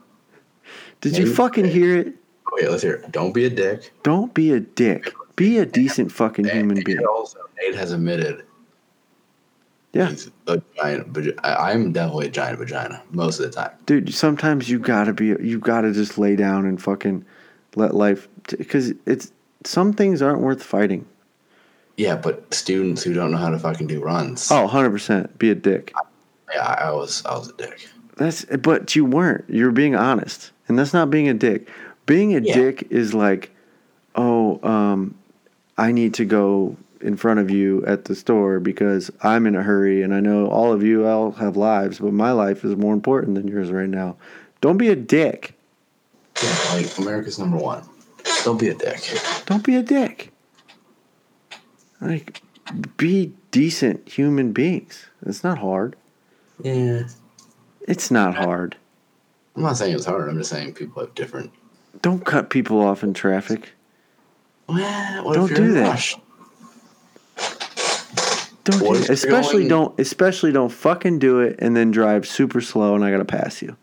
Did you fucking hear it? Oh yeah, let's hear it. Don't be a dick. Don't be a dick. Be a decent fucking human being. Also, Nate has admitted Yeah. he's a giant. I'm definitely a giant vagina most of the time. dude sometimes you gotta be you gotta just lay down and fucking let life because it's some things aren't worth fighting Yeah, but students who don't know how to fucking do runs. oh 100% be a dick yeah, I, I was, I was a dick. that's but you weren't you're being honest and that's not being a dick being a Yeah. dick is like oh um i need to go in front of you at the store because i'm in a hurry and i know all of you all have lives but my life is more important than yours right now don't be a dick Yeah, like America's number one. Don't be a dick. Don't be a dick. Like, be decent human beings. It's not hard. Yeah, It's not hard. I'm not saying it's hard. I'm just saying people have different. Don't cut people off in traffic. Well, what Don't do that. rush? Don't do Especially don't especially don't fucking do it and then drive super slow and I gotta pass you.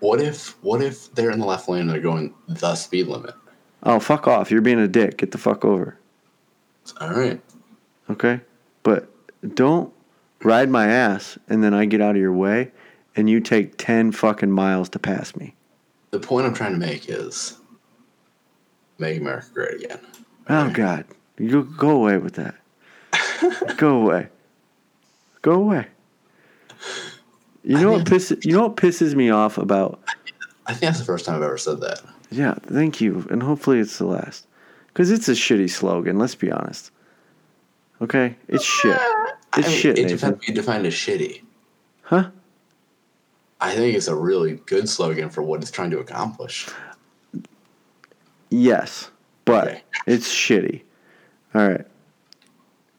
What if what if they're in the left lane and they're going the speed limit? Oh fuck off. You're being a dick. Get the fuck over. All right. Okay? But don't ride my ass and then I get out of your way and you take ten fucking miles to pass me. The point I'm trying to make is make America great again. Oh God, you go away with that. go away. Go away. You know what pisses you know what pisses me off about I think that's the first time I've ever said that. yeah, thank you, and hopefully it's the last. Cause it's a shitty slogan, let's be honest. Okay? It's shit. It's I mean, shit, It Nathan. depends. You defined as shitty. Huh? I think it's a really good slogan for what it's trying to accomplish. Yes, but Okay. it's shitty. All right.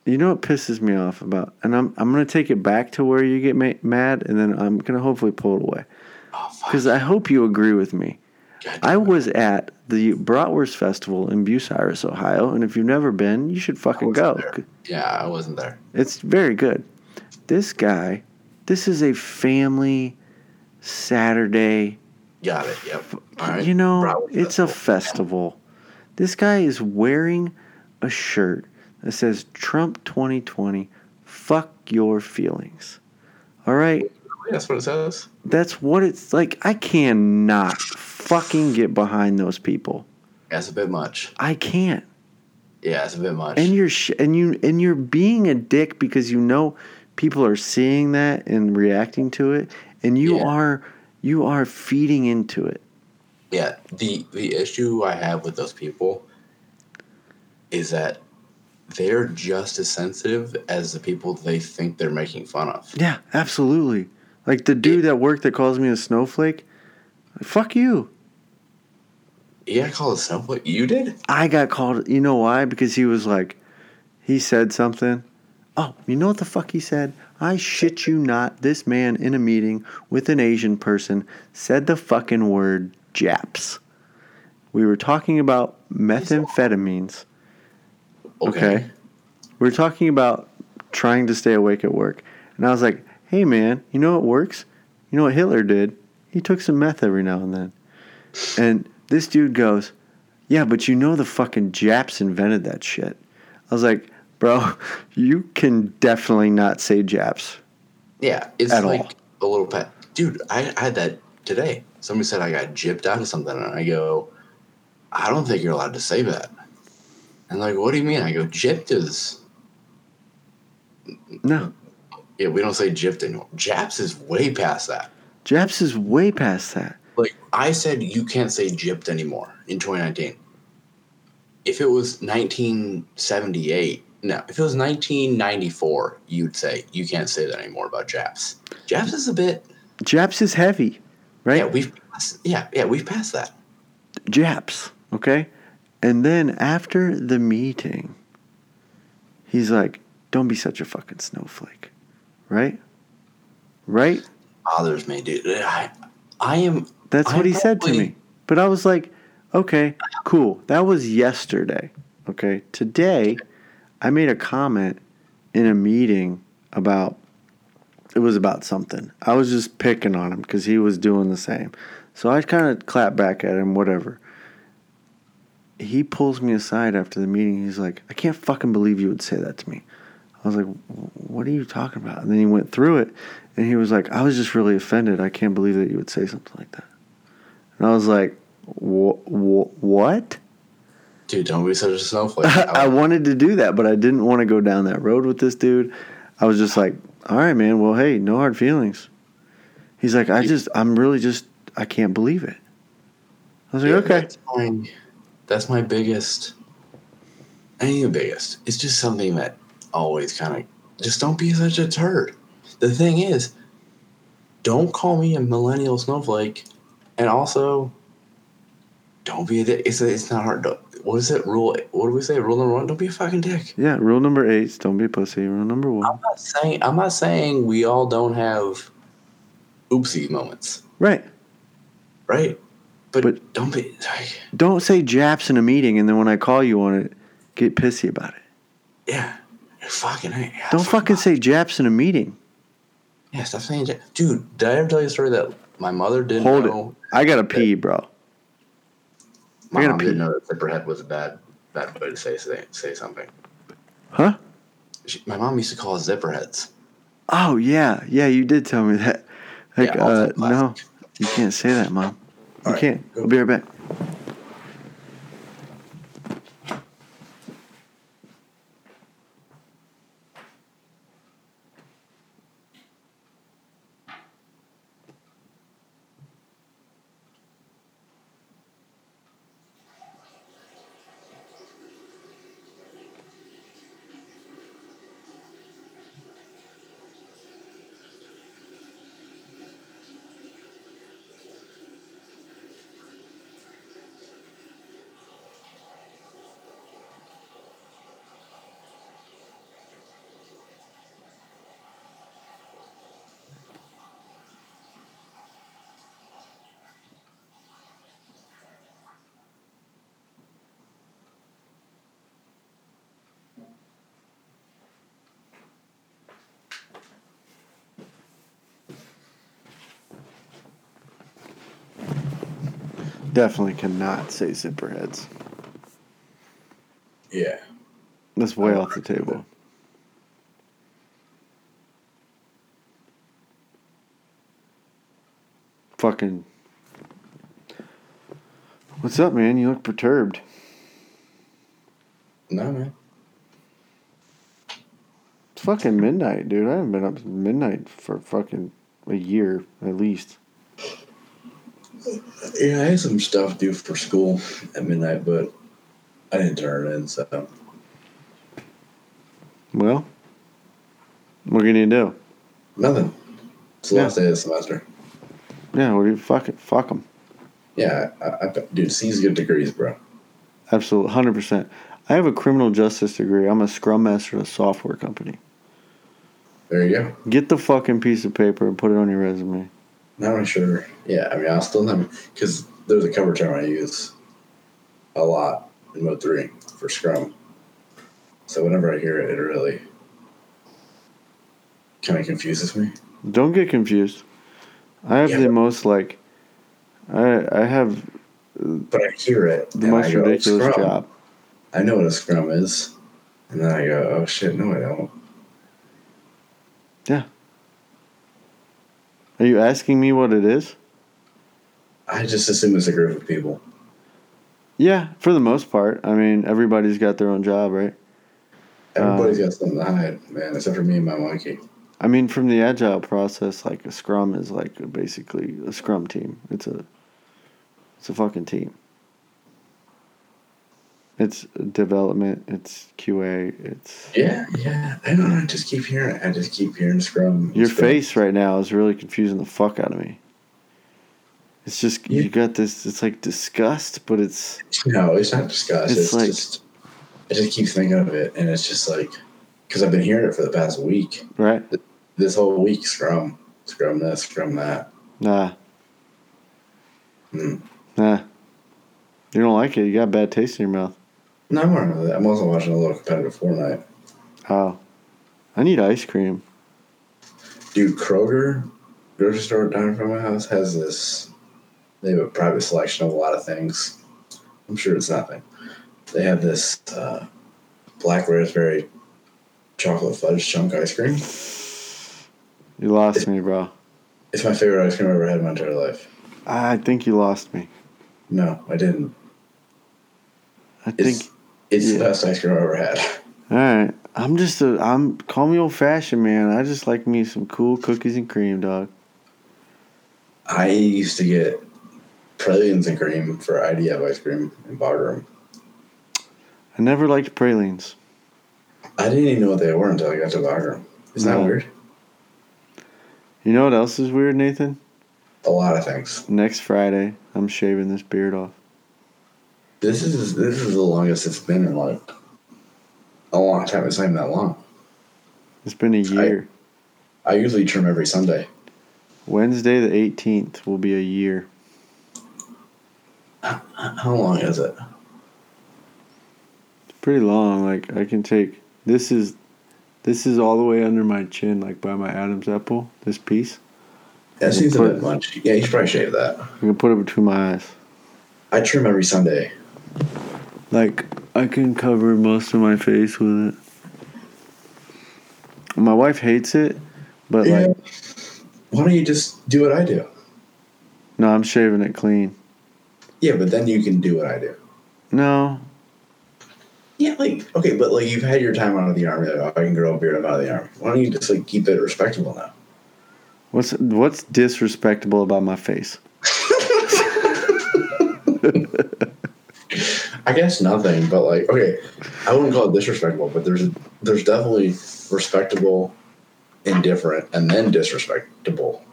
You know what pisses me off about, and I'm I'm gonna take it back to where you get ma- mad, and then I'm gonna hopefully pull it away Oh, because I hope you agree with me. God I was at the Bratwurst Festival in Bucyrus, Ohio, and if you've never been, you should fucking go. there. Yeah, I wasn't there. It's very good. This guy, this is a family Saturday. Got it. Yep. All right. You know, Broward it's a Festival. festival. This guy is wearing a shirt that says Trump 2020, fuck your feelings. All right? That's what it says. That's what it's like. I cannot fucking get behind those people. That's a bit much. I can't. Yeah, it's a bit much. and you're sh- and you and you're being a dick because you know people are seeing that and reacting to it and you Yeah. are you are feeding into it yeah, the the issue I have with those people is that they're just as sensitive as the people they think they're making fun of. yeah absolutely. Like the dude at work that calls me a snowflake fuck you. Yeah, I call it snowflake. You did? i got called you know why? Because he was like he said something. Oh you know what the fuck he said? I shit you not this man in a meeting with an asian person said the fucking word japs. We were talking about methamphetamines Okay. We were talking about trying to stay awake at work. And I was like, hey, man, you know what works? You know what Hitler did? He took some meth every now and then. And this dude goes, yeah, but you know the fucking Japs invented that shit. I was like, bro, you can definitely not say Japs. Yeah, it's like a little pet. Dude, I, I had that today. Somebody said I got gypped out of something, and I go, I don't think you're allowed to say that. And like, what do you mean? I go, gypped is. No, Yeah, we don't say gypped anymore. Japs is way past that. Japs is way past that. Like, I said you can't say gypped anymore in 2019. If it was 1978, no, if it was 1994, you'd say you can't say that anymore about Japs. Japs is a bit. Japs is heavy, right? Yeah, we've passed, yeah, yeah, we've passed that. Japs, okay? And then after the meeting, he's like, don't be such a fucking snowflake, right? Right? bothers me, dude. I, I am. That's I what he said to me. But I was like, okay, cool. That was yesterday, okay? Today, I made a comment in a meeting about, it was about something. I was just picking on him because he was doing the same. So I kind of clapped back at him, whatever. He pulls me aside after the meeting. He's like, I can't fucking believe you would say that to me. I was like, what are you talking about? And then he went through it and he was like, I was just really offended. I can't believe that you would say something like that. And I was like, wh- wh- what? Dude, don't be such a snowflake. I wanted to do that, but I didn't want to go down that road with this dude. I was just like, all right, man. Well, hey, no hard feelings. He's like, I just, I'm really just, I can't believe it. I was like, Yeah, okay. That's my, biggest. Ain't the biggest. It's just something that always kind of just don't be such a turd. The thing is, don't call me a millennial snowflake, and also don't be a dick. It's it's not hard. To, what is it? Rule? What do we say? Rule number one: Don't be a fucking dick. Yeah, rule number eight don't be a pussy. Rule number one. I'm not saying I'm not saying we all don't have oopsie moments, Right. right? But, But- don't be. Like, Don't say Japs in a meeting and then when I call you on it, get pissy about it. yeah, fucking. Yeah, Don't fucking say Japs in a meeting. Yeah, stop saying Japs, Dude, did I ever tell you a story that my mother didn't Hold know? it. I gotta pee, bro. My I gotta mom didn't pee. know that zipperhead was a bad, bad way to say say, say something. Huh? She, my mom used to call us zipperheads. Oh yeah, yeah. You did tell me that. Like, Yeah, uh, no, you can't say that, mom. You All right, can't. go. I'll be right back. Definitely cannot say zipper heads. Yeah. That's way off the table. Fucking. What's up, man? You look perturbed. No, man. It's fucking midnight, dude. I haven't been up since midnight for fucking a year at least. Yeah, I had some stuff due for school at midnight, but I didn't turn it in, so Well, what can you going to do? nothing. It's the Yeah. last day of the semester. Yeah, what do you fuck it? Fuck them. Yeah, I, I, dude, C's good degrees, bro. Absolutely, hundred percent. I have a criminal justice degree. I'm a scrum master at a software company. There you go. Get the fucking piece of paper and put it on your resume. Not really sure. Yeah, I mean, I'll still have because there's a cover term I use a lot in Mode Three for Scrum. So whenever I hear it, it really kind of confuses me. Don't get confused. I have Yeah, the most like, I I have But I hear it. the most I go, ridiculous "Scrum." job. I know what a Scrum is, and then I go, "Oh shit, no, I don't." Are you asking me what it is? I just assume it's a group of people. Yeah, for the most part. I mean, everybody's got their own job, right? Everybody's Uh, got something to hide, man, except for me and my monkey. I mean, from the agile process, like a scrum is like basically a scrum team. It's a, it's a fucking team. It's development. It's QA. It's Yeah, yeah. I don't know. I just keep hearing. I just keep hearing Scrum. your Scrum. face right now is really confusing the fuck out of me. It's just Yeah. you got this. It's like disgust, but it's No, it's not disgust. It's It's, like- just. I just keep thinking of it, and it's just like, because I've been hearing it for the past week. right. This whole week, Scrum, Scrum this, Scrum that. Nah, Hmm. nah. You don't like it. You got bad taste in your mouth. No, I want to know that. I'm also watching a little competitive Fortnite. Oh, I need ice cream. Dude, Kroger, grocery store down from my house, has this. They have a private selection of a lot of things. I'm sure it's nothing. They have this uh, black raspberry chocolate fudge chunk ice cream. You lost me, bro. It's my favorite ice cream I've ever had in my entire life. I think you lost me. No, I didn't. I think. It's yeah. the best ice cream I've ever had. All right. I'm just a. I'm call me old fashioned, man. I just like me some cool cookies and cream, dog. I used to get pralines and cream for IDF ice cream in Bagram. I never liked pralines. I didn't even know what they were until I got to Bagram. Isn't that weird? You know what else is weird, Nathan? A lot of things. Next Friday, I'm shaving this beard off. This is this is the longest it's been in like a long time. It's not even that long. It's been a year. I usually trim every Sunday. Wednesday the 18th will be a year. How long is it? It's pretty long. Like I can take this is this is all the way under my chin, like by my Adam's apple. This piece. That seems a bit much. Yeah, you should probably shave that. I can put it between my eyes. I trim every Sunday. Like I can cover most of my face with it. My wife hates it, but Yeah. like Why don't you just do what I do? no, I'm shaving it clean. Yeah, but then you can do what I do. No, Yeah, like okay, but like you've had your time out of the army. Like, oh, I can grow a beard. I'm out of the army. Why don't you just like keep it respectable now? what's what's disrespectable about my face? I guess nothing, but like okay, I wouldn't call it disrespectful, but there's there's definitely respectable, indifferent, and then disrespectable.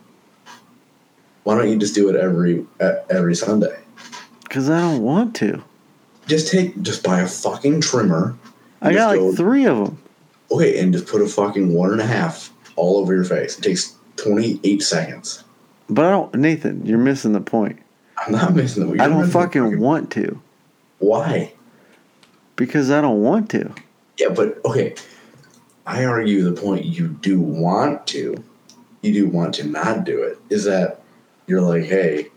Why don't you just do it every every Sunday? Cause I don't want to. Just take just buy a fucking trimmer. I got just like go- three of them. Okay, and just put a fucking one and a half all over your face. It takes twenty eight seconds. But I don't, Nathan. You're missing the point. I'm not missing the. point. I don't fucking want to Why? because I don't want to. Yeah, but okay. I argue the point you do want to, you do want to not do it, is that you're like, hey,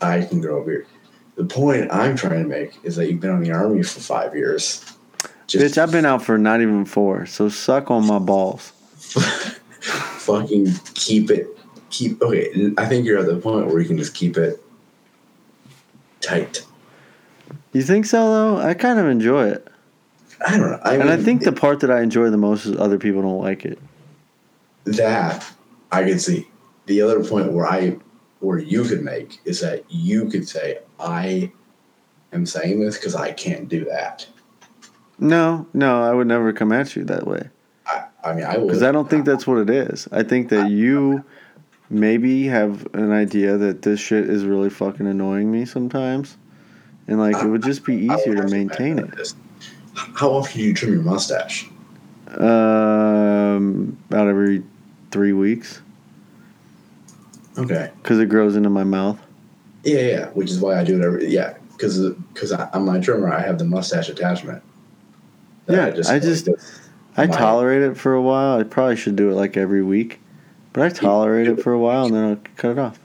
I can grow a beard. The point I'm trying to make is that you've been in the army for five years. Bitch, I've been out for not even four, so suck on my balls. fucking keep it keep okay i think you're at the point where you can just keep it tight You think so though? I kind of enjoy it. i don't know I And I think the part that I enjoy the most is other people don't like it. that i can see the other point where i where you could make is that you could say i am saying this because i can't do that No, no, I would never come at you that way. i, I mean i would Because I don't think that's what it is. I think that you maybe have an idea that this shit is really fucking annoying me sometimes. And like it would just be easier to maintain it. how often do you trim your mustache Um, about every three weeks okay because it grows into my mouth. yeah yeah which is why i do it every yeah because because i'm my trimmer i have the mustache attachment Yeah, I just- I My- tolerate it for a while. I probably should do it like every week, but I tolerate it for a while and then I'll cut it off.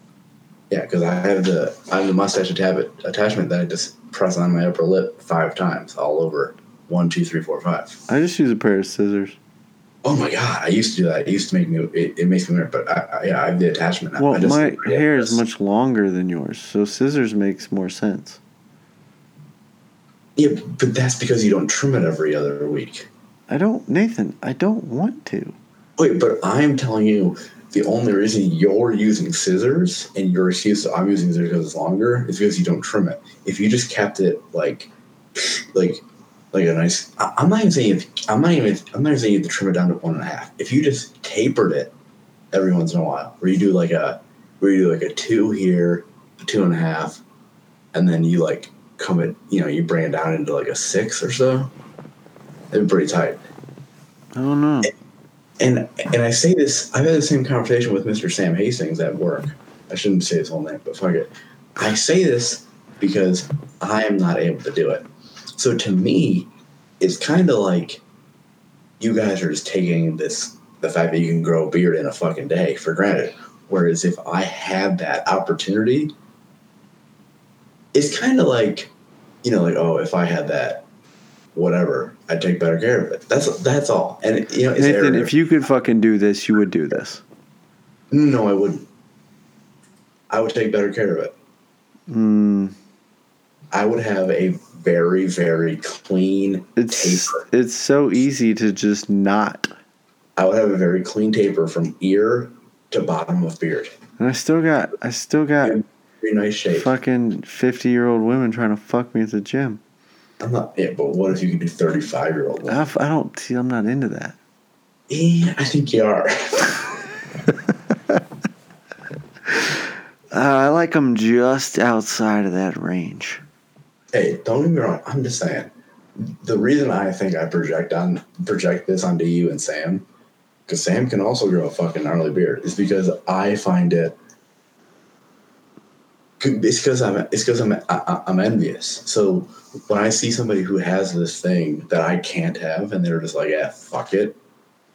Yeah, because I have the I have the mustache atta- attachment that I just press on my upper lip five times, all over one, two, three, four, five. I just use a pair of scissors. Oh my god, I used to do that. It used to make me. It, it makes me weird, but I, I, yeah, I have the attachment. Well, I just, my hair is much longer than yours, so scissors makes more sense. Yeah, but that's because you don't trim it every other week. I don't, Nathan. I don't want to. Wait, but I'm telling you, the only reason you're using scissors and your excuse that I'm using scissors because it's longer is because you don't trim it. If you just kept it like, like, like a nice, I, I'm not even saying if, I'm not even I'm not even saying you have to trim it down to one and a half. If you just tapered it every once in a while, where you do like a, where you do like a two here, a two and a half, and then you like come it, you know, you bring it down into like a six or so. It'd be pretty tight. I don't know. And and I say this, I've had the same conversation with Mr. Sam Hastings at work. I shouldn't say his whole name, but fuck it. I say this because I am not able to do it. So to me, it's kind of like you guys are just taking this the fact that you can grow a beard in a fucking day for granted. Whereas if I had that opportunity, it's kind of like, you know, like oh, if I had that, whatever, I'd take better care of it. That's that's all. And you know, Nathan, if you could fucking do this, you would do this. No, I wouldn't. I would take better care of it. Mm, I would have a very, very clean it's taper. it's so easy to just not. I would have a very clean taper from ear to bottom of beard. And I still got I still got Very nice shape. fucking fifty year old women trying to fuck me at the gym. I'm not. Yeah, but what if you could do 35 year old? I, I don't see. I'm not into that. Yeah, I think you are. Uh, I like them just outside of that range. hey, don't get me wrong. I'm just saying. The reason I think I project on project this onto you and Sam, because Sam can also grow a fucking gnarly beard, is because I find it. It's because I'm. It's because I'm. I, I'm envious. So when I see somebody who has this thing that I can't have, and they're just like, "Yeah, fuck it."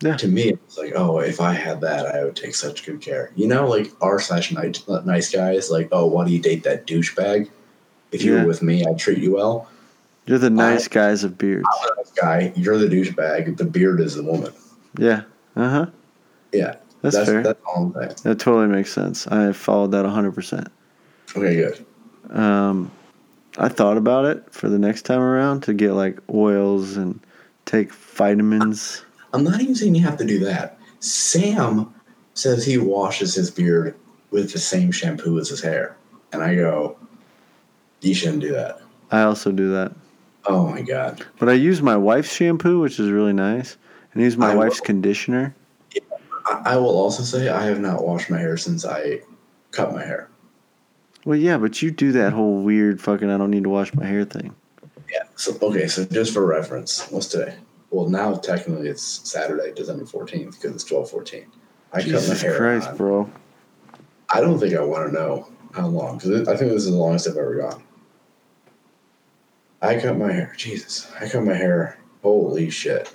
Yeah. To me, it's like, oh, if I had that, I would take such good care. You know, like r slash nice nice guys. Like, oh, why do you date that douchebag? If you Yeah. were with me, I'd treat you well. You're the nice guys of beards. Nice guy. You're the douchebag. The beard is the woman. Yeah. Uh huh. Yeah, That's, that's fair. that's all I'm saying. that totally makes sense. I followed that 100%. Okay, good. Um, I thought about it for the next time around to get like oils and take vitamins. I'm not even saying you have to do that. Sam says he washes his beard with the same shampoo as his hair, and I go, you shouldn't do that. I also do that. Oh my god. But I use my wife's shampoo, which is really nice, and I use my I wife's will- conditioner. I, I will also say I have not washed my hair since I cut my hair. Well, yeah, but you do that whole weird fucking I don't need to wash my hair thing. Yeah. So okay. So just for reference, what's today? Well, now technically it's Saturday, December 14th, because it's 12:14. I cut my hair. Christ, on- bro. I don't think I want to know how long because I think this is the longest I've ever gone. I cut my hair. Jesus, I cut my hair. Holy shit!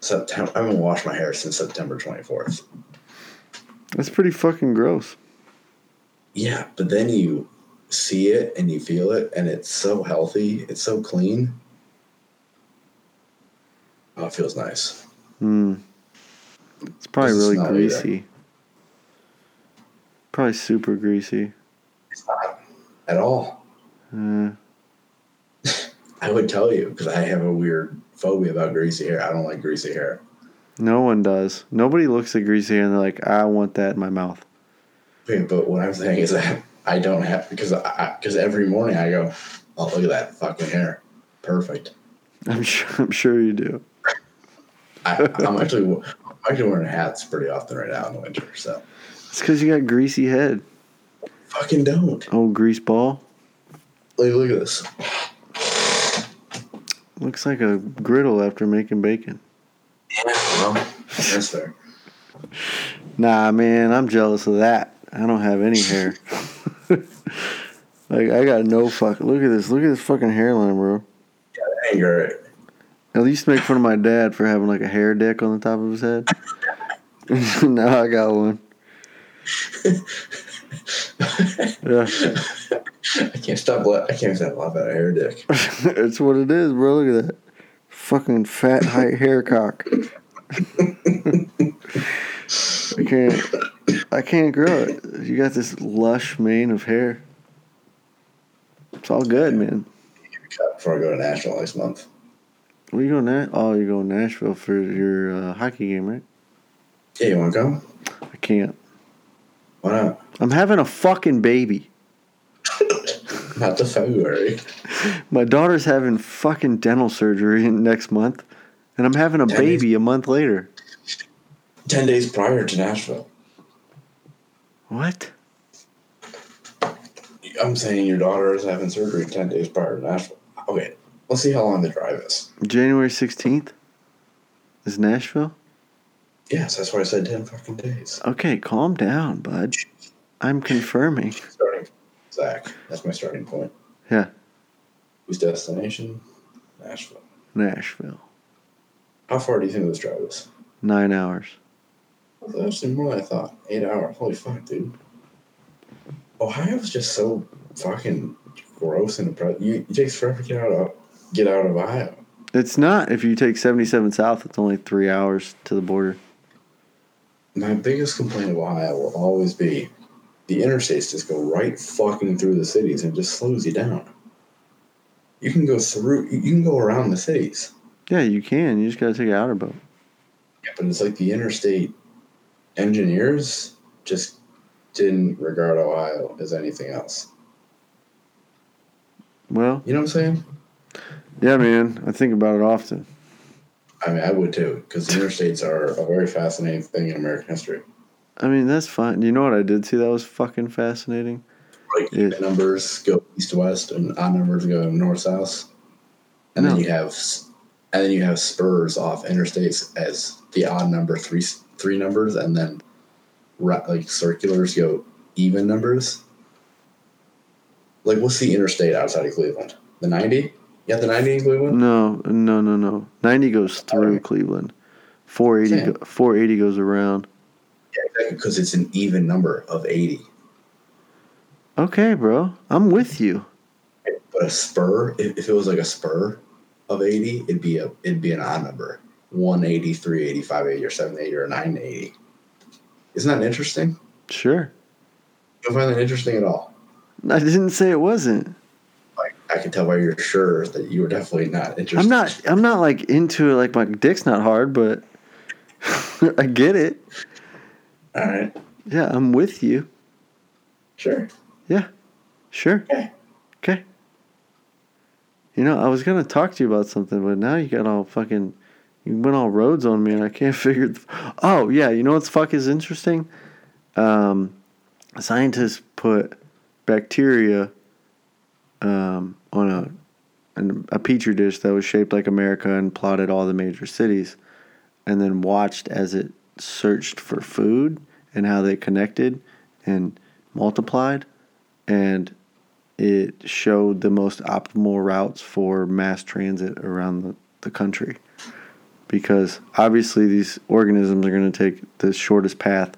September. I haven't washed my hair since September twenty fourth. That's pretty fucking gross. Yeah, but then you see it and you feel it, and it's so healthy, it's so clean. Oh, it feels nice. Mm. It's probably Doesn't really smell either. greasy. Probably super greasy. It's not at all. Uh, I would tell you because I have a weird phobia about greasy hair. I don't like greasy hair. no one does. Nobody looks at greasy hair and they're like, I want that in my mouth. But what I'm saying is that I don't have because I because every morning I go, oh look at that fucking hair, perfect. I'm sure. I'm sure you do. I, I'm actually I'm actually wearing hats pretty often right now in the winter. So It's because you got greasy head. fucking don't. Oh, grease ball. Like look at this. Looks like a griddle after making bacon. Yeah, well, that's fair. Nah, man, I'm jealous of that. I don't have any hair. like I got no fuck. Look at this. Look at this fucking hairline, bro. I used to make fun of my dad for having like a hair dick on the top of his head. now I got one. Yeah, I can't stop. la- I can't stop laughing at a hair dick. it's what it is, bro. Look at that. Fucking fat height hair cock. I can't. I can't grow it. You got this lush mane of hair. It's all good, man. Before I go to Nashville next month. Where you going? Na- oh, you're going to Nashville for your uh, hockey game, right? Yeah, you want to go? I can't. Why not? I'm having a fucking baby. Not the February. My daughter's having fucking dental surgery in- next month, and I'm having a Ten baby a month later. Ten days prior to Nashville. What? I'm saying your daughter is having surgery ten days prior to Nashville. Okay, let's see how long the drive is. January 16th? Is Nashville? Yes, that's why I said ten fucking days. Okay, calm down, bud. I'm confirming. Starting, Zach. That's my starting point. Yeah. Whose destination? Nashville. Nashville. How far do you think this drive is? Nine hours. That's actually more than I thought. Eight hours. Holy fuck, dude. Ohio's just so fucking gross and oppressive. You, it takes forever to get out of get out of Ohio. It's not. If you take 77 south, it's only three hours to the border. My biggest complaint of Ohio will always be the interstates just go right fucking through the cities and just slows you down. You can go through. You can go around the cities. Yeah, you can. You just got to take an outer boat. Yeah, but it's like the interstate engineers just didn't regard Ohio as anything else. Well, You know what I'm saying? yeah, man. I think about it often. I mean, I would too, because the interstates are a very fascinating thing in American history. I mean, that's fine. You know what I did see that was fucking fascinating? Like even numbers go east to west, and odd numbers go north south, and No. then you have, and then you have spurs off interstates as the odd number three three numbers, and then like circulars go even numbers. Like, what's the interstate outside of Cleveland? The ninety? Yeah, the ninety in Cleveland? No, no, no, no. 90 goes oh, through Alright. Cleveland. 480, go, 480 goes around. Yeah, exactly, because it's an even number of eighty. Okay, bro. I'm with you. But a spur, if, if it was like a spur of 80, it'd be a it'd be an odd number. 180, 380, 580, or 780, or 980. Isn't that interesting? Sure. You don't find that interesting at all? I didn't say it wasn't. Like I can tell by your shirt that you were definitely not interested. I'm not I'm not like into it like my dick's not hard, but I get it. All right, Yeah, I'm with you. sure. Yeah. Sure. Okay. Okay. You know, I was gonna talk to you about something, but now you got all fucking you went all roads on me and I can't figure the, Oh, yeah, you know what's fuck is interesting? Um scientists put bacteria um, on a a petri dish that was shaped like America and plotted all the major cities, and then watched as it searched for food and how they connected and multiplied, and it showed the most optimal routes for mass transit around the, the country. Because obviously, these organisms are going to take the shortest path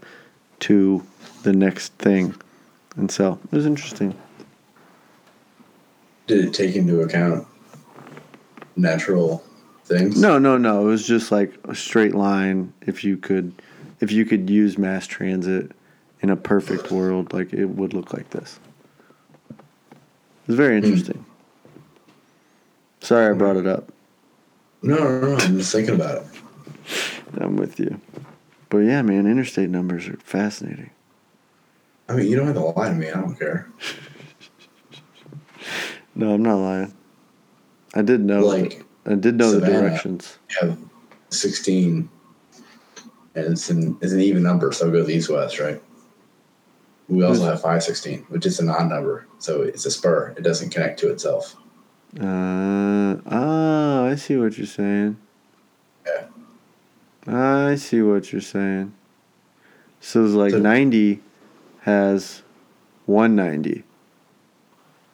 to the next thing. And so it was interesting. Did it take into account natural things? No, no, no. It was just like a straight line. If you could, if you could use mass transit in a perfect world, like it would look like this. It's very hmm. interesting. Sorry, I brought it up. No, no, no. I'm just thinking about it. I'm with you. But yeah, man, interstate numbers are fascinating. I mean, you don't have to lie to me. I don't care. No, I'm not lying. I did know. Like, I did know the directions. Yeah, 16, and it's an, it's an even number, so it goes east west, right? We also have 516, which is an odd number, so it's a spur. It doesn't connect to itself. Uh, oh, I see what you're saying. Yeah. I see what you're saying. So it's like So- 90 has 190.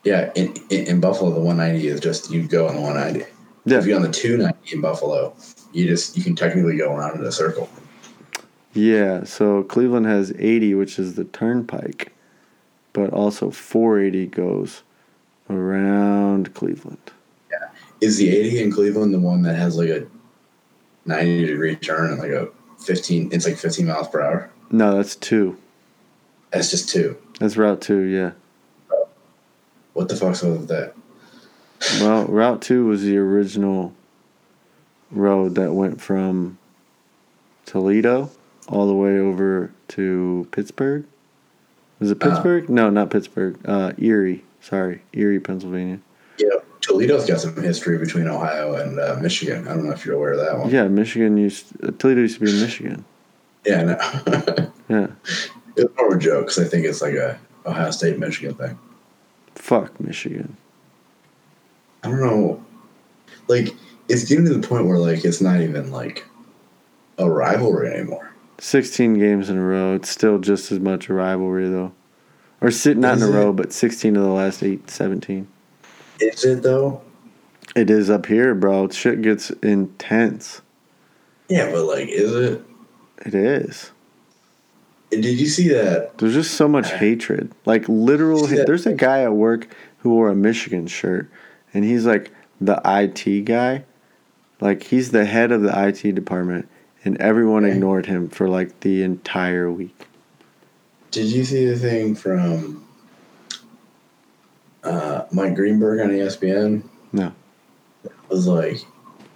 Yeah, in, in, in Buffalo, the 190 is just you go on the 190. Yeah. If you're on the 290 in Buffalo, you just you can technically go around in a circle. Yeah, so Cleveland has 80, which is the turnpike, but also 480 goes around Cleveland. Yeah. Is the 80 in Cleveland the one that has like a 90 degree turn and like a 15? It's like 15 miles per hour. No, that's two. That's just two. That's Route 2, yeah. What the fuck's up with that? Well, Route 2 was the original road that went from Toledo all the way over to Pittsburgh. Was it Ah. Pittsburgh? no, not Pittsburgh. Uh, Erie. Sorry, Erie, Pennsylvania. Yeah, Toledo's got some history between Ohio and uh, Michigan. I don't know if you're aware of that one. Yeah, Michigan used uh, Toledo used to be in Michigan. Yeah, no. Yeah, it's more of a joke because I think it's like a Ohio State Michigan thing. fuck Michigan. I don't know. Like, it's getting to the point where like it's not even like a rivalry anymore. 16 games in a row. It's still just as much a rivalry though. Or sit not in a it? row, but 16 of the last 8, 17. Is it though? It is up here, bro. Shit gets intense. Yeah, but like, is it? It is. Did you see that? There's just so much hatred. Like literal. That- There's a guy at work who wore a Michigan shirt, and he's like the IT guy. Like he's the head of the IT department, and everyone Okay. ignored him for like the entire week. Did you see the thing from uh, Mike Greenberg on ESPN? No. It was like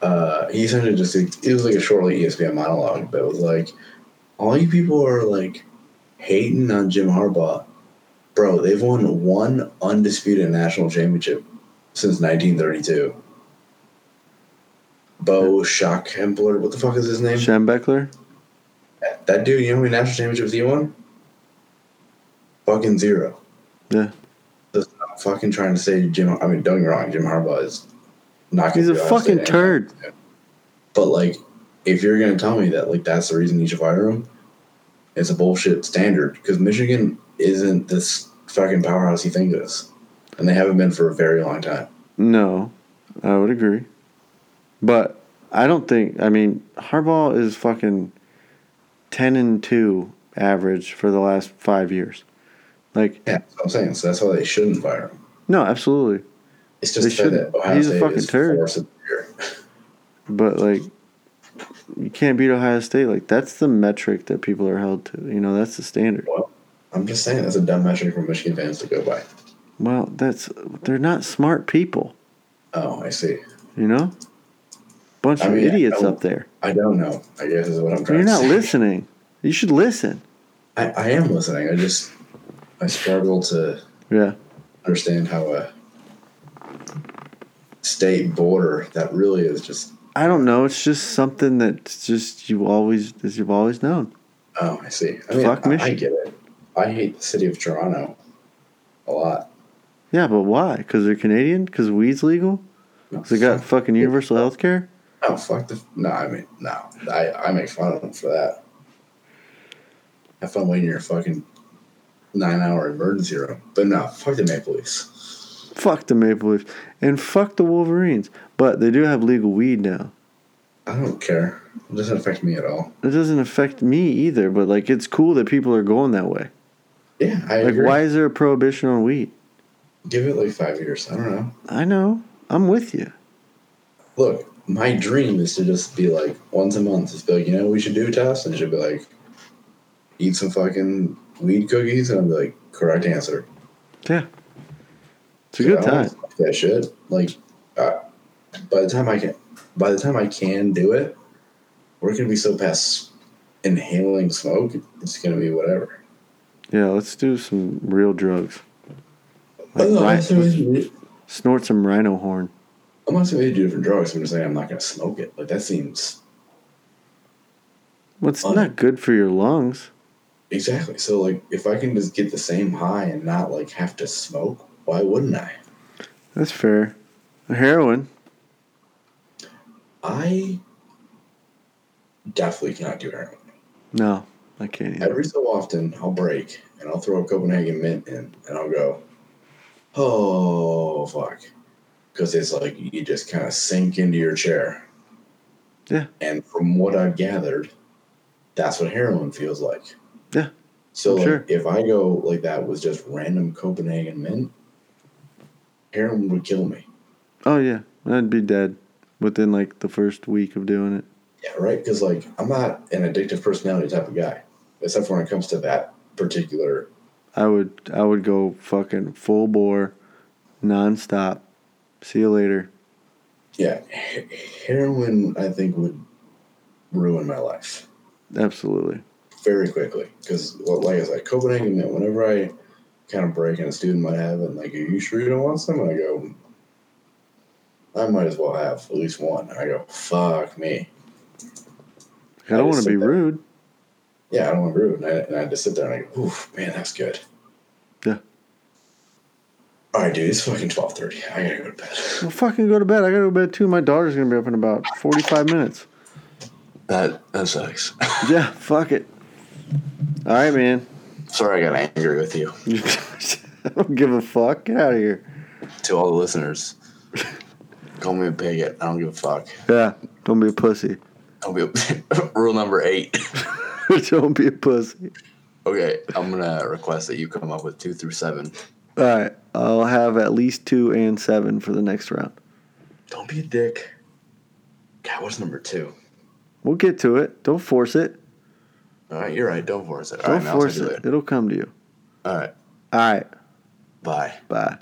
uh he essentially just it was like a short like ESPN monologue, but it was like all you people are like hating on Jim Harbaugh. Bro, they've won one undisputed national championship since 1932. Bo Schockhempler, what the fuck is his name? Schembechler. that dude, you know how many national championships he won? Fucking zero. Yeah. So not fucking trying to say Jim. I mean, don't get me wrong, Jim Harbaugh is not. He's a fucking turd. But like, if you're gonna tell me that like that's the reason you should fire him, it's a bullshit standard because Michigan isn't this fucking powerhouse you think it is, and they haven't been for a very long time. No, I would agree, but I don't think. I mean, Harbaugh is fucking ten and two average for the last five years. Like, Yeah, that's what I'm saying. So that's why they shouldn't fire him. no, absolutely. It's just They the that shouldn't. Ohio He's a State fucking is turd. fourth of the year. But like, you can't beat Ohio State. Like that's the metric that people are held to. You know, that's the standard. Well, I'm just saying that's a dumb metric for Michigan fans to go by. Well, that's they're not smart people. Oh, I see. You know, bunch I of mean, I idiots up there. I don't know. I guess is what I'm trying You're not listening. You should listen. I, I am listening. I just I struggle to Yeah. understand how a state border that really is just I don't know. It's just something that's just you always as you've always known. oh I see. I mean Fuck I, I get it. I hate the city of Toronto a lot. Yeah, but why? Because they're Canadian? Because weed's legal? Because they got fucking universal health care? Oh fuck the no, I mean no. I, I make fun of them for that. Have fun waiting your fucking nine hour emergency room. But no, fuck the Maple Leafs. Fuck the Maple Leafs. And fuck the Wolverines. But they do have legal weed now. I don't care. It doesn't affect me at all. It doesn't affect me either, but like it's cool that people are going that way. Yeah, I Like agree. why is there a prohibition on weed? Give it like five years. I don't know. I know. I'm with you. Look, my dream is to just be like once a month, just be like, you know, we should do a test, and it should be like, eat some fucking weed cookies, and be like, correct answer. Yeah. It's a good time. That shit. Like, uh, by the time I can, by the time I can do it, we're gonna be so past inhaling smoke. It's gonna be whatever. Yeah, let's do some real drugs. Like, not right, saying snort some rhino horn. I'm not saying we do different drugs. I'm just saying I'm not gonna smoke it. Like that seems Well, it's not good for your lungs. Exactly. So like, if I can just get the same high and not like have to smoke, why wouldn't I? That's fair. Heroin. I definitely cannot do heroin. No, I can't either. Every so often, I'll break and I'll throw a Copenhagen mint in, and I'll go, "Oh fuck," because it's like you just kind of sink into your chair. Yeah. And from what I've gathered, that's what heroin feels like. So like, sure. if I go like that with just random Copenhagen mint, heroin would kill me. Oh yeah, I'd be dead within like the first week of doing it. Yeah, right. Because like I'm not an addictive personality type of guy, except for when it comes to that particular. I would I would go fucking full bore, nonstop. See you later. Yeah, heroin I think would ruin my life Absolutely. Very quickly. Because well, like I said, Copenhagen mint. Whenever I kind of break and a student might have it, and like, are you sure you don't want some? And I go, I might as well have at least one. And I go, fuck me. I don't I want to be there. rude. Yeah, I don't want to ruin. And I, and I just sit there and I go, oof, man, that's good. Yeah. All right, dude. It's fucking twelve thirty. I gotta go to bed. Well, fucking go to bed. I gotta go to bed too. My daughter's gonna be up in about forty five minutes. That that sucks. Yeah, fuck it. All right, man. Sorry, I got angry with you. I don't give a fuck. Get out of here. To all the listeners, call me a bigot. I don't give a fuck. Yeah, don't be a pussy. I'll be rule number eight. don't be a pussy. Okay, I'm gonna request that you come up with two through seven. All right, I'll have at least two and seven for the next round. Don't be a dick. God, what's number two? We'll get to it. Don't force it. All right, you're right. Don't force it. All Don't right, man, I'll force talk it. It'll come to you. All right, All right, bye. bye.